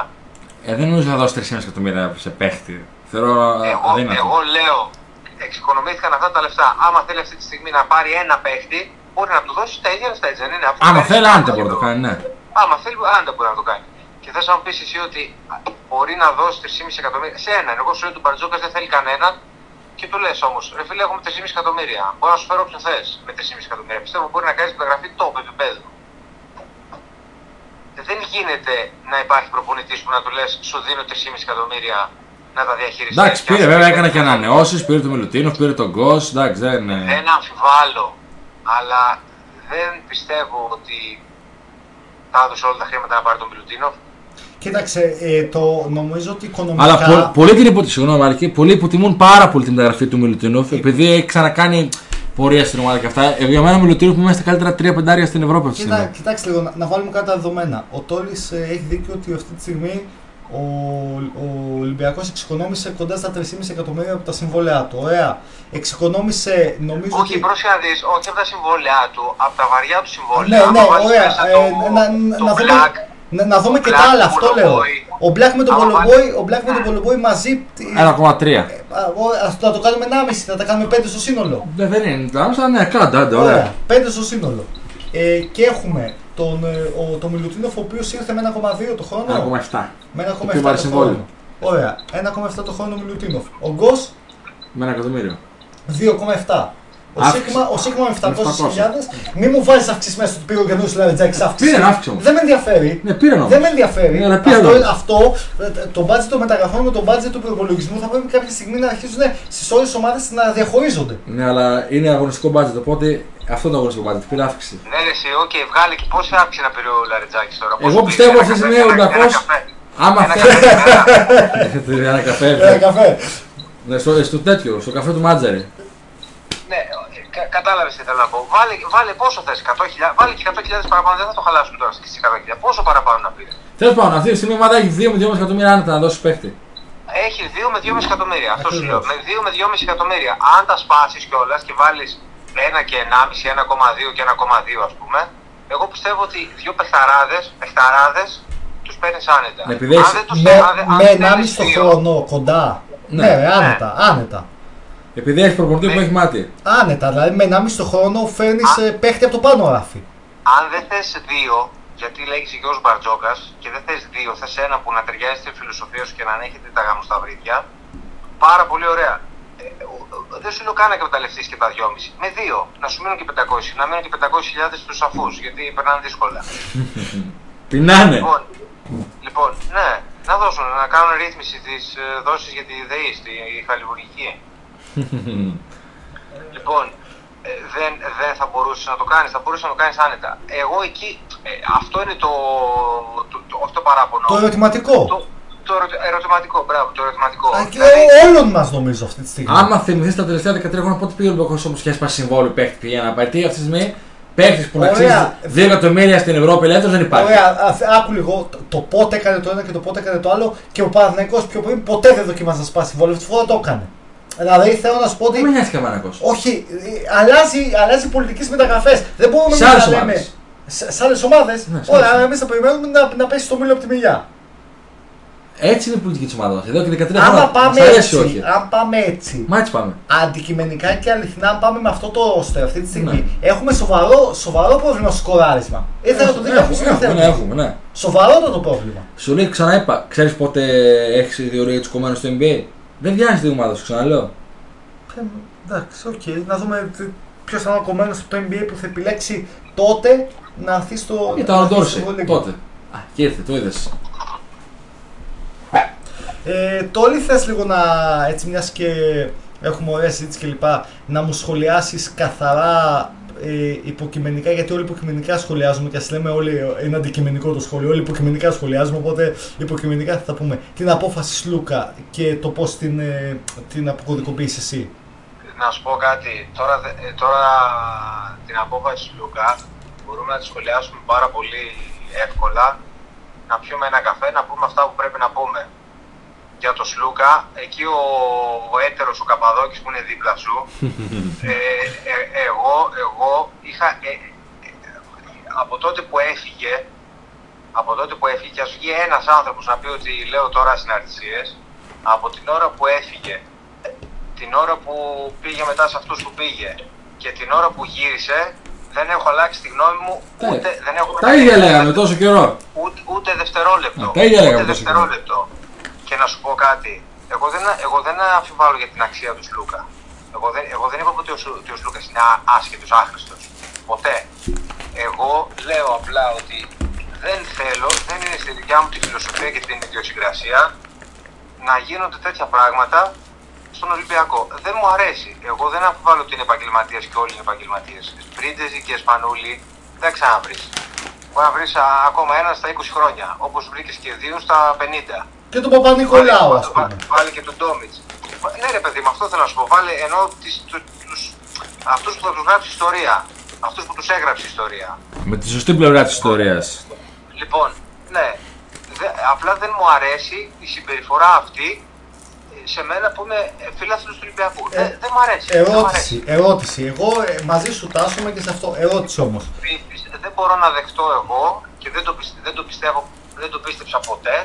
Ε, δεν νομίζω να δώσεις 3,5 εκατομμύρια σε παίχτη. Θεωρώ Εγώ, αδύνατο. εγώ λέω, εξοικονομήθηκαν αυτά τα λεφτά. Άμα θέλει αυτή τη στιγμή να πάρει ένα παίχτη, μπορεί να του δώσει τα ίδια λεφτά, έτσι δεν είναι; Αυτό Άμα παίρνει θέλει, στο άντε μπορεί να το πρωτάθλημα. κάνει, ναι. Άμα θέλει, άντε μπορεί να το κάνει. Και θες να μου πεις εσύ ότι μπορεί να δώσει 3,5 εκατομμύρια σε έναν. Εγώ σου λέω του Μπαρτζόκας δεν θέλει κανέναν και του λες όμως, ρε φίλε, έχουμε 3,5 εκατομμύρια. Μπορώ να σου φέρω όποιον θες με 3,5 εκατομμύρια. Πιστεύω μπορεί να κάνει μεταγραφή top επίπεδου. Δεν γίνεται να υπάρχει προπονητής που να του λες, σου δίνω 3,5 εκατομμύρια να τα διαχειριστεί. Εντάξει, πήρε βέβαια, έκανε και ανανεώσεις, πήρε το Μιλουτίνο, πήρε τον Γκος, εντάξει, δεν. ε, Δεν αμφιβάλλω, αλλά δεν πιστεύω ότι θα έδωσε όλα τα χρήματα να πάρει τον Μιλουτίνο. Κοίταξε, ε, το, νομίζω ότι οικονομικά. Αλλά πο- πολλοί την υποτιμούν, συγγνώμη, Μάρκη, πολλοί υποτιμούν πάρα πολύ τη μεταγραφή του Μιλουτίνοφ, επειδή έχει ξανακάνει πορεία στην ομάδα και αυτά. Ε, για μένα ο Μιλουτίνοφ είναι στα καλύτερα τρία πεντάρια στην Ευρώπη αυτή τη Κοίτα, στιγμή. κοιτάξτε λίγο, να, να βάλουμε κάτι τα δεδομένα. Ο Τόλη έχει δίκιο ότι αυτή τη στιγμή ο, ο Ολυμπιακός εξοικονόμησε κοντά στα 3,5 εκατομμύρια από τα συμβόλαιά του. Ωραία. Εξοικονόμησε, νομίζω. Όχι, ότι... πρόσεχε να δεις, όχι από τα συμβόλαια του, από τα βαριά του Ναι, συμβόλαια. ναι, Άμα βάλεις ωραία. μέσα Ε, το, να, το να, δούμε, Black, να, να δούμε το και Black, τα άλλα, το αυτό Bolo λέω. Boy. Ο Black με τον Άμα Πολομπόη, ο Black με τον Πολομπόη μαζί. τι- 1,3. Α, ο- ας το, να το κάνουμε 1,5, να τα κάνουμε 5 στο σύνολο. Δεν δεν είναι, αλλά ναι, κάντε, άντε, ωραία. 5 στο σύνολο. Ε, και έχουμε τον, ε, ο, τον Μιλουτίνοφ, ο οποίος ήρθε με 1,2 το χρόνο. 1,7. Με Το 1,7 οποίο το βάλει συμβόλαιο. χρόνο. Ωραία. 1,7 το χρόνο ο Μιλουτίνοφ. Ο Γκος Με ένα εκατομμύριο. 2,7. Ο Αύξηση. Σίκμα, ο Σίκμα με 700.000. 700. Μην μου βάζεις αυξήσεις μέσα του πήρε ο καινούριο Λαρεντζάκη αύξηση. Πήρε αύξηση όμως. Δεν με ενδιαφέρει. Ναι, πήρε όμως. Δεν με ενδιαφέρει. Ναι, αλλά πήρε αυτό, όμως. αυτό, ε, το μπάτζετ των μεταγραφών με το μπάτζετ του προϋπολογισμού θα πρέπει κάποια στιγμή να αρχίσουν στις όλες τις ομάδες να διαχωρίζονται. Ναι, αλλά είναι αγωνιστικό μπάτζετ, οπότε αυτό το αγωνιστικό μπάτζετ πήρε αύξηση. Ναι, ρε, εσύ, οκ, βγάλε και πόση αύξηση να πήρε ο Λαρεντζάκης τώρα; Εγώ πόσο πιστεύω πήρε, αυτή τη ένα στιγμή καφέ, ο ένα- Ολυμπιακός- ένα καφέ. Άμα Ένα θέλεις. καφέ, ένα- [LAUGHS] Ένα καφέ. Ένα καφέ. Ναι, στο, στο τέτοιο, στο καφέ του Μάτζαρη. Ναι, κα, κατάλαβες τι θέλω να πω. Βάλε, βάλε πόσο θες, 100.000, βάλε και 100.000 παραπάνω, δεν θα το χαλάσουμε τώρα στις 100.000. Πόσο παραπάνω να πήρε; Τέλος πάντων, αυτή τη στιγμή η ομάδα έχει 2 με 2 εκατομμύρια άνετα να δώσει παίχτη. Έχει 2 με 2,5 εκατομμύρια. Αυτό σου λέω. Ακριβώς. Με 2 με 2,5 εκατομμύρια. Αν τα σπάσεις κιόλας και βάλεις 1 και 1,5, 1,2 και 1,2 ας πούμε, εγώ πιστεύω ότι δύο παιχταράδε παιχταράδες, τους παίρνει άνετα. Ναι, επειδή αν έχεις- δεν τους Με, αν δεν- αν με δεν 1,5 θέλεις το δύο, χρόνο κοντά. Ναι. Ναι, ρε, άνετα, άνετα. Επειδή έχει προπονητή που Ναι. έχει μάτι. Άνετα, δηλαδή με 1,5 το χρόνο φέρνεις παίχτη από το πάνω ράφι. Αν δεν θες δύο, γιατί λέγεις και ο Μπαρτζόκας και δεν θες δύο, θες ένα που να ταιριάζει στη φιλοσοφία σου και να ανέχεται τα γάμου στα βρύδια, πάρα πολύ ωραία. Ε, ο- ο- δεν σου λέω καν να εκμεταλλευτείς και τα 2,5. Με δύο, να σου μείνουν και 500, να μείνουν και 500.000 στους αφού, γιατί περνάνε δύσκολα. [LAUGHS] Πεινάνε. Λοιπόν, λοιπόν, ναι, να δώσουν, να κάνουν ρύθμιση της δόσης για τη ΔΕΗ, στη χαλιβουργική. [LAUGHS] λοιπόν, ε, δεν, δεν θα μπορούσες να το κάνεις, θα μπορούσες να το κάνεις άνετα. Εγώ εκεί, ε, αυτό είναι το, το, το, όχι το παράπονο. Το ερωτηματικό. Το, το ερω- ερωτηματικό, μπράβο, το ερωτηματικό. Α, και Δηλαδή, όλων μας νομίζω αυτή τη στιγμή. Άμα θυμηθείς τα τελευταία 13 χρόνια, πότε πήγε ο Ολυμπιακός όμως και έσπασε συμβόλαιο παίχτη πήγε να πάει. Τι αυτή τη στιγμή παίχτης που να Ωραία. αξίζει 2 εκατομμύρια στην Ευρώπη ελεύθερος δεν υπάρχει. Ωραία, α- άκου λίγο το, το πότε έκανε το ένα και το πότε έκανε το άλλο και ο Παναθηναϊκός πιο πριν ποτέ δεν δοκίμασε να σπάσει συμβόλαιο. Αυτή τη φορά το έκανε. Δηλαδή θέλω να σου πω Δεν με ότι. νοιάζει Καμπανακό. Όχι, ε, αλλάζει, αλλάζει πολιτικέ μεταγραφέ. Δεν μπορούμε Σε να άλλες λέμε. ομάδες. Σε, σε άλλες ομάδες. Ναι, σε Ωραία, άλλες. εμείς θα περιμένουμε να, να πέσει το μήλο από τη μιλιά. Έτσι είναι η πολιτική της ομάδας. Εδώ και 13 χρόνια. Άμα Μας πάμε αρέσει έτσι, όχι; αν πάμε έτσι, Μα έτσι πάμε. αντικειμενικά και αληθινά, αν πάμε με αυτό το ρόστερ αυτή τη στιγμή, Ναι. έχουμε σοβαρό, σοβαρό πρόβλημα στο σκοράρισμα. Ήθελα να το δει Έχουμε, κάποιο έχουμε, ναι, έχουμε, ναι. Σοβαρότατο πρόβλημα. Σου λέει ξαναείπα, ξέρεις πότε έχεις διορία τους κομμένους στο NBA. Δεν βγαίνει την ομάδα σου, ξαναλέω. Ε, Εντάξει, οκ. Να δούμε ποιος θα είναι ο κομμένος από το NBA που θα επιλέξει τότε να έρθει στο. Ήταν να ο έρθει Ντόρσεϊ στο Ευρωλίγκα. τότε. Α, και ήρθε, το είδες. Ε, Τόλι θες λίγο να, έτσι μιας και έχουμε ωραία συζήτηση κλπ, να μου σχολιάσεις καθαρά ε, υποκειμενικά, γιατί όλοι υποκειμενικά σχολιάζουμε και ας λέμε όλοι, είναι αντικειμενικό το σχόλιο, όλοι υποκειμενικά σχολιάζουμε, οπότε υποκειμενικά θα πούμε την απόφαση Σλούκα και το πώς την, ε, την αποκωδικοποιείς εσύ. να σου πω κάτι. Τώρα, δε- ε, τώρα την απόφαση του Λουκά μπορούμε να τη σχολιάσουμε πάρα πολύ εύκολα. Να πιούμε ένα καφέ, να πούμε αυτά που πρέπει να πούμε. Για το Σλούκα, εκεί ο, ο έτερος, ο Καπαδόκης που είναι δίπλα σου, [LAUGHS] ε, ε, εγώ, εγώ είχα, ε, ε, από τότε που έφυγε, από τότε που έφυγε, και ας βγει ένας άνθρωπος να πει ότι λέω τώρα συναρτησίες, από την ώρα που έφυγε, την ώρα που πήγε μετά σε αυτούς που πήγε και την ώρα που γύρισε, δεν έχω αλλάξει τη γνώμη μου, Τα- ούτε, δεν έχω Τα ίδια λέγαμε τόσο καιρό. ούτε, ούτε δευτερόλεπτο. Α, τα ίδια λέγαμε ούτε τόσο δευτερόλεπτο. Και να σου πω κάτι. Εγώ δεν, εγώ δεν αμφιβάλλω για την αξία του Σλούκα. Εγώ δεν, εγώ δεν είπα ότι ο, Σου- ότι ο Σλούκας είναι ά- άσχετος, άχρηστος. Ποτέ. Εγώ λέω απλά ότι δεν θέλω, δεν είναι στη δικιά μου τη φιλοσοφία και την ιδιοσυγκρασία να γίνονται τέτοια πράγματα στον Ολυμπιακό. Δεν μου αρέσει. Εγώ δεν αμφιβάλλω ότι είναι επαγγελματίες και όλοι είναι επαγγελματίες. Σπρίντεζι και Σπανούλη δεν ξαναβρεις. Μπορεί να βρεις ακόμα ένα στα 20 χρόνια. Όπως βρήκες και δύο στα 50. Και τον Παπα-Νικολάου, ας πούμε. Βάλε, βάλε και τον Ντόμιτς. Ναι, ρε παιδί, με αυτό θέλω να σου πω. Βάλε ενώ τις, του, τους, αυτούς που θα τους γράψει ιστορία. Αυτούς που τους έγραψε ιστορία. Με τη σωστή πλευρά της ιστορίας. Λοιπόν, ναι. Δε, απλά δεν μου αρέσει η συμπεριφορά αυτή ε, σε μένα που είμαι φίλαθλος του Ολυμπιακού. Ε, δεν, δεν μου αρέσει. δεν μου Ερώτηση, ερώτηση. Εγώ ε, μαζί σου τάσσομαι και σε αυτό. Ερώτηση όμως. Πι- πι- Δεν μπορώ να δεχτώ εγώ και δεν το, πιστε- δεν το πιστεύω, δεν το πίστεψα ποτέ,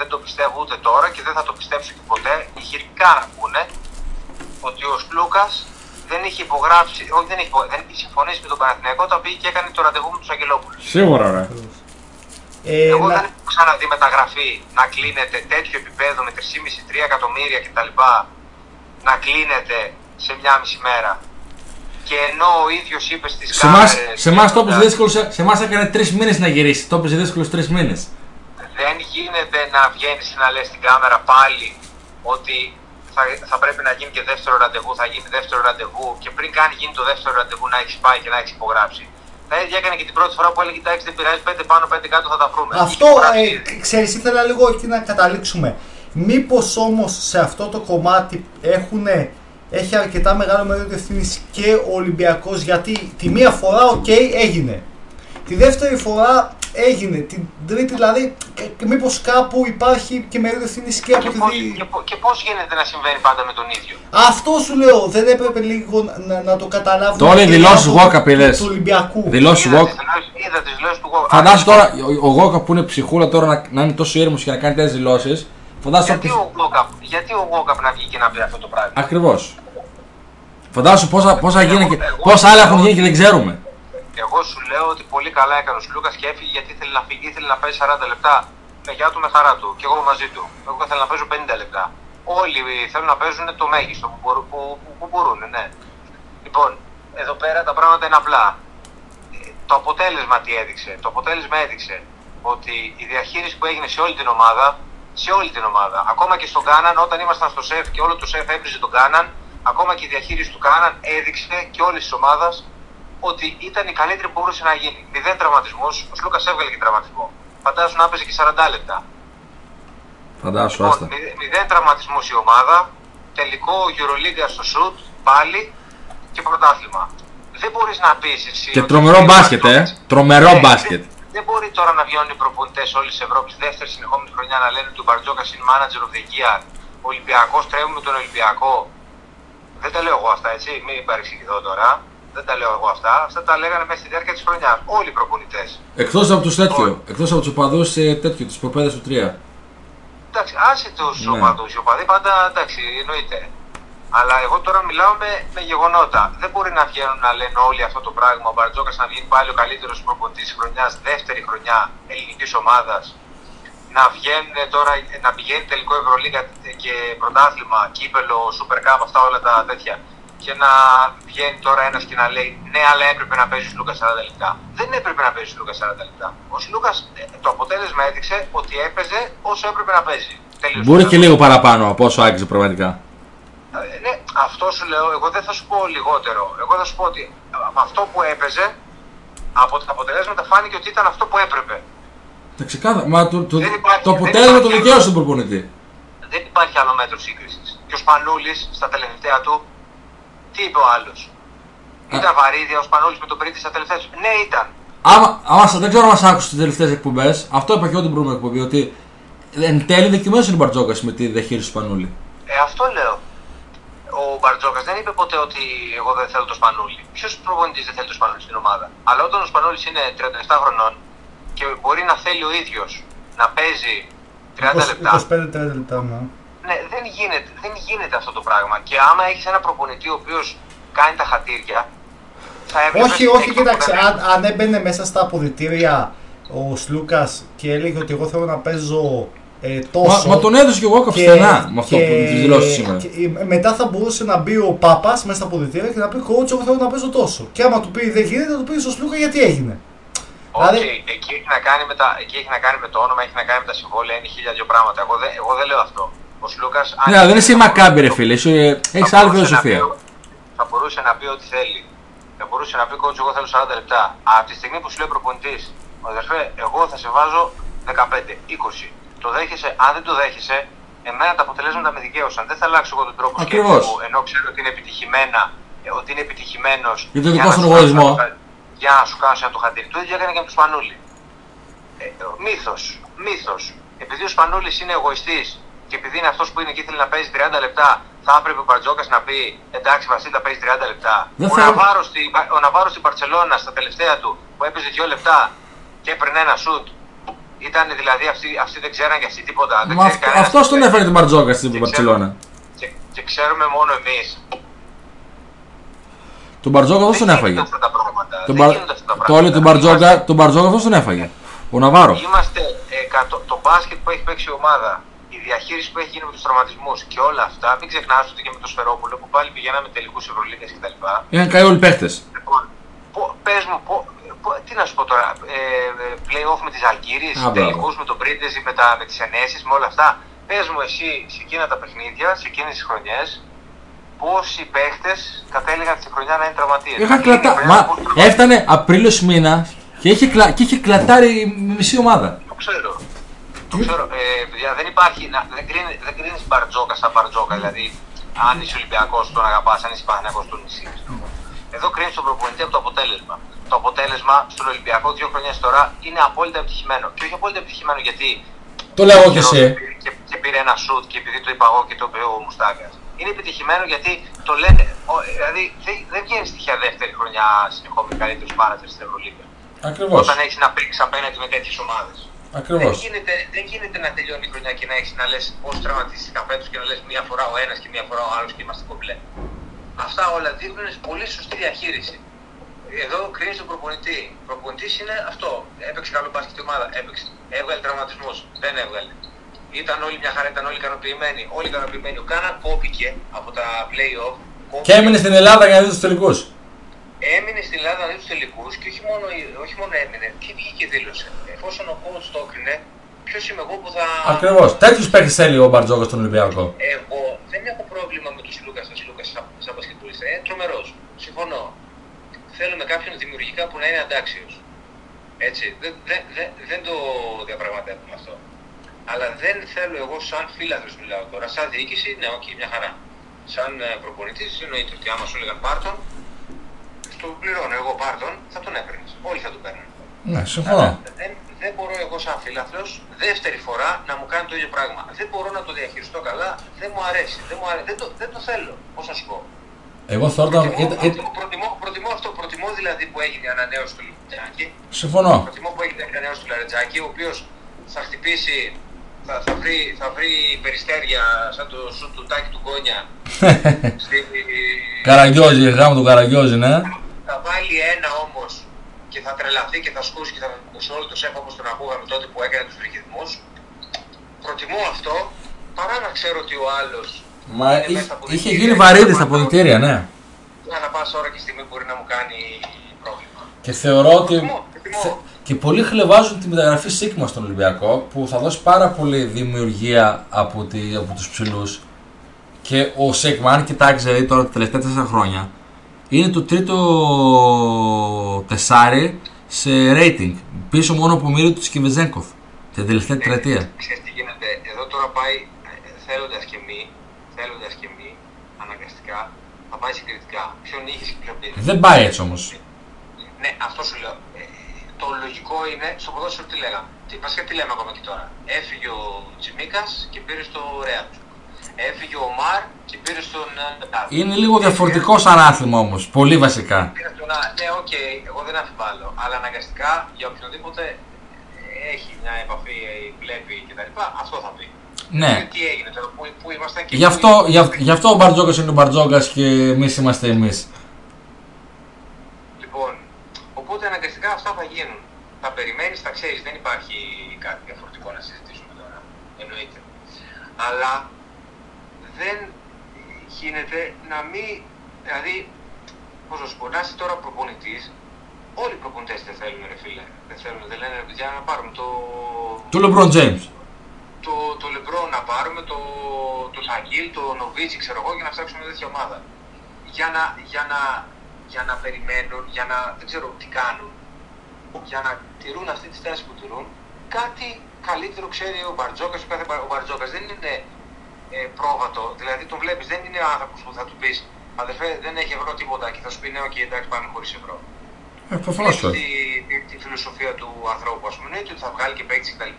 δεν το πιστεύω ούτε τώρα και δεν θα το πιστέψω και ποτέ, ηχηρικά να πούνε, ότι ο Σλούκας δεν είχε υπογράψει, όχι δεν είχε, υπο- δεν είχε συμφωνήσει με τον Παναθηναϊκό όταν πήγε και έκανε το ραντεβού με τους Αγγελόπουλους. Σίγουρα, ρε. Ε, Εγώ να- δεν έχω ξαναδεί μεταγραφή να κλείνεται τέτοιο επίπεδο με 3,5-3 εκατομμύρια κτλ. να κλείνεται σε μια μισή μέρα. Και ενώ ο ίδιος είπε στις Σε εμάς, σε εμάς το έπαιζε δύσκολο, σε σε εμάς έκανε τρεις μήνες να γυρίσει. Το έπαιζε δύσκολο τρεις μήνες. Δεν γίνεται να βγαίνεις και να λες στην κάμερα πάλι ότι θα, θα πρέπει να γίνει και δεύτερο ραντεβού, θα γίνει δεύτερο ραντεβού και πριν καν γίνει το δεύτερο ραντεβού να έχεις πάει και να έχεις υπογράψει. Τα ίδια έκανε και την πρώτη φορά που έλεγε: Εντάξει, δεν πειράζει, πέντε πάνω, πέντε κάτω θα τα βρούμε. Αυτό, Είχε υπογράψει ε, ήδη. ξέρεις, ήθελα λίγο εκεί να καταλήξουμε. Μήπως όμως σε αυτό το κομμάτι έχουν, έχει αρκετά μεγάλο μερίδιο ευθύνης και ο Ολυμπιακός γιατί τη μία φορά οκ έγινε. Τη δεύτερη φορά έγινε. Την τρίτη δηλαδή και, και μήπως κάπου υπάρχει και μερίδιο ευθύνης και από Και τη πώς, δι- και, πώς- και πώς γίνεται να συμβαίνει πάντα με τον ίδιο; Αυτό σου λέω, δεν έπρεπε λίγο να, να το καταλάβουμε. Το όλοι και δηλώσεις από Walkup, του- είδες. Του Ολυμπιακού. Δηλώσεις Είδα Walkup. τις δηλώσεις- Είδα τις δηλώσεις του Γουόκαπ. Φαντάσου τώρα ο, ο Γόκα που είναι ψυχούλα τώρα να, να είναι τόσο ήρεμος και να κάνει τέτοιες δηλώσεις. Φαντάσου Γιατί ο Γόκαπ, γιατί ο Γόκαπ να βγει και να πει αυτό το πράγμα; Ακριβώς. Φαντάσου πόσα, πόσα, Εγώ- γίνανε και, εγώ- πόσα άλλα έχουν γίνει και δεν ξέρουμε. Εγώ σου λέω ότι πολύ καλά έκανε ο Σλούκας και έφυγε γιατί ήθελε να φύγει, ήθελε να παίζει 40 λεπτά με γεια του, με χαρά του. Και εγώ μαζί του. Εγώ ήθελα να παίζω 50 λεπτά. Όλοι θέλουν να παίζουν το μέγιστο που, μπορούν, που, που, που μπορούν, ναι. Λοιπόν, εδώ πέρα τα πράγματα είναι απλά. Ε, Το αποτέλεσμα τι έδειξε. Το αποτέλεσμα έδειξε ότι η διαχείριση που έγινε σε όλη την ομάδα, σε όλη την ομάδα, ακόμα και στον Κάναν, όταν ήμασταν στο σεφ και όλο το σεφ έβριζε τον Κάναν, ακόμα και η διαχείριση του Κάναν έδειξε και όλη της ομάδας ότι ήταν η καλύτερη που μπορούσε να γίνει. Μηδέν τραυματισμού. Ο Σλούκα έβγαλε και τραυματισμό. Φαντάζομαι να έπαιζε και 40 λεπτά. Φαντάσου, Λοιπόν, άστα. μηδέ- μηδέν τραυματισμού η ομάδα. Τελικό Euroliga στο σουτ πάλι και πρωτάθλημα. Δεν μπορείς να πεις εσύ. Και ότι τρομερό ο μπάσκετ, ε. Μπαρτζόκας- Τρομερό Ναι, μπάσκετ. Δεν, δεν μπορεί τώρα να βγαίνουν οι προπονητές όλης της Ευρώπης δεύτερη συνεχόμενη χρονιά να λένε ότι ο Μπαρτζόκα είναι manager of the year. Ο Ολυμπιακός τρέμουμε τον Ολυμπιακό. Δεν τα λέω εγώ αυτά, έτσι. Μην παρεξηγηθώ τώρα. Δεν τα λέω εγώ αυτά. Αυτά τα λέγανε μέσα στη διάρκεια της χρονιάς. Όλοι οι προπονητές. Εκτός από τους τέτοιου, εκτός από τους οπαδούς τέτοιου, τους προπαίδε του 3. Εντάξει, άσε τους Ναι. οπαδούς. Οι οπαδοί πάντα εντάξει, εννοείται. Αλλά εγώ τώρα μιλάω με, με γεγονότα. Δεν μπορεί να βγαίνουν να λένε όλοι αυτό το πράγμα. Ο Μπαρτζόκας να βγει πάλι ο καλύτερος προπονητής της χρονιάς, δεύτερη χρονιά ελληνικής ομάδας. Να βγαίνουν τώρα, να πηγαίνει τελικό Ευρωλίγα και πρωτάθλημα, κύπελο, Super Cup, αυτά όλα τα τέτοια. Και να βγαίνει τώρα ένας και να λέει Ναι, αλλά έπρεπε να παίζεις ο Λούκα 40 λεπτά. Δεν έπρεπε να παίζεις ο Λούκα 40 λεπτά. Ο Λούκας το αποτέλεσμα έδειξε ότι έπαιζε όσο έπρεπε να παίζει. Τελείωσε. Μπορεί και λίγο παραπάνω από όσο άξιζε πραγματικά. Ε, Ναι, αυτό σου λέω. Εγώ δεν θα σου πω λιγότερο. Εγώ θα σου πω ότι από αυτό που έπαιζε, από τα αποτελέσματα φάνηκε ότι ήταν αυτό που έπρεπε. Τα ξεκάθαρα. Μα το, το, Δεν υπάρχει- το δεν αποτέλεσμα το υπάρχει δικαίωσε τον προπονητή. Δεν υπάρχει άλλο μέτρο σύγκρισης. Και ο Σπανούλης στα τελευταία του, τι είπε ο άλλος; Ήταν βαρύδια ο Σπανούλης με τον Πρίτη στα τελευταία τους; Ναι, ήταν. Άμα, άμα σα- δεν ξέρω αν μα άκουσε τις τελευταίες εκπομπές, αυτό είπα και εγώ την προηγούμενη εκπομπή. Ότι εν τέλει δικαιωμένο είναι ο Μπαρτζόκας με τη διαχείριση του Σπανούλη. Ε, αυτό λέω. Ο ο Μπαρτζόκας δεν είπε ποτέ ότι εγώ δεν θέλω το Σπανούλι. Ποιος προπονητής δεν θέλει το Σπανούλι στην ομάδα; Αλλά όταν ο Σπανούλης είναι 37 χρονών και μπορεί να θέλει ο ίδιος να παίζει 30 λεπτά. 25-30 λεπτά, ναι. Ναι, δεν γίνεται, δεν γίνεται αυτό το πράγμα. Και άμα έχεις ένα προπονητή ο οποίος κάνει τα χατήρια, θα έβλεπες Όχι, όχι, έξω κοίταξε. από τα- Αν, αν έμπαινε μέσα στα αποδητήρια ο Σλούκας και έλεγε ότι εγώ θέλω να παίζω ε, Μα, τόσο. μα τον έδωσε και εγώ καυστενά με αυτό που τη δηλώσεις σήμερα. και, ε, μετά θα μπορούσε να μπει ο Πάπας μέσα στα αποδητήρια και να πει: Coach, εγώ θέλω να παίζω τόσο. Και άμα του πει δεν γίνεται, θα του πει στο Σλούκα γιατί έγινε. Όχι, Δηλαδή- εκεί, έχει να κάνει με τα, εκεί έχει να κάνει με το όνομα, έχει να κάνει με τα συμβόλαια, είναι χίλια δυο πράγματα. Εγώ δεν, εγώ δεν λέω αυτό. Ο Σλούκας. Ναι, δεν είσαι η Μακάμπη, ρε φίλε. Έχεις άλλη φιλοσοφία. Θα μπορούσε να πει ό,τι θέλει. Θα μπορούσε να πει coach, εγώ θέλω 40 λεπτά. Από τη στιγμή που σου λέει προπονητής, αδερφέ, εγώ θα σε βάζω 15, 20. Το δέχεσαι, αν δεν το δέχεσαι, εμένα τα αποτελέσματα με δικαίωσαν. Δεν θα αλλάξω εγώ τον τρόπο Ακριβώς. σκέψης μου, ενώ ξέρω ότι είναι επιτυχημένα, ε, ότι είναι επιτυχημένος. Για το δικό σου λογαριασμό. Για να σου κάνω ένα το χατήρι. Το ίδιο έκανε και με τους Σπανούλη. Ε, Μύθος. Μύθος. Επειδή ο Σπανούλης είναι εγωιστής και επειδή είναι αυτός που είναι και ήθελε να παίζει 30 λεπτά, θα έπρεπε ο Μπαρτζόκας να πει εντάξει, Βασίλη, θα παίζει 30 λεπτά. Δεν ο, θα- Ναβάρος στη, ο Ναβάρος στην Παρσελώνα στα τελευταία του που έπαιζε 2 λεπτά και έπαιρνε ένα σουτ. Ήταν δηλαδή αυτοί, αυτοί δεν ξέραν για αυτή τίποτα. δεν Μα ξέρει κανένας αυτός τι τον παίζει. έφερε την Μπαρτζόκα στην Και Μπαρσελόνα. ξέρουμε- Και, και ξέρουμε μόνο εμείς. Τον Μπαρτζόκα αυτός τον έφαγε. αυτά τα πράγματα. Τον Δεν Μπαρ- γίνονται αυτά τα Το πράγματα. όλο τον Μπαρτζόκα, Είμαστε- τον Μπαρτζόκα αυτός τον έφαγε. Ο Ναβάρος. Είμαστε εκατό, το μπάσκετ που έχει παίξει η ομάδα, η διαχείριση που έχει γίνει με τους τραυματισμούς και όλα αυτά. Μην ξεχνάς ότι και με το Σφερόπουλο που πάλι πηγαίναμε τελικούς Ευρωλίγα κτλ. Είχαν καεί όλοι οι παίχτες. Λοιπόν, πο- πες μου, πο- πο- τι να σου πω τώρα, ε, ε, play-off με τις Αλγύριες, Α, μπράβο. τελικούς με τον Πρίντεζι, με, τα, με τις ενέσεις, με όλα αυτά. Πες μου εσύ σε εκείνα τα παιχνίδια, σε εκείνες τις χρονιές, πόσοι παίχτες κατέληγαν στη χρονιά να είναι τραυματίες; Είχαν Να κλείνει η κλατά... χρονιά Μα με πόσους τραυματίες. έφτανε Απρίλιος μήνα και είχε, κλα... και είχε κλατάρει η μισή ομάδα. Το ξέρω. Το ξέρω. Ε, παιδιά, δεν υπάρχει. Να, δεν, κρίνει, δεν κρίνεις μπαρτζόκα σαν μπαρτζόκα. Δηλαδή, αν είσαι Ολυμπιακός, τον αγαπάς, αν είσαι Παναγιακό, τον νησί. Εδώ κρίνεις τον προπονητή από το αποτέλεσμα. Το αποτέλεσμα στον Ολυμπιακό δύο χρόνια τώρα είναι απόλυτα επιτυχημένο. Και όχι απόλυτα επιτυχημένο γιατί. Το λέω εγώ και εσύ. Και, και πήρε ένα σουτ και επειδή το είπα εγώ και το είπε ο Μουστάκας. Είναι επιτυχημένο γιατί το λένε. ο- δηλαδή δεν, δεν βγαίνει στοιχεία δεύτερη χρονιά συνεχόμενη καλύτερου πάρατε στην Ευρωλίγα. Ακριβώς. Όταν έχεις να παίξεις απέναντι με τέτοιες ομάδες. Ακριβώς. Δεν γίνεται, δεν γίνεται να τελειώνει η χρονιά και να έχεις να λες πώς τραυματίστηκα φέτος και να λες μία φορά ο ένας και μία φορά ο άλλος και είμαστε κομπλέ. Αυτά όλα δείχνουν πολύ σωστή διαχείριση. Εδώ κρίνεις τον προπονητή. Ο προπονητής είναι αυτό. Έπαιξε καλό μπάσκετ η ομάδα. Έπαιξε. Έβγαλε τραυματισμούς. Δεν έβγαλε. Ήταν όλοι μια χαρά, ήταν όλοι ικανοποιημένοι. Όλοι ικανοποιημένοι. Ο Κάναν κόπηκε από τα playoff. κόπηκε. Και έμεινε στην Ελλάδα για να δεις τους τελικούς. Έμεινε στην Ελλάδα να δει του τελικούς και όχι μόνο, όχι μόνο έμεινε. Και βγήκε και δήλωσε. Εφόσον ο coach το έκρινε, ποιος είμαι εγώ που θα. Ακριβώς. Τέτοιους παίχτες θέλει ο Μπαρτζόκα στον Ολυμπιακό. Εγώ δεν έχω πρόβλημα με τον Λούκας σαν Λούκας σαν, σαν μπασκετμπολίστα. Είναι τρομερός. Συμφωνώ. Θέλουμε κάποιον δημιουργικά που να είναι αντάξιος. Έτσι. Δεν, δεν, δεν, δεν το διαπραγματεύουμε αυτό. Αλλά δεν θέλω εγώ σαν φίλαθλος μιλάω τώρα. Σαν διοίκηση, ναι, οκ, μια χαρά. Σαν ε, προπονητής, εννοείται ότι άμα σου έλεγαν πάρτον, στο πληρώνω εγώ πάρτον, θα τον έπαιρνες. Όλοι θα τον παίρνουν. Ναι, συμφωνώ. Δεν, δεν μπορώ εγώ σαν φίλαθλο δεύτερη φορά να μου κάνει το ίδιο πράγμα. Δεν μπορώ να το διαχειριστώ καλά, δεν μου αρέσει. Δεν, μου αρέσει, δεν, το, δεν το θέλω. Πώς να σου πω; Εγώ θεωρώ ότι Προτιμώ, ήταν- ήταν- προτιμώ, προτιμώ, προτιμώ αυτό. Προτιμώ δηλαδή που έγινε η ανανέωση του Λαρεντζάκη. Συμφωνώ. Προτιμώ που έγινε η ανανέωση του Λαρετζάκη, ο οποίος θα χτυπήσει, θα, θα, βρει, θα βρει περιστέρια σαν το σου του τάκι του Κόνια. [LAUGHS] στη, Καραγκιόζη, γάμο του Καραγκιόζη, ναι. Θα βάλει ένα όμως και θα τρελαθεί και θα σκούσει και θα ακούσει όλο το σεφ όπως τον ακούγαμε τότε που έκανε τους ρυθμού. Προτιμώ αυτό παρά να ξέρω ότι ο άλλος. Μα είχε, είχε γίνει βαρύδι στα ποδητήρια, ναι. Ανά πάσα ώρα και στιγμή μπορεί να μου κάνει πρόβλημα. Και θεωρώ ότι. Προτιμώ, προτιμώ. θε- Και πολλοί χλεβάζουν τη μεταγραφή Σίγμα στον Ολυμπιακό που θα δώσει πάρα πολύ δημιουργία από, τη, από τους ψηλούς και ο Σίγμα, αν κοιτάξει δηλαδή τώρα τα τελευταία τέσσερα χρόνια είναι το τρίτο τεσάρι σε rating πίσω μόνο από μίλη του Σκιβεζέγκοφ την τελευταία τριετία. Ξέρεις τι γίνεται, εδώ τώρα πάει θέλοντας και μη, θέλοντας και μη, αναγκαστικά, θα πάει συγκριτικά. Ποιον είχε και ποιον πήρε. Δεν πάει έτσι όμως. Ναι, αυτό σου λέω. Ε, το λογικό είναι, στο ποδόσφαιρο τι λέγαμε. Τι, βασικά τι λέμε ακόμα και τώρα. Έφυγε ο Τσιμίκας και πήρες τον Ρέαμπτσιουκ. Έφυγε ο Μαρ και πήρες τον ε, Ντάβι. Είναι λίγο διαφορετικό σαν άθλημα όμως. Πολύ βασικά. Πήρες τον Α- Ναι, οκ, εγώ δεν αμφιβάλλω. Αλλά αναγκαστικά για οποιονδήποτε έχει μια επαφή, ε, βλέπει κτλ. Αυτό θα πει. Ναι. Ε, Τι έγινε τώρα, πού, πού ήμασταν και Γι' πού αυτό, ήμασταν. γι' αυ- γι' αυτό ο Μπαρτζόκα είναι ο Μπαρτζόκα και εμείς είμαστε εμείς. Λοιπόν, οπότε αναγκαστικά αυτά θα γίνουν. Θα περιμένεις, θα ξέρεις, δεν υπάρχει κάτι διαφορετικό να συζητήσουμε τώρα. Εννοείται. Αλλά δεν γίνεται να μην. Δηλαδή, πώς να σου πω, να είσαι τώρα προπονητής, όλοι οι προπονητές δεν θέλουν, ρε φίλε. Δεν θέλουν, δεν λένε, ρε παιδιά, να πάρουμε το. Του LeBron James. Το, το Λεμπρό να πάρουμε, το, το Σαγγίλ, το Νοβίτσι, ξέρω εγώ, για να φτιάξουμε τέτοια ομάδα. Για να, για να, για να περιμένουν, για να δεν ξέρω τι κάνουν, για να τηρούν αυτή τη στάση που τηρούν, κάτι καλύτερο ξέρει ο Μπαρτζόκας. Ο, κάθε Μπα- ο Μπαρτζόκας δεν είναι ε, πρόβατο, δηλαδή τον βλέπεις, δεν είναι άνθρωπος που θα του πεις Αδερφέ, δεν έχει ευρώ τίποτα και θα σου πει ναι, οκ, εντάξει, πάμε χωρίς ευρώ. Ε, προφανώς Έχει τη, τη, τη φιλοσοφία του ανθρώπου, ας πούμε, εννοείται ότι θα βγάλει και παίξει κτλ.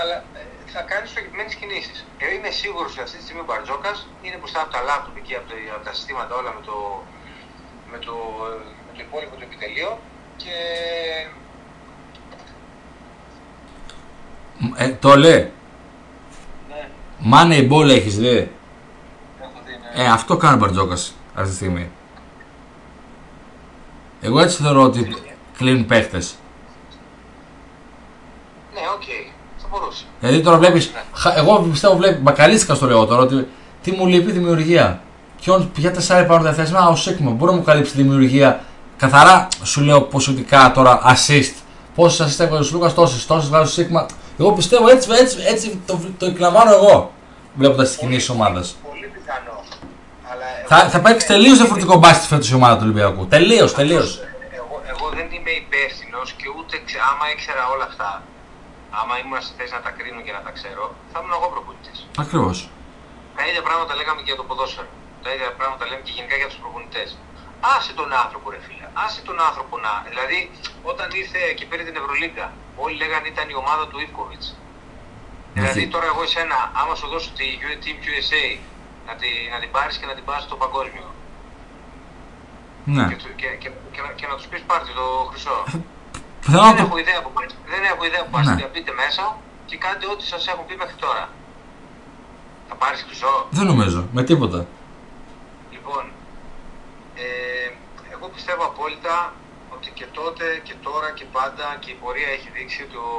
Αλλά ε, θα κάνεις στοχευμένες κινήσεις. Εγώ είμαι σίγουρος ότι αυτή τη στιγμή ο Μπαρτζόκας είναι μπροστά από τα λάπτοπ και από, τα- από τα συστήματα όλα με το, με το, με το υπόλοιπο του επιτελείο και Ε, το λέει. Ναι, Moneyball έχεις δει. έχω δει, ναι. Ε, αυτό κάνει ο Μπαρτζόκας αυτή τη στιγμή. Εγώ έτσι θεωρώ ότι κλείνουν παίχτες. Ναι, οκ, θα μπορούσε. Δηλαδή τώρα βλέπεις. Εγώ πιστεύω βλέπει. Μπακαλίστικα στο λέω τώρα ότι τι μου λείπει η δημιουργία. Ποια τεσσάρια είναι διαθέσιμα. Α, ο Σίγμα μπορεί να μου καλύψει τη δημιουργία. Καθαρά σου λέω ποσοτικά τώρα assist. Πόσες assist έβγαλε ο Λούκας, τόσες, τόσες βγάζει ο Σίγμα. Εγώ πιστεύω έτσι, έτσι, έτσι το, το εκλαμβάνω εγώ. Βλέποντας τι κινήσει ομάδας. Πολύ πιθανό. Αλλά Θα, εγώ- θα παίξει τελείως διαφορετικό μπάσκετ φέτος η ομάδα του Ολυμπιακού. Τελείως, τελείως. Εγώ, εγώ δεν είμαι υπεύθυνος και ούτε ξε- άμα ήξερα όλα αυτά, άμα ήμουν σε θέση να τα κρίνω και να τα ξέρω, θα ήμουν εγώ προπονητής. Ακριβώς. Τα ίδια πράγματα λέγαμε και για το ποδόσφαιρο. Τα ίδια πράγματα λέμε και γενικά για τους προπονητές. Άσε τον άνθρωπο, ρε φίλε. Άσε τον άνθρωπο να. Δηλαδή, όταν ήρθε και πήρε την Ευρωλίγκα, όλοι λέγανε ήταν η ομάδα του Ιβκοβιτς. Δηλαδή, τώρα εγώ εσένα, άμα σου δώσω τη U- Team USA, να, τη, να την πάρεις και να την πας στο παγκόσμιο. Ναι. Και, του- και, και, και, να- και να τους πεις πάρτε το χρυσό. Θέλω Δεν να το. έχω ιδέα που πάτε. Δεν έχω ιδέα που Ναι. πάτε. Μπείτε μέσα και κάντε ό,τι σας έχουν πει μέχρι τώρα. Θα πάρεις χρυσό. Δεν νομίζω. Με τίποτα. Λοιπόν, ε, εγώ πιστεύω απόλυτα ότι και τότε και τώρα και πάντα και η πορεία έχει δείξει ότι ο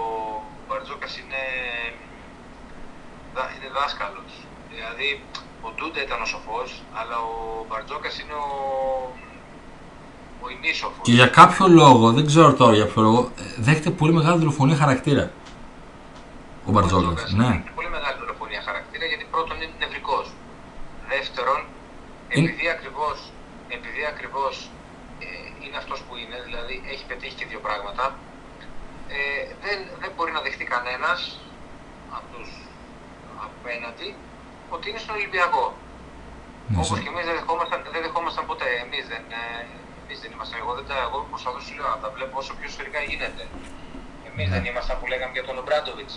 Μπαρτζόκας είναι, δά- είναι δάσκαλος. Δηλαδή, ο Ντούντα ήταν ο σοφός, αλλά ο Μπαρτζόκας είναι ο, ο ημίσοφος. Και για κάποιο λόγο, δεν ξέρω τώρα για ποιο λόγο, ε, δέχεται πολύ μεγάλη δολοφονία χαρακτήρα. Ο Μπαρτζόκα. Μπαρτζόκας Ναι. έχει πολύ μεγάλη δολοφονία χαρακτήρα γιατί πρώτον είναι νευρικός. Δεύτερον, Είναι- επειδή ακριβώς, επειδή ακριβώς ε, είναι αυτός που είναι, δηλαδή έχει πετύχει και δύο πράγματα, ε, δεν, δεν μπορεί να δεχτεί κανένας από τους απέναντι ότι είναι στον Ολυμπιακό. Ναι, Όπως σε- και εμείς δεν δεχόμασταν, δεν δεχόμασταν ποτέ. Εμείς δεν, ε, εμείς δεν ήμασταν. Εγώ, δεν τα, εγώ προσπαθώ σου λέω να τα βλέπω όσο πιο σφαιρικά γίνεται. Εμείς Ναι. δεν ήμασταν που λέγαμε για τον Ομπράντοβιτς.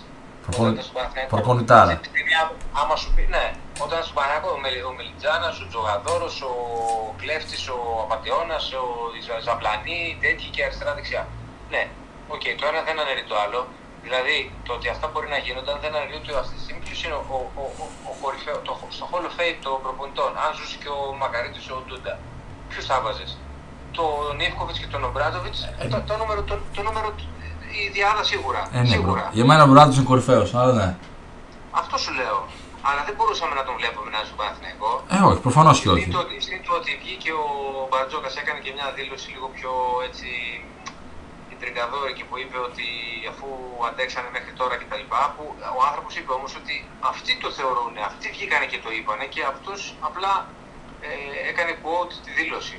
Προπονη- Όταν ήταν στον Παναθηναϊκό. προπονητάρα. Στη- στη μια- Άμα σου πει, ναι, όταν στον Παναθηναϊκό ο, Μελ, ο Μελιτζάνας, ο Τζογαδόρος, ο Κλέφτης, ο Απατεώνας, ο Ζα- Ζαμπλανή, τέτοιοι και αριστερά-δεξιά. Ναι, οκ, το ένα δεν αναιρεί το άλλο. Δηλαδή, το ότι αυτά μπορεί να γίνονταν δεν αναιρεί ότι αυτή τη στιγμή ποιος είναι ο, ο, ο, ο κορυφαίο, το, στο Hall of Fame των προπονητών, αν ζούσε και ο Μακαρίτης ο Ντούντα. Ποιους θα βάζεις, τον Ίβκοβιτς και τον Ομπράντοβιτς, το, το, νούμερο, το, το νούμερο, η διάδα σίγουρα. Ε, ναι, σίγουρα. bro. Για μένα ο Μπράντο είναι κορυφαίος, αλλά ναι. Αυτό σου λέω. Αλλά δεν μπορούσαμε να τον βλέπουμε να είναι στο Παναθηναϊκό. Ε, όχι, προφανώς και όχι. Συν το, συν το ότι βγήκε ο Μπαρτζόκας, έκανε και μια δήλωση λίγο πιο έτσι τριγκαδόρικη που είπε ότι αφού αντέξανε μέχρι τώρα κτλ. Που ο άνθρωπος είπε όμως ότι αυτοί το θεωρούν, αυτοί βγήκανε και το είπανε και αυτός απλά ε, έκανε quote τη δήλωση.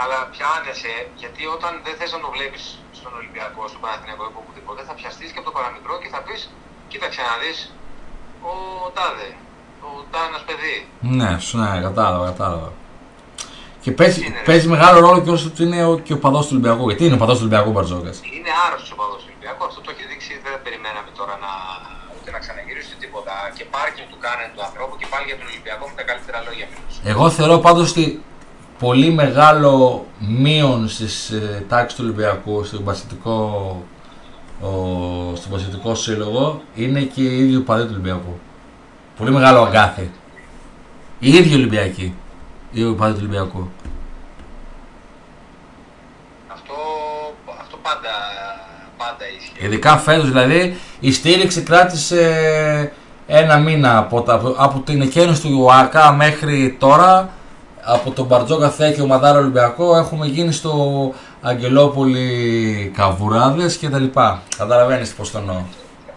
Αλλά πιάνεσαι, γιατί όταν δεν θες να το βλέπεις στον Ολυμπιακό, στον Παναθηναϊκό ή οπουδήποτε, θα πιαστείς και από το παραμικρό και θα πεις: Κοίταξε να δεις, ο Τάδε, ο Τάνας παιδί. Ναι, σου ναι, κατάλαβα, κατάλαβα. Και παίζει, Είναι, ρε; παίζει μεγάλο ρόλο και όσο ότι είναι ο, και ο παδός του Ολυμπιακού. Γιατί είναι ο παδός του Ολυμπιακού Μπαρτζόκας; Είναι άρρωστος ο παδός του Ολυμπιακού. Αυτό το έχει δείξει. Δεν περιμέναμε τώρα να. ούτε να ξαναγυρίσει ούτε τίποτα. Και πάρκινγκ του κάνανε του ανθρώπου και πάλι για τον Ολυμπιακό με τα καλύτερα λόγια μιλούσε. Εγώ θεωρώ πάντως ότι πολύ μεγάλο μείον στις ε, τάξεις του Ολυμπιακού, στον πασχετικό, ο, στον πασχετικό σύλλογο, είναι και οι ίδιοι οπαδοί του Ολυμπιακού. Πολύ μεγάλο αγκάθι. Οι ίδιοι Ολυμπιακοί. Οι οπαδοί του Ολυμπιακού. Αυτό, αυτό πάντα, πάντα ίσχυε. Ειδικά φέτος δηλαδή η στήριξη κράτησε ένα μήνα από, τα, από την εκένωση του ΟΑΚΑ μέχρι τώρα από τον Μπαρτζόκα Θέ και ο Μαδάρα Ολυμπιακό έχουμε γίνει στο Αγγελόπολη Καβουράδες και τα λοιπά. Καταλαβαίνεις πώς το εννοώ.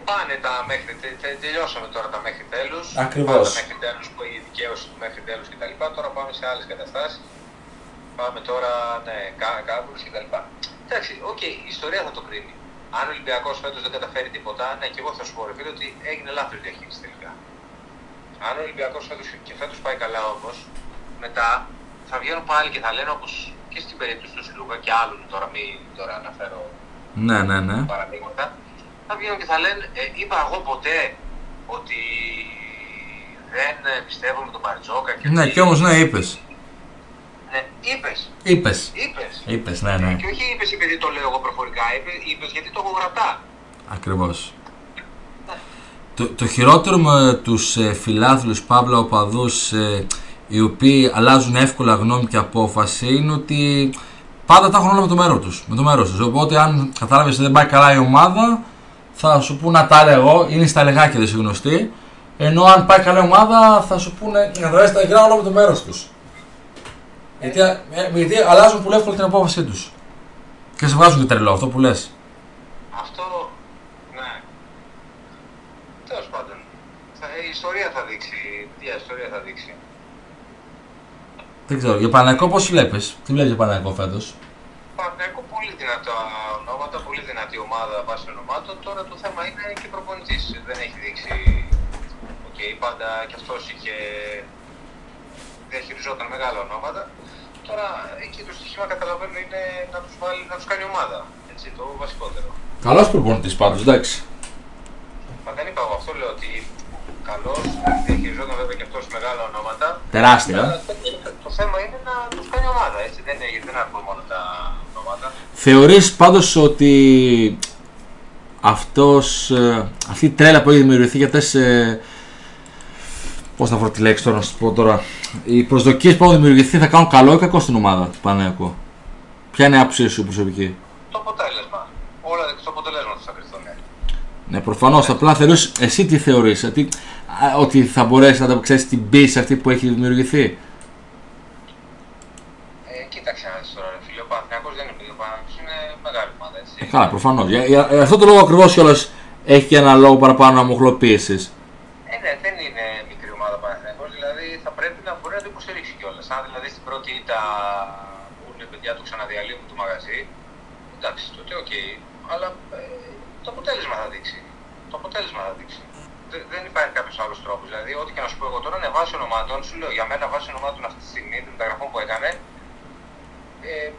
Πάνε τα μέχρι, τε, τε- τελειώσαμε τώρα τα μέχρι τέλους. Ακριβώς. Πάνε Τα μέχρι τέλους που η δικαίωση του μέχρι τέλους κτλ. Τώρα πάμε σε άλλες καταστάσεις. Πάμε τώρα, ναι, κα- κάβουρες κτλ. Εντάξει, οκ, η ιστορία θα το κρίνει. Αν ο Ολυμπιακός φέτος δεν καταφέρει τίποτα, ναι, και εγώ θα σου πω ρε φίλε ότι έγινε λάθος διαχείριση τελικά. Αν ο Ολυμπιακός φέτος και φέτος πάει καλά όμως, μετά θα βγαίνουν πάλι και θα λένε όπως και στην περίπτωση του Σιλούκα και άλλων τώρα, μην τώρα αναφέρω Ναι, ναι, ναι. παραδείγματα, θα βγαίνουν και θα λένε, ε, είπα εγώ ποτέ ότι δεν ε, πιστεύω με τον Μπαρτζόκα και Ναι, ότι- και όμως ναι, είπες. Ναι, είπες, Είπες. είπες. Είπες, ναι, ναι. Και όχι είπες επειδή το λέω εγώ προφορικά, είπε- είπες γιατί το έχω γραπτά. Ακριβώς. Το, το χειρότερο με τους ε, φιλάθλους Παύλα οπαδούς ε, οι οποίοι αλλάζουν εύκολα γνώμη και απόφαση είναι ότι πάντα τα έχουν όλα με το μέρο τους. Με το μέρος τους. Οπότε αν κατάλαβες ότι δεν πάει καλά η ομάδα θα σου πούνε να τα έλεγα εγώ, είναι στα λεγάκια δεν γνωστή. Ενώ αν πάει καλά η ομάδα θα σου πούνε να δράσει τα υγρά όλα με το μέρος τους. Γιατί, ε, γιατί αλλάζουν πολύ εύκολα την απόφασή τους. Και σε βγάζουν και τρελό αυτό που λες. Αυτό, ναι. Τέλος πάντων, θα, η ιστορία θα δείξει, η ιστορία θα δείξει. Δεν ξέρω. Για Παναθηναϊκό πώς βλέπεις; Τι βλέπεις για Παναθηναϊκό φέτος; Παναθηναϊκό πολύ δυνατά ονόματα, πολύ δυνατή ομάδα βάσει ονομάτων. Τώρα το θέμα είναι και προπονητής. Δεν έχει δείξει. Οκ, πάντα κι αυτός είχε διαχειριζόταν μεγάλα ονόματα. Τώρα εκεί το στοίχημα καταλαβαίνω είναι να τους, βάλει, να τους κάνει ομάδα. Έτσι, το βασικότερο. Καλός προπονητής πάντως, εντάξει. Μα δεν είπα εγώ αυτό, λέω ότι καλός, διαχειριζόταν βέβαια και αυτός μεγάλα ονόματα. Τεράστια. Αλλά το θέμα είναι να τους κάνει ομάδα, έτσι. Δεν, είναι, δεν αρκούν μόνο τα ονόματα. Θεωρείς πάντως ότι αυτός, ε, αυτή η τρέλα που έχει δημιουργηθεί για αυτές, ε, πώς θα βρω τη λέξη τώρα να σου πω τώρα, οι προσδοκίες που έχουν δημιουργηθεί θα κάνουν καλό ή κακό στην ομάδα του Παναγιακού; Ποια είναι η άποψή σου προσωπική; Το αποτέλεσμα. Όλα το αποτέλεσμα θα κρυφθούν. Ναι, προφανώς, απλά θεωρείς, εσύ τι θεωρείς, ότι, α, ότι θα μπορέσει να ανταπεξέλθει την πίεση αυτή που έχει δημιουργηθεί; Ε, κοίταξε να δεις τώρα, ρε φίλε. Ο Παναθηναϊκός δεν είναι παιδί. Ο Παναθηναϊκός είναι μεγάλη ομάδα, έτσι. Ε, καλά, προφανώς. Για, για, για αυτό το λόγο ακριβώς κιόλας έχει και ένα λόγο παραπάνω ομογενοποίησης. Ε, ναι, δεν είναι μικρή ομάδα ο Παναθηναϊκός. Δηλαδή θα πρέπει να μπορεί να το υποστηρίξει κιόλας. Αν δηλαδή στην πρώτη ήττα πούνε παιδιά το ξαναδιαλύουν το μαγαζί, εντάξει, τότε οκ. Αλλά ε, το αποτέλεσμα θα δείξει. Το αποτέλεσμα θα δείξει. Δεν, δεν υπάρχει κάποιο άλλο τρόπο. Δηλαδή, ό,τι και να σου πω εγώ τώρα, ναι, βάσει ονομάτων, σου λέω για μένα βάσει ονομάτων αυτή τη στιγμή, των μεταγραφών που έκανε, ε,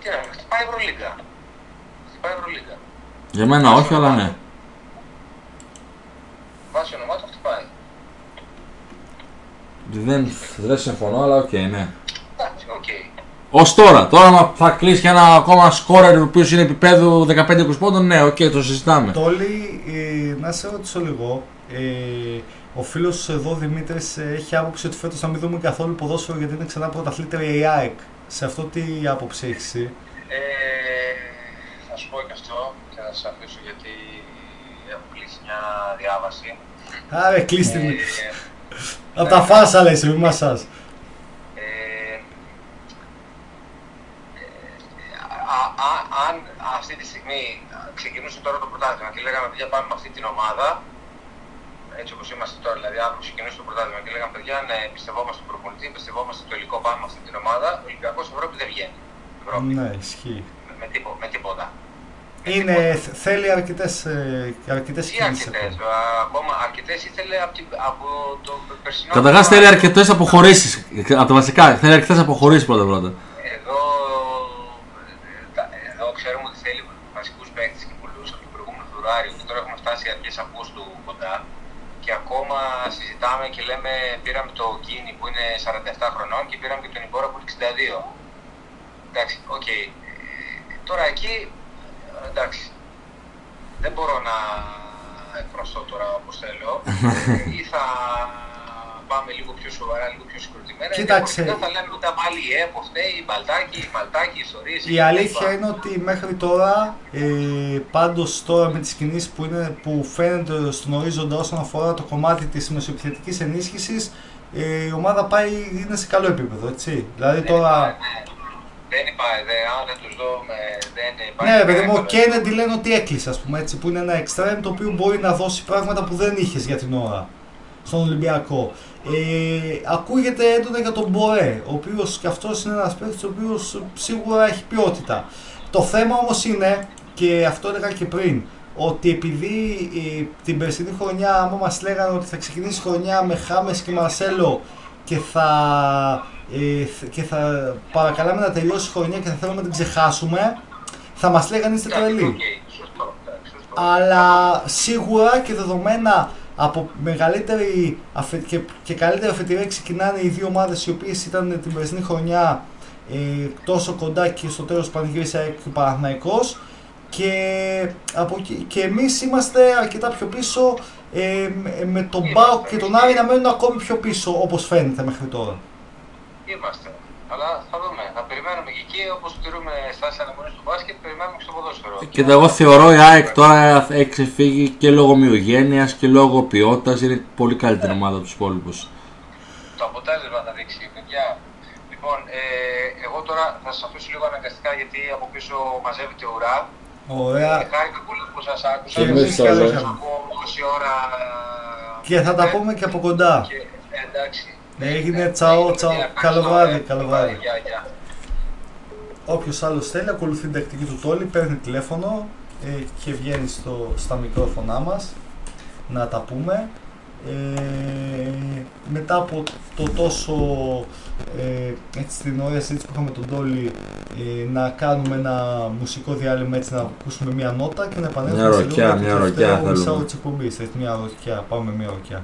την χτυπάει Ευρωλίγκα. Χτυπάει Ευρωλίγκα. Για μένα όχι, αλλά ναι. Βάσει ονομάτων χτυπάει. Δεν, δεν συμφωνώ, αλλά οκ, ναι. Εντάξει, οκ. Ε τώρα, τώρα αν θα κλείσει και ένα ακόμα σκόρερ ο οποίος είναι επίπεδου 15-20 πόντων, ναι, οκ, το συζητάμε. Τόλι, ε, να σε ρωτήσω λίγο. Ε, ο φίλος εδώ Δημήτρης έχει άποψη ότι φέτος θα μην δούμε καθόλου ποδόσφαιρο γιατί είναι ξανά πρωταθλήτρια η ΑΕΚ. Σε αυτό τι άποψη έχεις εσύ; Ε, θα σου πω και αυτό και θα σα αφήσω γιατί έχω κλείσει μια διάβαση. Άρα κλείσει την. Ε, [LAUGHS] Από τα φάσα λε, μη μασάς. ε, α- α- αν αυτή τη στιγμή ξεκινούσε τώρα το πρωτάθλημα και λέγαμε παιδιά πάμε με αυτή την ομάδα, έτσι όπως είμαστε τώρα, δηλαδή αύριο ξεκινούσε το πρωτάθλημα και λέγαμε παιδιά ναι, πιστευόμαστε στον προπονητή, πιστευόμαστε στο υλικό, πάμε με αυτή την ομάδα, ο Ολυμπιακός Ευρώπη δεν βγαίνει. Ευρώπη. Ναι, ισχύει. Με, με, τίπο- με τίποτα. Με Είναι, τίποτα. θ- θέλει αρκετές, ε, αρκετές Τι κινήσεις αρκετές, ακόμα. α, ακόμα αρκετές ήθελε από, την- από το περσινό. Καταρχάς θέλει αρκετές αποχωρήσεις. Από τα βασικά, θέλει αρκετές αποχωρήσεις πρώτα-πρώτα. Εδώ, ε, τα- εδώ ξέρουμε ότι θέλει βασικούς παίκτες και πολλούς από το προηγούμενο Φεβρουάριο και τώρα έχουμε φτάσει φτάσει αρχές Αυγούστου κοντά και ακόμα συζητάμε και λέμε πήραμε το Κίνη που είναι 47 χρονών και πήραμε και τον Ιμπόρα που είναι 62. Εντάξει, οκ. Ε, Τώρα εκεί, ε, εντάξει, δεν μπορώ να εκφραστώ τώρα όπως θέλω [LAUGHS] ή θα πάμε λίγο πιο σοβαρά, λίγο πιο συγκροτημένα. ή Κοίταξε. διαφορετικά θα λέμε ότι πάλι η ΕΠΟ φταίει, η Μπαλτάκη, η Μπαλτάκη, οι ιστορίες. Η αλήθεια είναι ότι μέχρι τώρα, ε, πάντως τώρα με τις κινήσεις που, είναι, που φαίνονται στον ορίζοντα όσον αφορά το κομμάτι της μεσοεπιθετικής ενίσχυσης, ε, η ομάδα πάει, είναι σε καλό επίπεδο, έτσι. Δηλαδή Δεν τώρα... υπάρχει, ναι. Δεν υπάρχει, δεν, αν δεν τους δούμε, δεν υπάρχει. Ναι, ρε παιδί μου, ο κανένα Κέννεντι λένε ότι έκλεισε, ας πούμε, έτσι, που είναι ένα extreme το οποίο μπορεί να δώσει πράγματα που δεν είχες για την ώρα στον Ολυμπιακό. Ε, ακούγεται έντονα για τον Μπορέ, ο οποίος και αυτός είναι ένας παίκτης ο οποίος σίγουρα έχει ποιότητα. Το θέμα όμως είναι, και αυτό έλεγα και πριν, ότι επειδή ε, την περσινή χρονιά, άμα μας λέγανε ότι θα ξεκινήσει η χρονιά με Χάμες και Μαρσέλο και θα, ε, θ- και θα παρακαλάμε να τελειώσει η χρονιά και θα θέλουμε να την ξεχάσουμε, θα μας λέγανε είστε Εντάξει, τρελοί. οκ, σωστό, εντάξει, σωστό. Αλλά σίγουρα και δεδομένα από μεγαλύτερη αφε- και, και καλύτερη αφετηρία ξεκινάνε οι δύο ομάδες οι οποίες ήταν την περσινή χρονιά ε, τόσο κοντά και στο τέλος πανηγύρισε ΑΕΚ και ο Παναθηναϊκός και, από, εκεί- και εμείς είμαστε αρκετά πιο πίσω ε, με- με τον Είμαστε. Μπάουκ και τον Άρη να μένουν ακόμη πιο πίσω όπως φαίνεται μέχρι τώρα. Είμαστε. Αλλά θα δούμε. Θα περιμένουμε και εκεί όπως τηρούμε στάση αναμονής στο μπάσκετ, περιμένουμε και στο ποδόσφαιρο. Κοίτα, εγώ θεωρώ η ΑΕΚ τώρα έχει ξεφύγει και λόγω μειογένεια και λόγω ποιότητας. Είναι πολύ καλύτερη ομάδα από τους υπόλοιπους. Το αποτέλεσμα θα δείξει, παιδιά. Λοιπόν, ε, εγώ τώρα θα σας αφήσω λίγο αναγκαστικά γιατί από πίσω μαζεύεται ουρά. Ωραία. Ε, χάρηκα πολύ που σας άκουσα. Και εμείς σας καλώς ευχαριστώ. ήρθατε. Από όση ώρα... Και θα τα ε, πούμε και από κοντά. Και, ε, εντάξει. Έγινε, Ε, τσαο, έγινε, τσαο. παιδιά, Καλό ευχαριστώ, βράδυ, ε. καλό βράδυ. Γεια, γεια. Όποιος άλλος θέλει, ακολουθεί την τακτική του τόλι, παίρνει τηλέφωνο ε, και βγαίνει στο, στα μικρόφωνά μας να τα πούμε. Ε, μετά από το τόσο ε, έτσι την ωραία συζήτηση που είχαμε τον Τόλι ε, να κάνουμε ένα μουσικό διάλειμμα έτσι να ακούσουμε μια νότα και να επανέλθουμε Μια σε ροκιά, λίγο μια το ροκιά τελευταίο θέλουμε. μισάωρο της εκπομπής. Έτσι, μια ροκιά, πάμε μια ροκιά.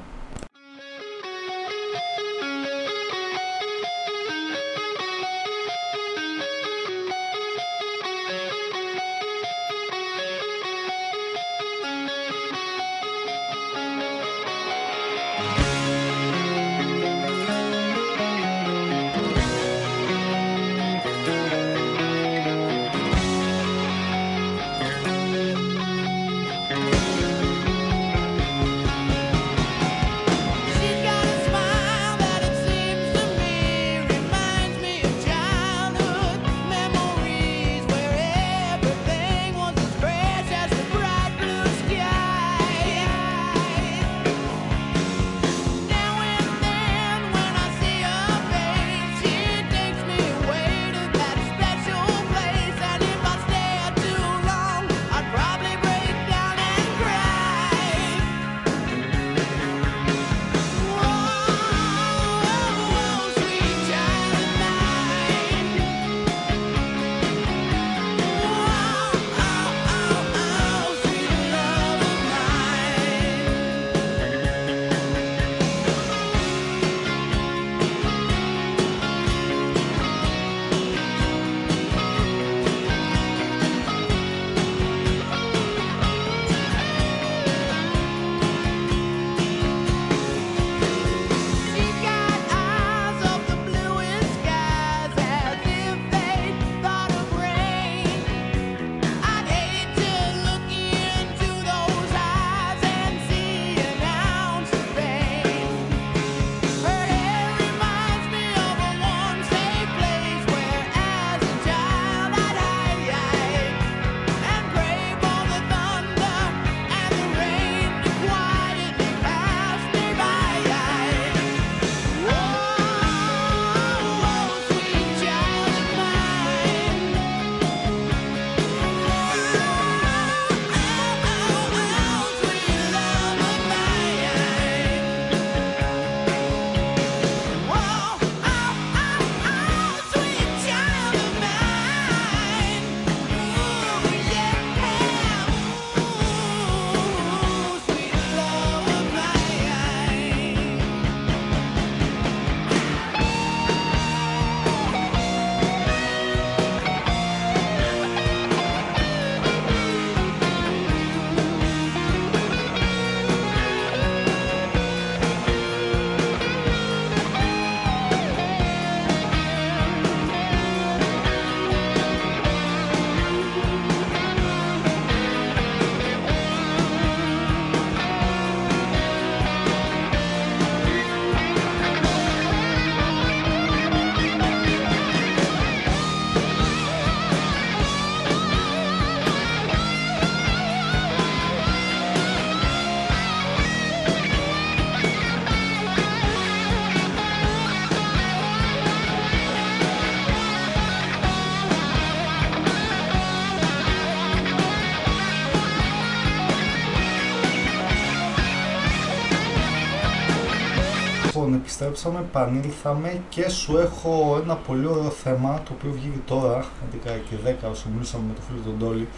Επιστρέψαμε, επανήλθαμε και σου έχω ένα πολύ ωραίο θέμα το οποίο βγήκε τώρα, 11 και 10 όσο μιλούσαμε με τον φίλο τον Τόλι.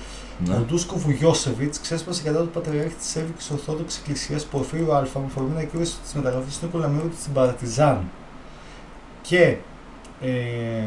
Ναι. Ο Ντούσκο Βουγιώσεβιτς ξέσπασε κατά του Πατριάρχη της Σέρβικη Ορθόδοξης Εκκλησίας Πορφύριου Α με φορμή να κύρωσε της μεταγραφής του Νίκολα Μύρωτη στην Παρτιζάν. Και ε,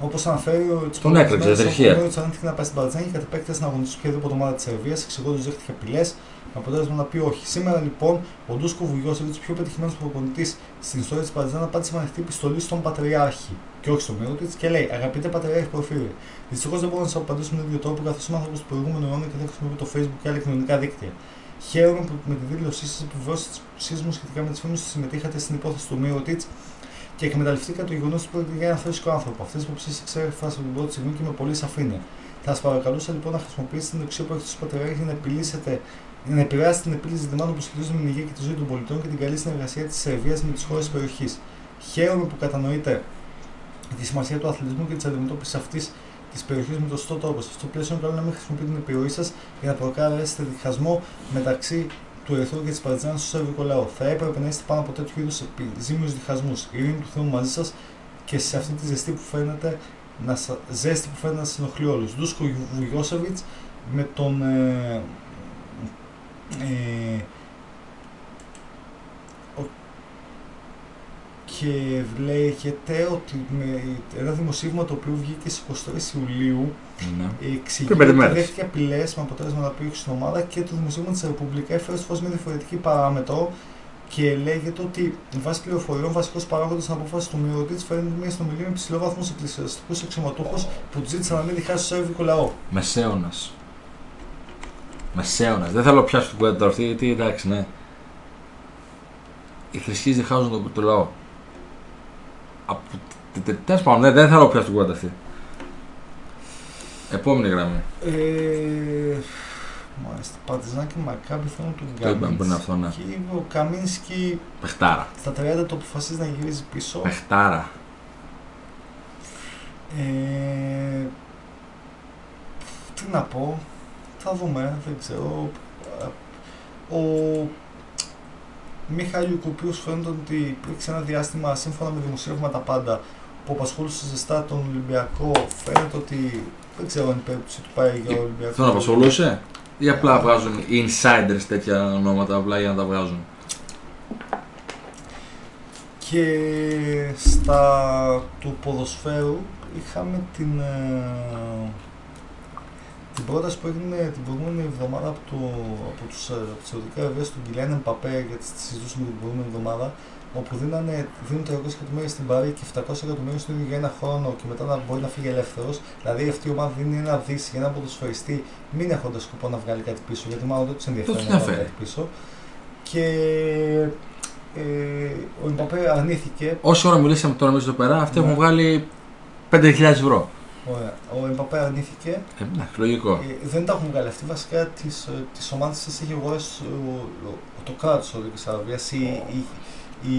Όπως αναφέρει ο Τον έκρυψε, ατυχία. Ο Μύρωτης ανέχθηκε να πάει στην Παρτιζάν και κατ' επέκταση να αγωνιστεί οποιαδήποτε ομάδα της Σερβίας, εξηγώντας ότι δέχτηκε απειλές. Με αποτέλεσμα να πει όχι. Σήμερα λοιπόν ο Ντούσκο Βουγιώσεβιτ, πιο πετυχημένο προπονητή στην ιστορία της Παρτιζάν, απάντησε με ανοιχτή επιστολή στον Πατριάρχη και όχι στον Μύρωτη και λέει: Αγαπητέ Πατριάρχη Πορφύριου, Δυστυχώς δεν μπορώ να σας απαντήσω με τον ίδιο τρόπο καθώς είμαι άνθρωπος του προηγούμενου αιώνα και δεν χρησιμοποιώ το Facebook και άλλα κοινωνικά δίκτυα. Χαίρομαι που με τη δήλωσή σας επιβεβαιώσετε τι πουσίε μου σχετικά με τις φήμες που συμμετείχατε στην υπόθεση του Μύρωτιτ και εκμεταλλευτήκατε το γεγονός ότι πρόκειται για ένα θρησκό άνθρωπο. Αυτές τις υποψίες εξέφρασα από την πρώτη στιγμή και με πολύ σαφήνεια. Θα σας παρακαλούσα λοιπόν να χρησιμοποιήσετε την εξουσία που έχετε στους πατριάρχες για να επιλύσετε να επηρεάσετε την επίλυση ζητημάτων που σχετίζονται με την υγεία και τη ζωή των πολιτών και την καλή συνεργασία της Σερβίας με τις χώρες της περιοχής. Χαίρομαι που κατανοείτε τη σημασία του αθλητισμού και της αντιμετώπισης αυτής της περιοχής με τον σωστό τρόπο. Σε αυτό το πλαίσιο, είναι καλό να μην χρησιμοποιείτε την επιρροή σας για να προκαλέσετε διχασμό μεταξύ του Ερυθρού και της Παρτιζάν στο σερβικό λαό. Θα έπρεπε να είστε πάνω από τέτοιου είδους επιζήμιους διχασμούς. Η ειρήνη του Θεού μαζί σας και σε αυτή τη ζεστή που φαίνεται να, σα- ζέστη που φαίνεται να σας ενοχλεί όλους. Ντούσκο Βουγιώσεβιτ με τον. Ε, ε, ο- και λέγεται ότι με ένα δημοσίευμα το οποίο βγήκε στις 23 Ιουλίου Ναι. εξηγεί Πριν πέντε ότι μέρες. δέχτηκε απειλές με αποτέλεσμα να πει όχι στην ομάδα και το δημοσίευμα της Ρεπουμπλικά έφερε στο φω μια διαφορετική παράμετρο και λέγεται ότι βάσει πληροφοριών βασικός παράγοντας στην απόφασης του Μυρωτή φαίνεται μια συνομιλία με υψηλό βαθμό εκκλησιαστικού αξιωματούχου που του ζήτησαν να μην διχάσει το σερβικό λαό. Μεσαίωνας. Μεσαίωνας. Δεν θέλω να πιάσω την κουβέντα τώρα αυτή γιατί εντάξει, ναι. Οι θρησκείες διχάζουν τον το λαό. Από... Τέλος πάντων, δεν, δεν θέλω να πιάσω την κουβέντα αυτή. Επόμενη γραμμή. Ε, μάλιστα. Παρτιζάν και Μακάμπι θέλουν τον Το είπαμε πριν αυτό, ναι. Και ο Καμίνσκι Πεχτάρα. στα 30 το αποφασίζει να γυρίζει πίσω. Πεχτάρα. Ε, τι να πω, θα δούμε, δεν ξέρω. Ο Μιχάλη ο οποίο φαίνεται ότι υπήρξε ένα διάστημα σύμφωνα με δημοσιεύματα πάντα που απασχολούσε ζεστά τον Ολυμπιακό. Φαίνεται ότι δεν ξέρω αν η περίπτωση του πάει για Ολυμπιακό. Τον απασχολούσε ή απλά βγάζουν οι insiders τέτοια ονόματα απλά για να τα βγάζουν; Και στα του ποδοσφαίρου είχαμε την, ε, την πρόταση που έγινε την προηγούμενη εβδομάδα από, το, από τους, ε, από τις Σαουδικά Αραβίες του Γκυλιάν Εμπαπέ γιατί τη συζητούσαμε την προηγούμενη εβδομάδα όπου δίνανε, δίνουν 300 εκατομμύρια στην Παρή και 700 εκατομμύρια στον ίδιο για ένα χρόνο και μετά να μπορεί να φύγει ελεύθερος. Δηλαδή αυτή η ομάδα δίνει ένα δις για ένα ποδοσφαιριστή, μην έχοντας σκοπό να βγάλει κάτι πίσω, γιατί μάλλον δεν τους ενδιαφέρει Δεν τους να βγάλει ενδιαφέρει. κάτι πίσω. Και ε, ο Εμπαπέ αρνήθηκε Όση ώρα μιλήσαμε τώρα εμεί εδώ πέρα, αυτοί Ναι. έχουν βγάλει 5.000 ευρώ. Ωραία. Ο Εμπαπέ αρνήθηκε. Ε, εντάξει, λογικό. Ε, δεν τα έχουν βγάλει αυτοί. Βασικά τις τις ομάδες τη έχει αγοράσει ο- ο- το κράτος της Σαουδική Αραβίας. Η, η, η,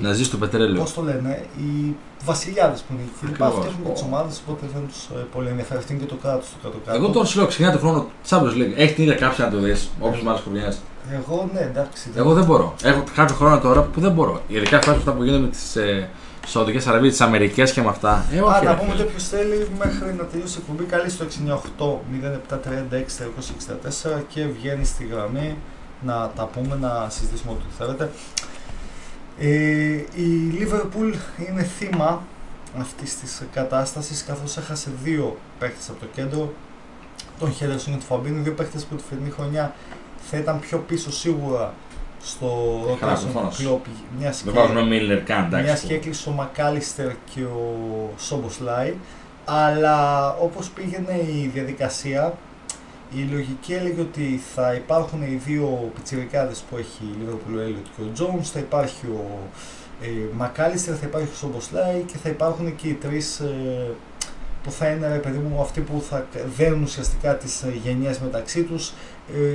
Να ζεις στο πετρέλαιο. Πώς το λένε, οι βασιλιάδες που είναι εκεί. λοιπά, Ακριβώς. Αυτοί έχουν και τις ομάδες, οπότε δεν τους πολύ ενδιαφέρει. Αυτή είναι και το κράτος του κάτω-κάτω. Εγώ τώρα σου λέω ξεκινάει το χρόνο Champions League. Έχει την ίδια κάψα να το δεις, όπως με άλλες χρονιέ. Εγώ, ναι, εντάξει. δεν- Εγώ δεν μπορώ. Έχω κάποιο χρόνο τώρα που δεν μπορώ. Ειδικά αυτά αυτά που γίνονται με τις ε, Σαουδικές Αραβίες, τις Αμερικές και με αυτά. Ε, όχι. Α, ρε να πούμε φίλε. ότι όποιος θέλει μέχρι να τελειώσει η εκπομπή, καλεί στο 698 0736 και βγαίνει στη γραμμή να τα πούμε, να συζητήσουμε ό,τι θέλετε. Ε, η Liverpool είναι θύμα αυτής της κατάστασης καθώς έχασε δύο παίχτες από το κέντρο, τον Χέντερσον και τον Φαμπίνο, δύο παίχτες που τη φετινή χρονιά θα ήταν πιο πίσω σίγουρα στο Καλά, rotation του προφανώς. Klopp, μιας Δεν και- βάζουμε Μίλλερ καν, μια εντάξει. και έκλεισε ο Μακάλιστερ και ο Σόμποσλάι. Αλλά όπως πήγαινε η διαδικασία, η λογική έλεγε ότι θα υπάρχουν οι δύο πιτσιρικάδες που έχει η Liverpool, ο Elliot και ο Jones, θα υπάρχει ο ε, Μακάλιστερ, θα υπάρχει ο Σόμποσλάι και θα υπάρχουν και οι τρεις ε, που θα είναι ρε παιδί μου αυτοί που θα δένουν ουσιαστικά τις ε, γενιές μεταξύ τους ε,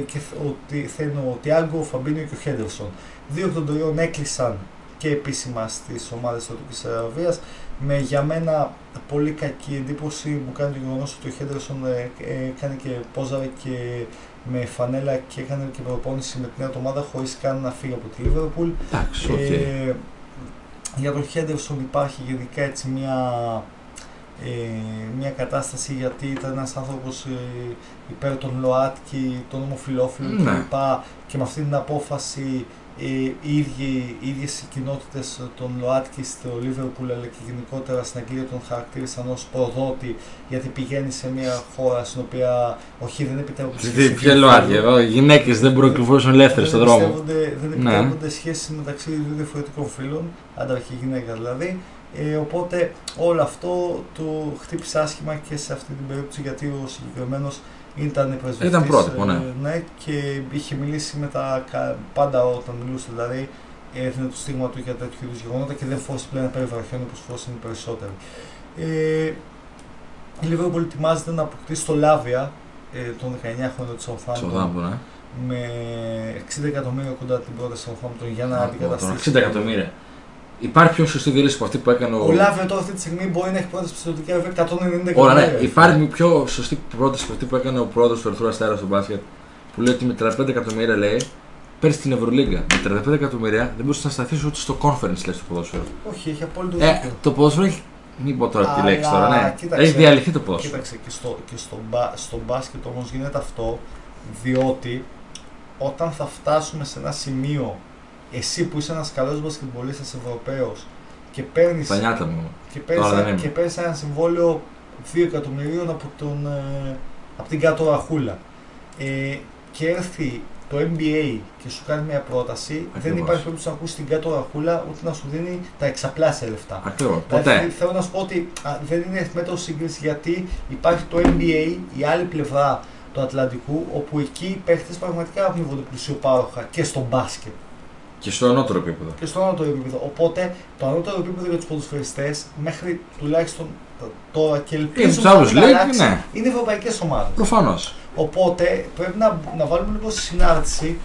και θ- ότι θα είναι ο Τιάγκο, ο Φαμπίνιο και ο Χέντερσον. Δύο εκ των τριών έκλεισαν και επίσημα στις ομάδες της Σαουδικής Αραβίας με για μένα πολύ κακή εντύπωση μου κάνει το γεγονός ότι ο Χέντερσον ε, ε, έκανε και πόζαρε και με φανέλα και έκανε και προπόνηση με την νέα του ομάδα χωρίς καν να φύγει από τη Λίβερπουλ. Εντάξει, οκ. Ε, για τον Χέντερσον υπάρχει γενικά έτσι μια, ε, μια κατάσταση γιατί ήταν ένας άνθρωπος ε, υπέρ των ΛΟΑΤΚΙ, των ομοφυλόφιλων Ναι. κλπ. Και με αυτή την απόφαση ε, οι, ίδιοι, οι ίδιες οι κοινότητες των ΛΟΑΤΚΙ στο Λίβερπουλ αλλά και γενικότερα στην Αγγλία τον χαρακτήρισαν ως προδότη γιατί πηγαίνει σε μια χώρα στην οποία όχι δεν επιτρέπονται Τι σχέσεις ποιο ΛΟΑΤΚΙ εδώ, οι γυναίκες δεν μπορούν να κυκλοφορήσουν ελεύθερε στον δεν δρόμο. εμπιστεύονται- Δεν Ναι. επιτρέπονται σχέσεις μεταξύ δύο διαφορετικών φίλων, άντρα και γυναίκα δηλαδή. Ε, οπότε όλο αυτό το χτύπησε άσχημα και σε αυτή την περίπτωση γιατί ο συγκεκριμένος ήταν πρεσβευτής. Ήταν πρότυπο, ναι. ε, ναι. Και είχε μιλήσει με τα κα- πάντα όταν μιλούσε δηλαδή έδινε το στίγμα του για τέτοιου είδους γεγονότα και δεν φόρησε πλέον να περιβραχιώνει όπως φόρησαν οι περισσότεροι. Ε, η Liverpool ετοιμάζεται να αποκτήσει το Λάβια ε, των 19 χρόνων του Southampton Southampton, ε. με 60 εκατομμύρια κοντά την πρώτη Southampton για να Τώρα, αντικαταστήσει. 60 εκατομμύρια. Υπάρχει πιο σωστή διαλύση από αυτή που έκανε ο. Ο Λάβιο τώρα αυτή τη στιγμή μπορεί να έχει πρώτη πιστοτική αδερφή 190 εκατομμύρια. Ωραία, ναι. Υπάρχει πιο σωστή πρόταση από αυτή που έκανε ο πρόεδρος του Ερθρού Αστέρα στο μπάσκετ. Που λέει ότι με 35 εκατομμύρια λέει παίρνει την Ευρωλίγκα. Με 35 εκατομμύρια δεν μπορεί να σταθεί ούτε στο conference λέει στο ποδόσφαιρο. Όχι, έχει απόλυτο Ε, δίκιο. το ποδόσφαιρο έχει. Μην πω τώρα τη Αλλά, λέξη τώρα, ναι. κοίταξε. Έχει διαλυθεί το ποδόσφαιρο. Κοίταξε, και στο, και στο, μπα, στο μπάσκετ όμως γίνεται αυτό διότι όταν θα φτάσουμε σε ένα σημείο εσύ που είσαι ένας καλός μπασκετμπολίστας Ευρωπαίος και παίρνεις, Τα νιάτα μου. και Τώρα δεν παίρνεις, είμαι. και παίρνεις ένα συμβόλαιο 2 εκατομμυρίων από, τον, ε, από την κάτω ραχούλα ε, και έρθει το NBA και σου κάνει μια πρόταση, δεν Ακριβώς. υπάρχει περίπτωση να ακούσει την κάτω ραχούλα ούτε να σου δίνει τα εξαπλάσια λεφτά. Ακριβώς. Δηλαδή, Ποτέ. θέλω να σου πω ότι α, δεν είναι μέτρος σύγκριση γιατί υπάρχει το NBA, η άλλη πλευρά του Ατλαντικού, όπου εκεί οι παίχτε πραγματικά αμείβονται πλουσιοπάροχα και στο μπάσκετ Και στο ανώτερο επίπεδο. και στο ανώτερο επίπεδο. Οπότε το ανώτερο επίπεδο για τους ποδοσφαιριστές μέχρι τουλάχιστον τώρα και Είναι ελπίζουμε τους να άλλους μην λέει, αλλάξει, ναι. είναι ευρωπαϊκές ομάδες. Προφανώς. Οπότε πρέπει να, να βάλουμε λίγο στη συνάρτηση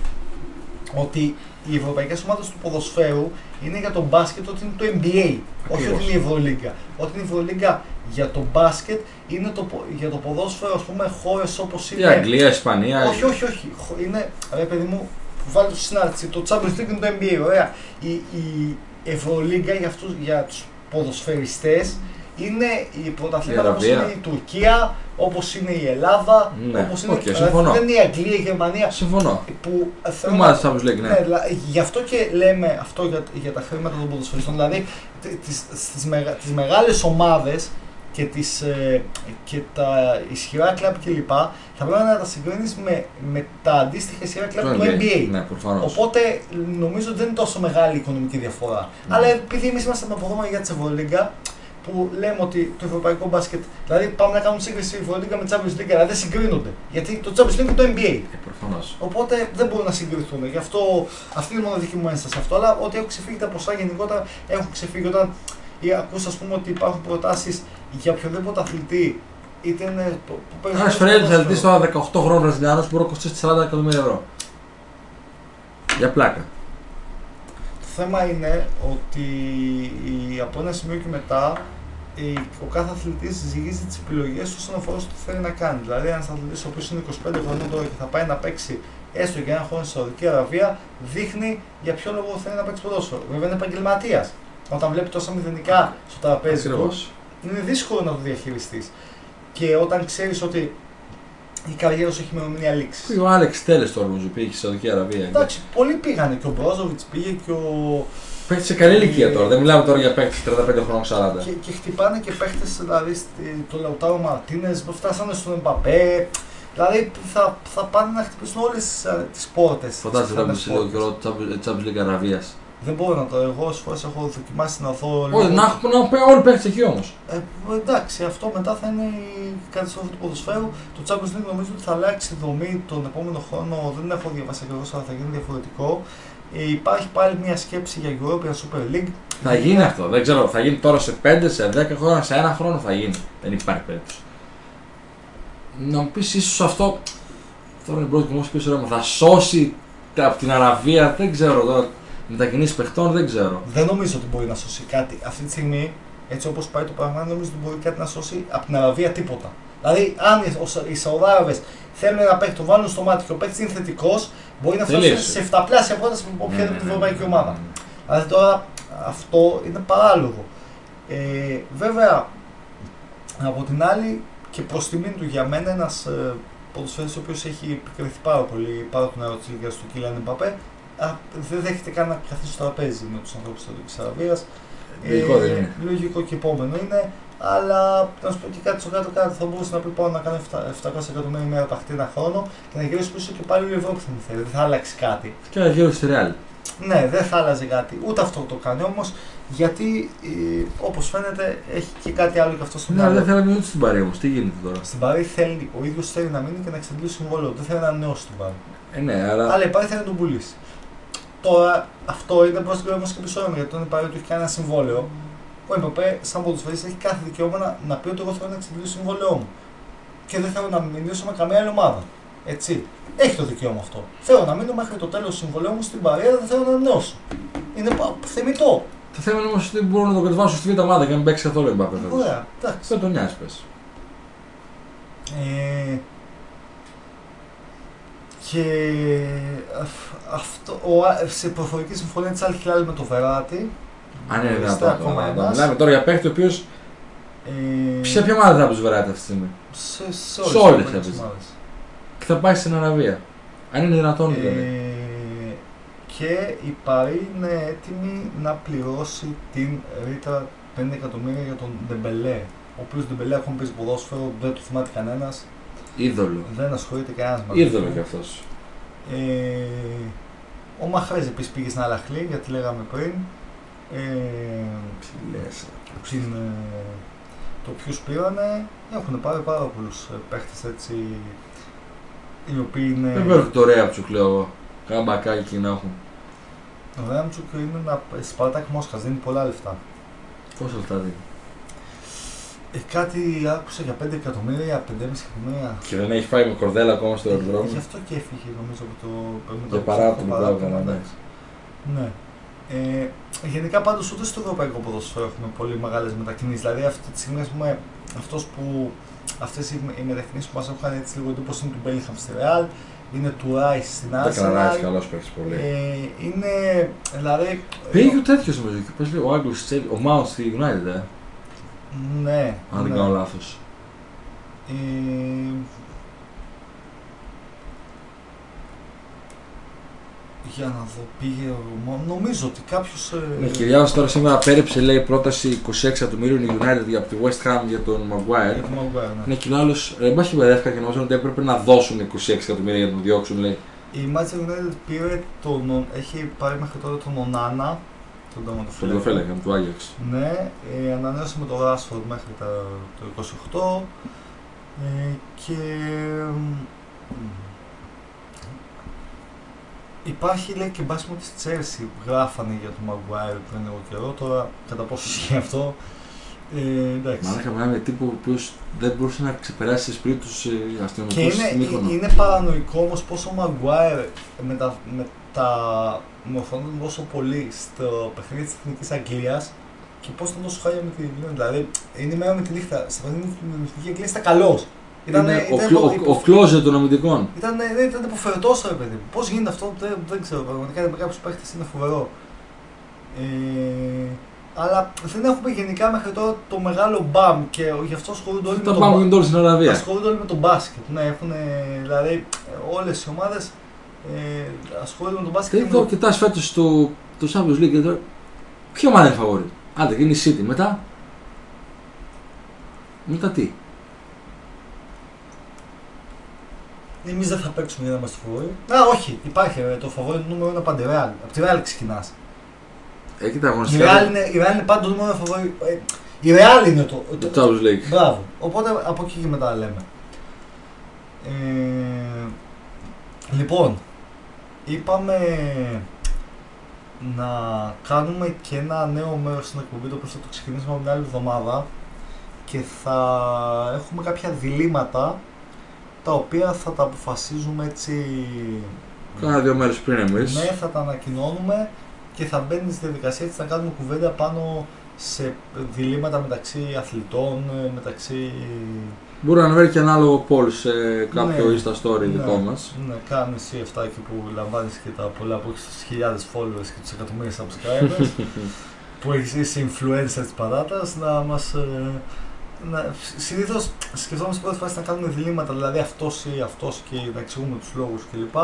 ότι οι ευρωπαϊκές ομάδες του ποδοσφαίρου είναι για τον μπάσκετ ότι είναι το NBA, όχι Ακριβώς. ότι είναι η Ευρωλίγκα. Ότι είναι η Ευρωλίγκα για το μπάσκετ είναι το, πο- για το ποδόσφαιρο, ας πούμε, χώρες όπως Η είναι. Αγγλία, η Ισπανία. Όχι, όχι, όχι. Χω- Είναι, ρε παιδί μου, βάλτε το στη συνάρτηση. Το Champions League είναι το NBA, ωραία. Η, η Ευρωλίγκα για, αυτούς, για τους ποδοσφαιριστές είναι η πρωταθλήματα Η όπως Αραβία. είναι η Τουρκία, όπως είναι η Ελλάδα, Ναι, όπως είναι οκ, δηλαδή, συμφωνώ. δεν είναι η Αγγλία, η Γερμανία Συμφωνώ. που θέλω Ομάδα να- τη Champions League, ναι, ναι. δηλαδή, γι' αυτό και λέμε αυτό για, για τα χρήματα των ποδοσφαιριστών. Δηλαδή, τε- τις, στις, μεγα, τις μεγάλες ομάδες και, τις, ε, και τα ισχυρά κλαμπ κλπ. θα πρέπει να τα συγκρίνεις με, με τα αντίστοιχα ισχυρά κλαμπ Το του NBA. Ναι, προφανώς. Οπότε νομίζω ότι δεν είναι τόσο μεγάλη η οικονομική διαφορά. Ναι. Αλλά επειδή εμείς είμαστε με αποδόμα για τη Ευρωλίγκα, που λέμε ότι το ευρωπαϊκό μπάσκετ, δηλαδή πάμε να κάνουμε σύγκριση Ευρωλίγκα με Champions League, αλλά δεν συγκρίνονται. Γιατί το Champions League είναι το NBA. Ε, προφανώς. Οπότε δεν μπορούν να συγκριθούν. Γι' αυτό αυτή είναι η μοναδική μου ένσταση αυτό. Αλλά ότι έχουν ξεφύγει τα ποσά γενικότερα έχουν ξεφύγει όταν ή ακούς ας πούμε ότι υπάρχουν προτάσεις για οποιοδήποτε αθλητή είτε είναι το, που παίζει Ένας στο Φρέιρ θα ποδόσφαιρο. ζητήσει τώρα 18 χρόνων Βραζιλιάνο που μπορεί να κοστίσει 40 εκατομμύρια ευρώ. Για πλάκα. Το θέμα είναι ότι η- από ένα σημείο και μετά η- ο κάθε αθλητής ζυγίζει τις επιλογές του όσον αφορά στο τι θέλει να κάνει. Δηλαδή, ένας αθλητής ο οποίος είναι 25 χρονών τώρα και θα πάει να παίξει έστω και ένα χρόνο στη Σαουδική Αραβία, δείχνει για ποιο λόγο θέλει να παίξει ποδόσφαιρο. Βέβαια, είναι επαγγελματίας. Όταν βλέπει τόσα μηδενικά στο τραπέζι του, Ακριβώς. Είναι δύσκολο να το διαχειριστείς. Και όταν ξέρεις ότι η καριέρα σου έχει ημερομηνία λήξη. Πήγε ο Άλεξ Τέλες τώρα νομίζω πήγε στη Σαουδική Αραβία. Εντάξει, πολλοί πήγανε και ο Μπρόζοβιτ πήγε και ο. Παίχτη σε καλή ηλικία τώρα. Δεν μιλάμε τώρα για παίχτη 35 χρόνων 40. Και, και χτυπάνε και παίχτες, δηλαδή στη- το Λαουτάρο Μαρτίνες που φτάσανε στον Εμπαπέ. Δηλαδή θα, θα πάνε να χτυπήσουν όλες τις πόρτες. Φαντάζεσαι να μιλήσει λίγο καιρό Champions League Αραβίας. Δεν μπορώ να το. Εγώ όσε φορές έχω δοκιμάσει να δω. Όχι, λίγο- να έχουν να πέ- όλοι παίχτε εκεί όμως. Ε, εντάξει, αυτό μετά θα είναι η καταστροφή του ποδοσφαίρου. Το Champions League νομίζω ότι θα αλλάξει η δομή τον επόμενο χρόνο. Δεν έχω διαβάσει ακριβώς, αλλά θα γίνει διαφορετικό. Ε, υπάρχει πάλι μια σκέψη για European Super League. Θα γίνει αυτό. Δεν ξέρω, θα γίνει τώρα σε 5, σε 10 χρόνια, σε ένα χρόνο θα γίνει. Δεν υπάρχει περίπτωση. Να μου πεις ίσως αυτό. Τώρα είναι πρώτο κοινό πίσω ρεύμα. Θα σώσει τα- από την Αραβία, δεν ξέρω τώρα. Μετακινήσεις παιχτών, δεν ξέρω. Δεν νομίζω ότι μπορεί να σώσει κάτι. Αυτή τη στιγμή, έτσι όπως πάει το πράγμα, δεν νομίζω ότι μπορεί κάτι να σώσει από την Αραβία τίποτα. Δηλαδή, αν οι- ο Σα- οι Σαουδάραβες Θέλουν ένα παίκτη, το βάλουν στο μάτι και ο παίκτη είναι θετικός, μπορεί να φτάσει Τελείωσε. σε 7 πρόταση από Ναι, οποιαδήποτε ευρωπαϊκή ομάδα. Δηλαδή τώρα αυτό είναι παράλογο. Ε, βέβαια, από την άλλη και προς τιμήν του για μένα ένας ε, ποδοσφαίρις ο οποίος έχει επικριθεί πάρα πολύ πάρα τον ερώτηση για στο Κίλιαν Εμπαπέ, α, δεν δέχεται καν να καθίσει στο τραπέζι με τους ανθρώπους της Σαουδική Αραβία. Λογικό δεν είναι. Λογικό και επόμενο είναι. Αλλά να σου πω και κάτι στο κάτω κάτω θα μπορούσε να πει πάω να κάνω 700 εκατομμύρια ημέρα παχτή ένα χρόνο και να γυρίσει πίσω και πάλι η Ευρώπη θα με θέλει. Δεν θα αλλάξει κάτι. Και ένα γύρω στη Real. Ναι, δεν θα άλλαζε κάτι. Ούτε αυτό το κάνει όμως, γιατί ε, όπως φαίνεται έχει και κάτι άλλο και αυτό στο Ναι, αλλά μυαλό. δεν θέλαμε ούτε στην Παρή όμως. Τι γίνεται τώρα; Στην Παρή θέλει, ο ίδιος θέλει να μείνει και να εξαντλήσει συμβόλαιο. Δεν θέλει να ανανεώσει την Παρή. Ε, ναι, αλλά. Αλλά η Παρή θέλει να τον πουλήσει. Τώρα αυτό είναι προς την πλευρά και πίσω γιατί όταν η Παρή του έχει κάνει ένα συμβόλαιο, ο Εμπαπέ, σαν ποδοσφαιριστή, έχει κάθε δικαίωμα να, να πει ότι εγώ θέλω να εξαντλήσω το συμβόλαιό μου. Και δεν θέλω να μιλήσω με καμία άλλη ομάδα. Έτσι. Έχει το δικαίωμα αυτό. Θέλω να μείνω μέχρι το τέλος του συμβολέου μου στην Παρή, αλλά δεν θέλω να ανανεώσω. Είναι πα- θεμητό. Το θέμα είναι όμω ότι μπορούν να το κατεβάσουν στη β' ομάδα και να μην παίξει καθόλου η Μπαπέ. Ωραία, εντάξει. Δεν τον νοιάζει, πες. Ε, και αυ- αυτό, ο, Α- σε προφορική συμφωνία της Al Hilal με το Βεράτη. Αν είναι οριστά δυνατόν. ακόμα τώρα. ένας. Μιλάμε τώρα για παίχτη ο οποίος. Ε, Σε ποια ομάδα θα του βεράτε αυτή τη στιγμή; σε, σε Σε όλες, όλες τις έπαιζε. ομάδες. Και θα πάει στην Αραβία. Αν είναι δυνατόν δηλαδή. Ε, και η Παρί είναι έτοιμη να πληρώσει την ρήτρα 5 εκατομμύρια για τον Ντεμπελέ. Ο οποίος Ντεμπελέ ακόμα παίζει ποδόσφαιρο, δεν το θυμάται κανένας, Είδωλο. δεν ασχολείται κανένας μαζί. Είδωλο του. κι αυτός. Ε, ο Μαχρέζ επίσης πήγε στην Αλ Αχλί, γιατί λέγαμε πριν. Ε, την, ε, το ποιους πήρανε, έχουν πάρει πάρα πολλούς παίχτες έτσι. Οι οποίοι είναι. Δεν παίρνω το ρέα που λέω εγώ. Κάνα μπακάκι να έχουν. Ο Ράμτσουκ είναι ένα Σπαρτάκ Μόσχα, δίνει πολλά λεφτά. Πόσα λεφτά δίνει; Ε, κάτι άκουσα για 5 εκατομμύρια, 5,5 εκατομμύρια. Και δεν έχει φάει με κορδέλα ακόμα στο Ε, αεροδρόμιο. Γι' αυτό και έφυγε νομίζω από το. με Για το- παράτομο το πράγμα, παράτομο, ναι. εντάξει. Ναι. Ε, γενικά πάντως ούτε στο ευρωπαϊκό ποδόσφαιρο έχουμε πολύ μεγάλες μετακινήσεις. Δηλαδή αυτή τη στιγμή ας πούμε, αυτός που, αυτές οι, οι μετακινήσεις που μας έχουν κάνει έτσι λίγο εντύπωση είναι του Bellingham στη Real, είναι του Rice στην Δεν έκανα να Arsenal. καλός παίχτη πολύ. Ε, είναι, δηλαδή... Πήγε ο τέτοιος νομίζω. και Πώς λέει, ο Άγγλος Τσέλ, ο Μάουντ στη United, ε. Ναι, Αν δεν ναι. κάνω λάθος. Ε, για να δω, πήγε ο Μό- Νομίζω ότι κάποιος... ε, Ναι, και διάβασα τώρα σήμερα πέρεψε λέει πρόταση 26 εκατομμύριων η United για από τη West Ham για τον Maguire. για τον Maguire, ναι. Ναι, και ο άλλος, δεν πα μπερδεύτηκα και νομίζω ότι έπρεπε να δώσουν 26 εκατομμύρια για να τον διώξουν, λέει. Η Manchester United πήρε τον, έχει πάρει μέχρι τώρα τον Ονάνα, τον Στον τερματοφύλακα. Δοφέλακα του Άγιαξ. Ναι, ε, ανανέωσε με τον Rashford μέχρι τα, το 28 ε, και μ, υπάρχει λέει και μπάσιμο της Chelsea γράφανε για τον Maguire πριν λίγο καιρό τώρα κατά πόσο ισχύει αυτό ε, εντάξει. Μαλάκα μιλάμε για τύπο ο οποίο δεν μπορούσε να ξεπεράσει τις πριν του Και αστυνομικού είναι, στην Μύκονο. είναι παρανοϊκό όμως πόσο ο Maguire με τα, με τα μορφωνόταν τόσο πολύ στο παιχνίδι της Εθνικής Αγγλίας και πώς ήταν τόσο χάλια με την England. Δηλαδή είναι η μέρα με τη νύχτα. Στο παιχνίδι με την Εθνική Αγγλία ήταν καλός. Ήταν, Είναι ο, ήταν, κλο- ο, ο κλόζε των αμυντικών. ήταν, ναι, ήταν υποφερτό ρε παιδί μου. Πώς γίνεται αυτό, δεν, δεν ξέρω. Πραγματικά με κάποιου παίχτε είναι φοβερό. Ε, αλλά δεν έχουμε γενικά μέχρι τώρα το μεγάλο μπαμ και γι' αυτό ασχολούνται όλοι με Τα το πάμε μπαμ. και όλοι στην Αραβία. Ασχολούνται όλοι με τον μπάσκετ. Ναι, έχουν, δηλαδή όλες οι ομάδες ε, ασχολούνται με τον μπάσκετ. Και και με εδώ το- κοιτάς φέτος το, το Champions League και τώρα. Ποια ομάδα είναι φαβόρη. Άντε, και είναι η City. Μετά. Μετά τι; Εμείς δεν θα παίξουμε για να είμαστε φαβόροι. Α, όχι, υπάρχει ρε, το φαβόρι νούμερο ένα πάντα η Real. Από τη Real ξεκινάς. Ε, κοίτα, Η αγωνιστικά. Real είναι, η Real είναι πάντα το νούμερο ένα φαβόρι. Ε, η Real είναι το. Το Champions League. Μπράβο. Οπότε από εκεί και μετά λέμε. Ε, λοιπόν, είπαμε να κάνουμε και ένα νέο μέρος στην εκπομπή το οποίο θα το ξεκινήσουμε μια άλλη εβδομάδα και θα έχουμε κάποια διλήμματα τα οποία θα τα αποφασίζουμε έτσι Κάνα δύο μέρες πριν εμείς. ναι, θα τα ανακοινώνουμε και θα μπαίνει στη διαδικασία έτσι να κάνουμε κουβέντα πάνω σε διλήμματα μεταξύ αθλητών, μεταξύ Μπορεί να ανεβαίνει και ανάλογο poll σε κάποιο Ναι. Insta story δικό Ναι. μας. Ναι, κάνει εσύ αυτά εκεί που λαμβάνεις και τα πολλά που έχεις του χιλιάδες followers και τους εκατομμύρια subscribers. [LAUGHS] που έχεις είσαι influencer της παράτας να μας. Να, Συνήθως σκεφτόμαστε πρώτη φάση να κάνουμε διλήμματα, δηλαδή αυτός ή αυτός και να εξηγούμε τους λόγους κλπ.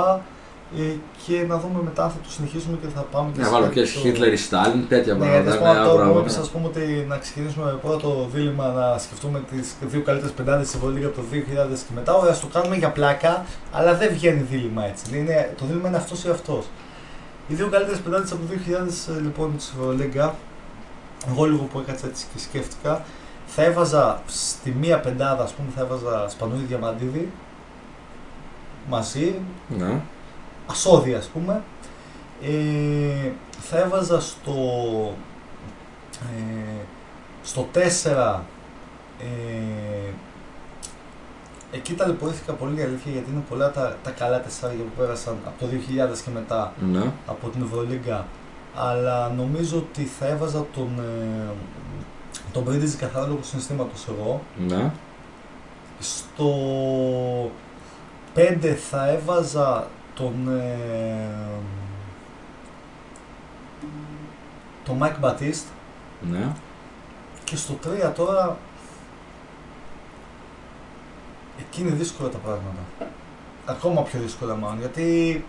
Ε, και να δούμε μετά αν θα το συνεχίσουμε και θα πάμε και Να σε βάλω και κάτι πιο- Χίτλερ ή Στάλιν, τέτοια Ναι, γιατί πράγματα. ας πούμε, νέα τώρα πράγματα. εμείς ας πούμε ότι να ξεκινήσουμε πρώτα το δίλημα να σκεφτούμε τις δύο καλύτερες πεντάδες της Ευρωλίγα από το 2000 και μετά, ωραία, ας το κάνουμε για πλάκα, αλλά δεν βγαίνει δίλημα έτσι. Είναι, το δίλημα είναι αυτός ή αυτός. Οι δύο καλύτερες πεντάδες από το 2000 ε, λοιπόν της Ευρωλίγκα, εγώ λίγο που έκατσα έτσι και σκέφτηκα, θα έβαζα στη μία πεντάδα, ας πούμε, θα έβαζα Σπανούλη Διαμαντίδη, μαζί, Ναι. Ασώδη ας πούμε ε, θα έβαζα στο ε, στο 4 ε, εκεί ταλαιπωρήθηκα πολύ η αλήθεια γιατί είναι πολλά τα, τα καλά τεσσάρια που πέρασαν από το 2000 και μετά Ναι. από την Ευρωλίγκα αλλά νομίζω ότι θα έβαζα τον ε, τον Μπρίντιζη καθαρά λόγω συναισθήματος εγώ Ναι. στο 5 θα έβαζα τον ε, τον Mike Batiste Ναι. και στο 3 τώρα εκεί είναι δύσκολα τα πράγματα. Ακόμα πιο δύσκολα μάλλον γιατί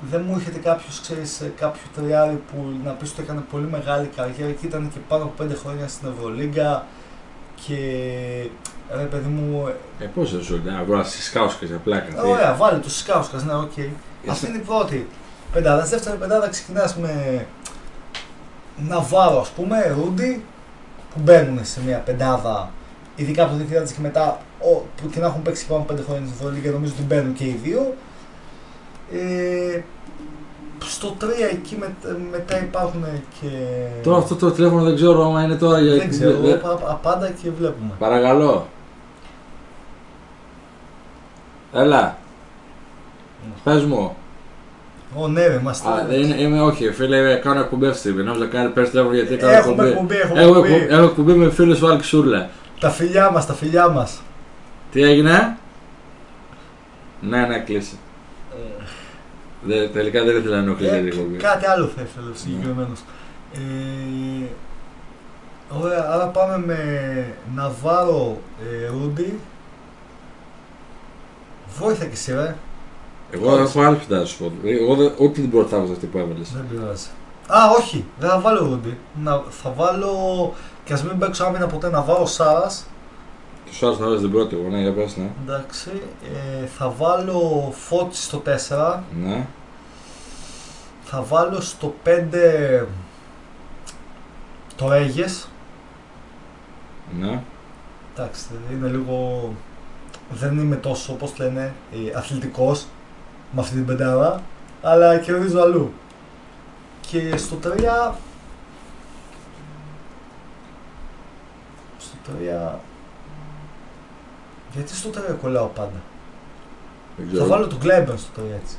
δεν μου έρχεται κάποιος, ξέρεις, κάποιο τριάρι που να πεις ότι έκανε πολύ μεγάλη καριέρα και ήταν και πάνω από 5 χρόνια στην Ευρωλίγκα και ρε παιδί μου, Ε, πώς δεν σου λέει, αγορά Σισκάουσκας για πλάκα. τι. Ωραία, βάλε Σισκάουσκας, ναι, οκ. Εσύ- Αυτή είναι η πρώτη πεντάδα. Στη δεύτερη πεντάδα ξεκινάς με Ναβάρο, ας πούμε, Ρούντι, που μπαίνουν σε μια πεντάδα, ειδικά από το 2000 και μετά, ο, που και να έχουν παίξει πάνω από 5 χρόνια στην Ευρωλίγκα, νομίζω ότι μπαίνουν και οι δύο. Ε, στο 3 εκεί με- μετά υπάρχουν και. Τώρα αυτό το τηλέφωνο δεν ξέρω άμα είναι τώρα για. δεν ξέρω, δε- απ- απ- απάντα και βλέπουμε. Παρακαλώ. Έλα. Πες μου. Ω, ναι, ρε, είμαστε. Α, δεν είναι, είμαι όχι, φίλε, κάνω εκπομπή αυτή τη στιγμή. Νόμιζα κάνει πες τηλέφωνο γιατί κάνω Έχουμε εκπομπή. εκπομπή, έχουμε Έχω, εκπομπή. εκπομπή. έχω εκπομπή με φίλους του Άλκη Σούρλα. Τα φιλιά μας, τα φιλιά μας. Τι έγινε; Ναι, ναι, κλείσε. Δε, τελικά δεν ήθελα να ενοχλήσει την εκπομπή. Ε, κάτι άλλο θα ήθελα συγκεκριμένος. Ε, ωραία, άρα πάμε με Ναβάρο ε, Ρούντι. Βόηθα και εσύ, ρε. Εγώ έχω άλλη πιτά να σου πω. Εγώ δεν- ούτε την πρώτη θα έβαζα αυτή που έβαλες. Δεν πειράζει. Α, όχι, δεν θα βάλω Ρούντι. Να, θα βάλω. Και ας μην παίξω άμυνα ποτέ να βάλω Σάρας. Τους άλλους θα βάζεις την πρώτη εγώ, ναι, για πες, ναι. Εντάξει. Ε, θα βάλω Φώτη στο 4. Ναι. Θα βάλω στο 5 το Ρέγες. Ναι. Εντάξει, είναι λίγο. Δεν είμαι τόσο, όπως λένε, ε, αθλητικός με αυτή την πεντάδα, αλλά κερδίζω αλλού. Και στο 3. Στο 3. Γιατί στο 3 κολλάω πάντα; Δεν Θα ξέρω. βάλω τον Κλέμπερ στο 3 έτσι.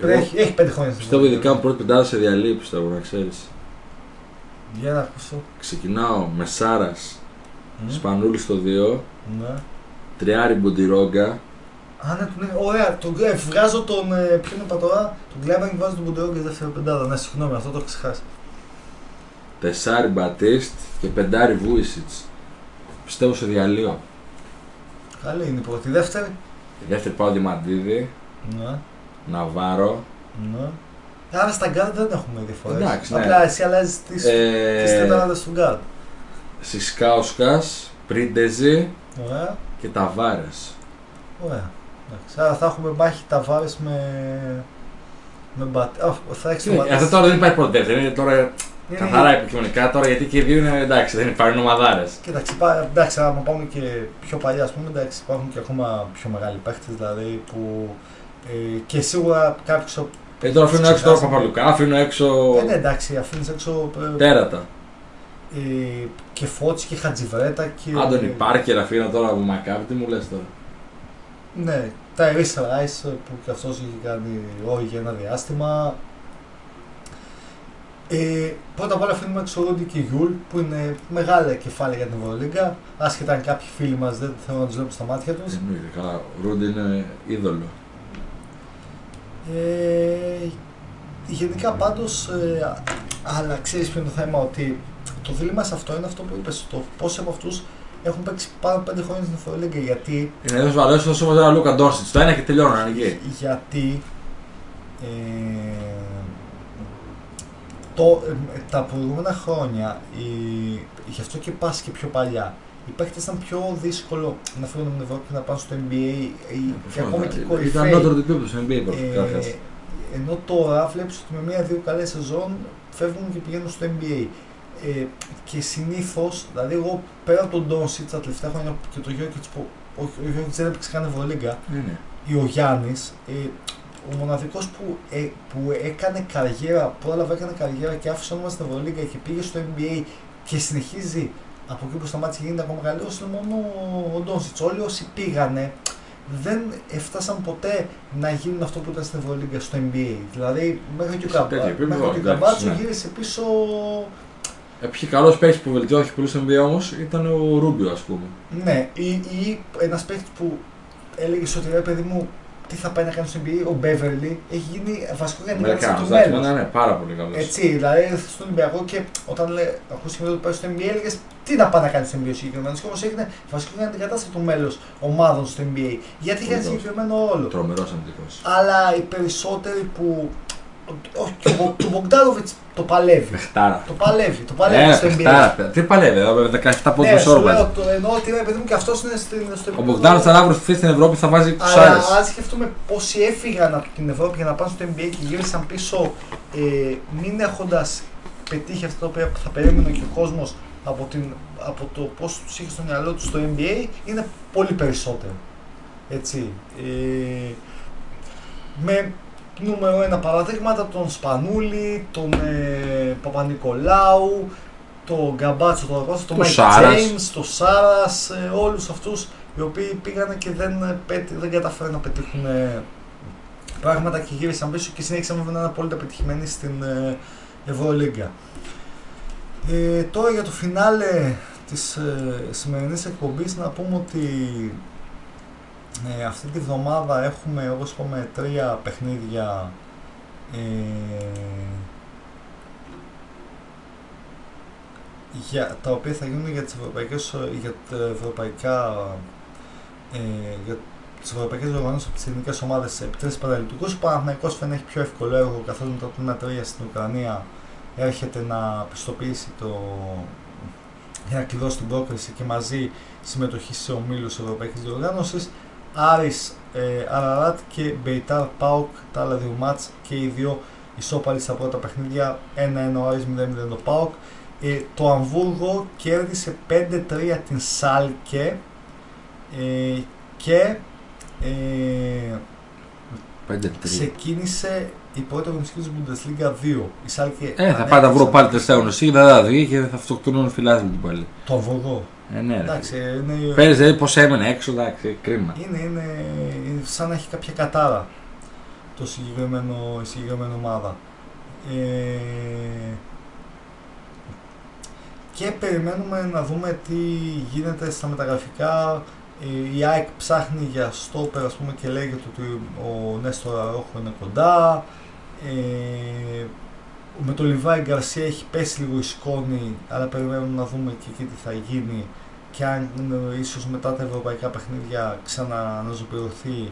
Εγώ Έχει, έχει 5 χρόνια στην Πιστεύω ζωή. ειδικά μου πρώτη πεντάδα σε διαλύει, πιστεύω να ξέρεις. Για να ακούσω. Ξεκινάω με Σάρας, Μμ, Σπανούλης στο 2, Ναι. Τριάρι Μποντιρόγκα, Α, ναι, τον έχω- ωραία. Τον, ε, βγάζω τον. Ε, ποιον είπα τώρα, τον Κλέμπερ και βάζω τον Ποντεό και δεύτερη πεντάδα. Ναι, συγγνώμη, αυτό το έχω ξεχάσει. Τεσάρι Μπατίστ και Πεντάρι Βούιτσιτς. Πιστεύω σε διαλύω. Καλή είναι η πρώτη. Η δεύτερη; Η δεύτερη πάω Διαμαντίδη, Ναι. Ναβάρο. Ναι. Άρα στα γκαρντ δεν έχουμε διαφορές. Εντάξει, ναι. Απλά εσύ αλλάζεις τι τις Ε, τετράδες του γκαρντ. Σισκάουσκας, Πρίντεζη Ωραία. Και Ταβάρες. Ωραία. Εντάξει. Άρα θα έχουμε μάχη Ταβάρες με. με μπατ. Α, θα έχεις το Ε, μπατ. Αυτό τώρα δεν υπάρχει πρώτη δεύτερη, είναι τώρα καθαρά επικοινωνικά τώρα γιατί και οι δύο είναι εντάξει, δεν υπάρχουν ομαδάρες. Κοίταξε, πά- εντάξει, άμα πάμε και πιο παλιά, ας πούμε, εντάξει, υπάρχουν και ακόμα πιο μεγάλοι παίχτες, δηλαδή που ε, και σίγουρα κάποιος... Ε, τώρα αφήνω έξω τώρα Ξεχάσαμε. Παπαλουκά, αφήνω έξω Ε, ναι, εντάξει, αφήνεις έξω ε, τέρατα. Ε, και Φώτης και Χατζιβρέτα και... Άντωνι Πάρκερ αφήνω τώρα από Μακάβι, τι μου λες τώρα; Ναι, τα Ρίσα Ράις, που και αυτός είχε κάνει ρόλο για ένα διάστημα. Ε, πρώτα απ' όλα αφήνουμε έξω ο Ρούντι και Γιούλ που είναι μεγάλα κεφάλαια για την Ευρωλίγκα. Άσχετα αν κάποιοι φίλοι μας δεν θέλουν να τους βλέπουν στα μάτια τους. Εννοείται, καλά. Ο Ρούντι είναι είδωλο. Ε, γενικά πάντως, ε, αλλά ξέρεις ποιο είναι το θέμα, ότι το δίλημα σε αυτό είναι αυτό που είπες. Το πόσοι από αυτούς έχουν παίξει πάνω από 5 χρόνια στην Ευρωλίγκα. Γιατί, Είναι εδώ βαλό όσος ένα Λούκα Ντόρσιτς. Το ένα και τελειώνω, αν εκεί. γιατί ε, το, ε, τα προηγούμενα χρόνια, η, γι' αυτό και πας και πιο παλιά, οι παίκτες ήταν πιο δύσκολο να φύγουν από την Ευρώπη και να πάνε στο NBA ή, και ακόμα και οι Ήταν κορυφαίοι. νότερο επίπεδο στο NBA καταρχά. Ε, ενώ τώρα βλέπεις ότι με μία-δύο καλές σεζόν φεύγουν και πηγαίνουν στο NBA. Ε, και συνήθως, δηλαδή, εγώ πέρα από τον Ντόνσιτ τα τελευταία χρόνια και το Γιώκητ που ο, ο Γιώκητ δεν έπαιξε καν Ευρωλίγκα, Ναι, ναι. ή ο Γιάννης, ε, ο μοναδικός που, ε, που έκανε καριέρα, πρόλαβε έκανε καριέρα και άφησε όνομα στην Ευρωλίγκα και πήγε στο NBA και συνεχίζει από εκεί που σταμάτησε και γίνεται ακόμα καλύτερος είναι μόνο ο Ντόνσιτ. Όλοι όσοι πήγανε δεν έφτασαν ποτέ να γίνουν αυτό που ήταν στην Ευρωλίγκα στο NBA. Δηλαδή μέχρι και ο, Σε Καμπα- τέτοιο επίπεδο, μέχρι και ο εντάξει, Καμπάτσο ναι. γύρισε πίσω. Ε, Ποιοι καλός παίκτης που βελτιώθηκε πολύ στο NBA όμως ήταν ο Ρούμπιο, ας πούμε. Ναι, ή, ή ένας παίκτης που έλεγες ότι ρε παιδί μου, τι θα πάει να κάνει στο NBA, ο Μπέβερλι έχει γίνει βασικός κανdidat Αμερικάνο, του εντάξει, μέλλον. ναι, ναι, πάρα πολύ καλός. Έτσι, δηλαδή στον Ολυμπιακό και όταν λέ, ακούστηκε ότι πάει στο NBA, έλεγες τι να πάει να κάνει στο NBA ο συγκεκριμένο. Και όμως έγινε βασικός αντικατάστατο του μέλος ομάδων στο NBA. Γιατί είχε ένα Πολύ συγκεκριμένο ρόλο. Τρομερός αμυντικός. Αλλά οι περισσότεροι που. Όχι, και ο Μπο- και ο Μπογκδάνοβιτ το παλεύει. Πεχτάρα. Το παλεύει, το παλεύει Ναι, στο NBA. πεχτάρα. Τι παλεύει, εδώ με 17 πόντους Ναι, σου μεσόρβα. λέω, το εννοώ ότι ρε παιδί μου και αυτός είναι στην- στο Ο Μπογκδάνο θα αύριο στη στην Ευρώπη θα βάζει Αλλά κουσάρε. αν σκεφτούμε πόσοι έφυγαν από την Ευρώπη για να πάνε στο NBA και γύρισαν πίσω, ε, μην έχοντας πετύχει αυτά τα οποία θα περίμενε και ο κόσμος από, την, από το πώς τους είχε στο μυαλό τους στο NBA, είναι πολύ περισσότερο. Έτσι. Ε, με νούμερο ένα παραδείγματα τον Σπανούλη, τον ε, Παπανικολάου, τον Καμπάτσο, τον Ραγκότσο, τον Τον Μάικ Σάρας. James, τον Σάρας, ε, όλους αυτούς οι οποίοι πήγαν και δεν, ε, πέτη- δεν καταφέραν να πετύχουν ε, πράγματα και γύρισαν πίσω και συνέχισαν βέβαια να είναι απόλυτα πετυχημένοι στην ε, Ευρωλίγκα. Ε, τώρα για το φινάλε της ε, σημερινής εκπομπής να πούμε ότι ε, αυτή τη βδομάδα έχουμε όπως είπαμε τρία παιχνίδια ε, για, τα οποία θα γίνουν για τις ευρωπαϊκές, για τα ευρωπαϊκά ε, για τις ευρωπαϊκές οργανώσεις από τις ελληνικές ομάδες σε επιτρέψεις παραλυτικούς. Ο Παναθηναϊκός φαίνεται έχει πιο εύκολο έργο καθώς μετά το 1-3 στην Ουκρανία έρχεται να πιστοποιήσει το για να κλειδώσει την πρόκριση και μαζί συμμετοχή σε ομίλους Ευρωπαϊκής Διοργάνωσης. Άρης, ε, Αραράτ και Μπεϊτάρ Πάουκ, τα άλλα δύο μάτς και οι δύο ισόπαλοι στα πρώτα παιχνίδια, 1-1 ο Άρης, 0-0 το Πάουκ. Ε, το Αμβούργο κέρδισε 5-3 την Σάλκε ε, και ε, 5-3. ξεκίνησε η πρώτη αγωνιστική της Bundesliga 2. Η Σάλκε Ε, θα πάει τα βρω πάλι τελευταία γνωστή, δεν θα δει και θα αυτοκτονούν φιλάθλοι του πάλι. Το Αμβούργο. Ε, ναι, ρε. Εντάξει, είναι, Παίρνει δηλαδή πώς έμενε έξω, εντάξει, κρίμα. είναι, είναι σαν να έχει κάποια κατάρα το συγκεκριμένο, η συγκεκριμένη ομάδα. Ε, και περιμένουμε να δούμε τι γίνεται στα μεταγραφικά. Ε, η ΑΕΚ ψάχνει για στόπερ ας πούμε και λέγεται ότι ο Νέστορ Αρόχο είναι κοντά. Ε, με το Λιβάη Γκαρσία έχει πέσει λίγο η σκόνη, αλλά περιμένουμε να δούμε και εκεί τι θα γίνει και αν ε, ίσως μετά τα ευρωπαϊκά παιχνίδια ξανααναζωπηρωθεί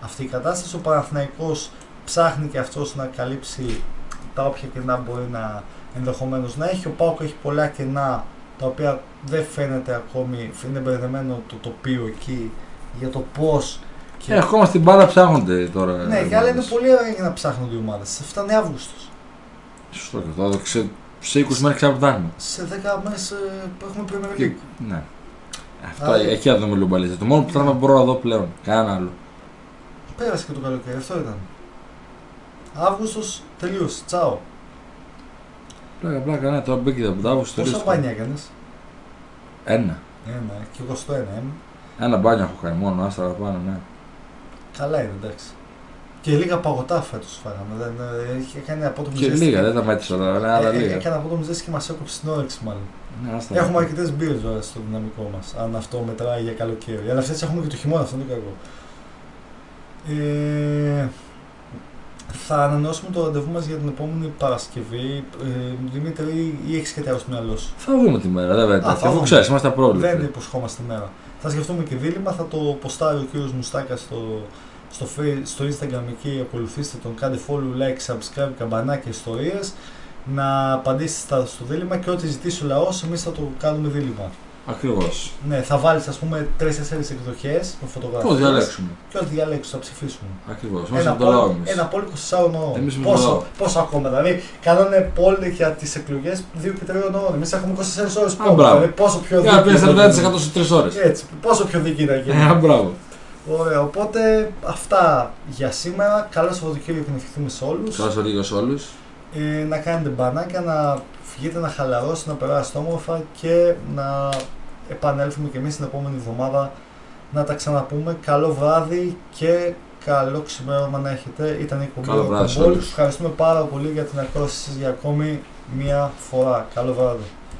αυτή η κατάσταση. Ο Παναθηναϊκός ψάχνει και αυτός να καλύψει τα όποια κενά μπορεί να ενδεχομένως να έχει. Ο Πάοκ έχει πολλά κενά τα οποία δεν φαίνεται ακόμη, είναι μπερδεμένο το τοπίο εκεί για το πώς και... Ε, ακόμα στην μπάλα ψάχνονται τώρα. ναι, και άλλα είναι πολύ ωραία για να ψάχνονται οι ομάδες. Φτάνει Αύγουστος. Σωστό και αυτό. Σε, σε 20 μέρες ξαναπτάνουμε. Σε 10 μέρες ε, που έχουμε Premier Και, League. ναι. Αυτό Άρα- εκεί θα δούμε λουμπαλίζα. Το μόνο που θέλω να μπορώ να δω πλέον. Κανένα άλλο. Πέρασε και το καλοκαίρι, αυτό ήταν. Αύγουστος τελείωσε. Τσάω. Πλάκα, πλάκα, ναι, τώρα μπήκε από τα Αύγουστο. Πόσα ρίσκο. μπάνια έκανες; Ένα. Ένα, και εγώ στο ένα. ε. Ένα μπάνιο έχω κάνει μόνο, άστα πάνω, ναι. Καλά είναι, εντάξει. Και λίγα παγωτά φέτος φάγαμε. Δεν, ε, είχε κάνει απότομη Και ζέστη. λίγα, δεν τα μέτρησα τώρα, αλλά άλλα Ε, ε, λίγα. Έκανε απότομη ζέστη και μας έκοψε την όρεξη μάλλον. Ναι, άστα. Έχουμε αρκετές μπύρες βέβαια στο δυναμικό μας, αν αυτό μετράει για καλοκαίρι. Αλλά αυτές έχουμε και το χειμώνα, αυτό είναι το κακό. Ε, θα ανανεώσουμε το ραντεβού μας για την επόμενη Παρασκευή. Ε, Δημήτρη, ή έχεις κάτι άλλο στο μυαλό σου; Θα δούμε τη μέρα, δεν Α, βέβαια. θα Αφού δούμε. ξέρεις, είμαστε απρόβλεπτοι. Δεν υποσχόμαστε μέρα. Θα σκεφτούμε και δίλημα, θα το ποστάρει ο κύριος Μουστάκας στο, στο, face- στο Instagram εκεί, ακολουθήστε τον, κάντε follow, like, subscribe, καμπανάκια, ιστορίες, να απαντήσετε στα- στο δίλημα και ό,τι ζητήσει ο λαός, εμείς θα το κάνουμε δίλημα. Ακριβώς. Ναι, θα βάλεις ας πούμε 3-4 εκδοχές με φωτογραφίες Το διαλέξουμε. και ό,τι διαλέξεις θα ψηφίσουμε. Ακριβώς. Μέσα Ένα από το λαό πόλ, εμείς. ένα πόλ 24 ώρων. Εμείς είμαστε το Πόσο, λαό. πόσο ακόμα, δηλαδή κάνανε πόλ για τις εκλογές 2 και 3 ώρων. Εμείς έχουμε 24 ώρες Α, πόλ, μπράβο. δηλαδή πόσο πιο Για να πεις δίκαιο θα 40% γίνει. σε 3 ώρες. Έτσι, πόσο πιο δίκαιη να γίνει. Ε, μπράβο. Ωραία, οπότε αυτά για σήμερα. Καλό Σαββατοκύριακο να ευχηθούμε σε όλους. Καλό σα λίγο σε όλους. Ε, να κάνετε μπανάκια, να φυγείτε να χαλαρώσετε, να περάσετε όμορφα και να επανέλθουμε και εμείς την επόμενη εβδομάδα να τα ξαναπούμε. Καλό βράδυ και καλό ξημέρωμα να έχετε. Ήταν η εκπομπή Καλό βράδυ σε Rock'n'Roll. όλους. Ευχαριστούμε πάρα πολύ για την ακρόαση σας για ακόμη μία φορά. Καλό βράδυ.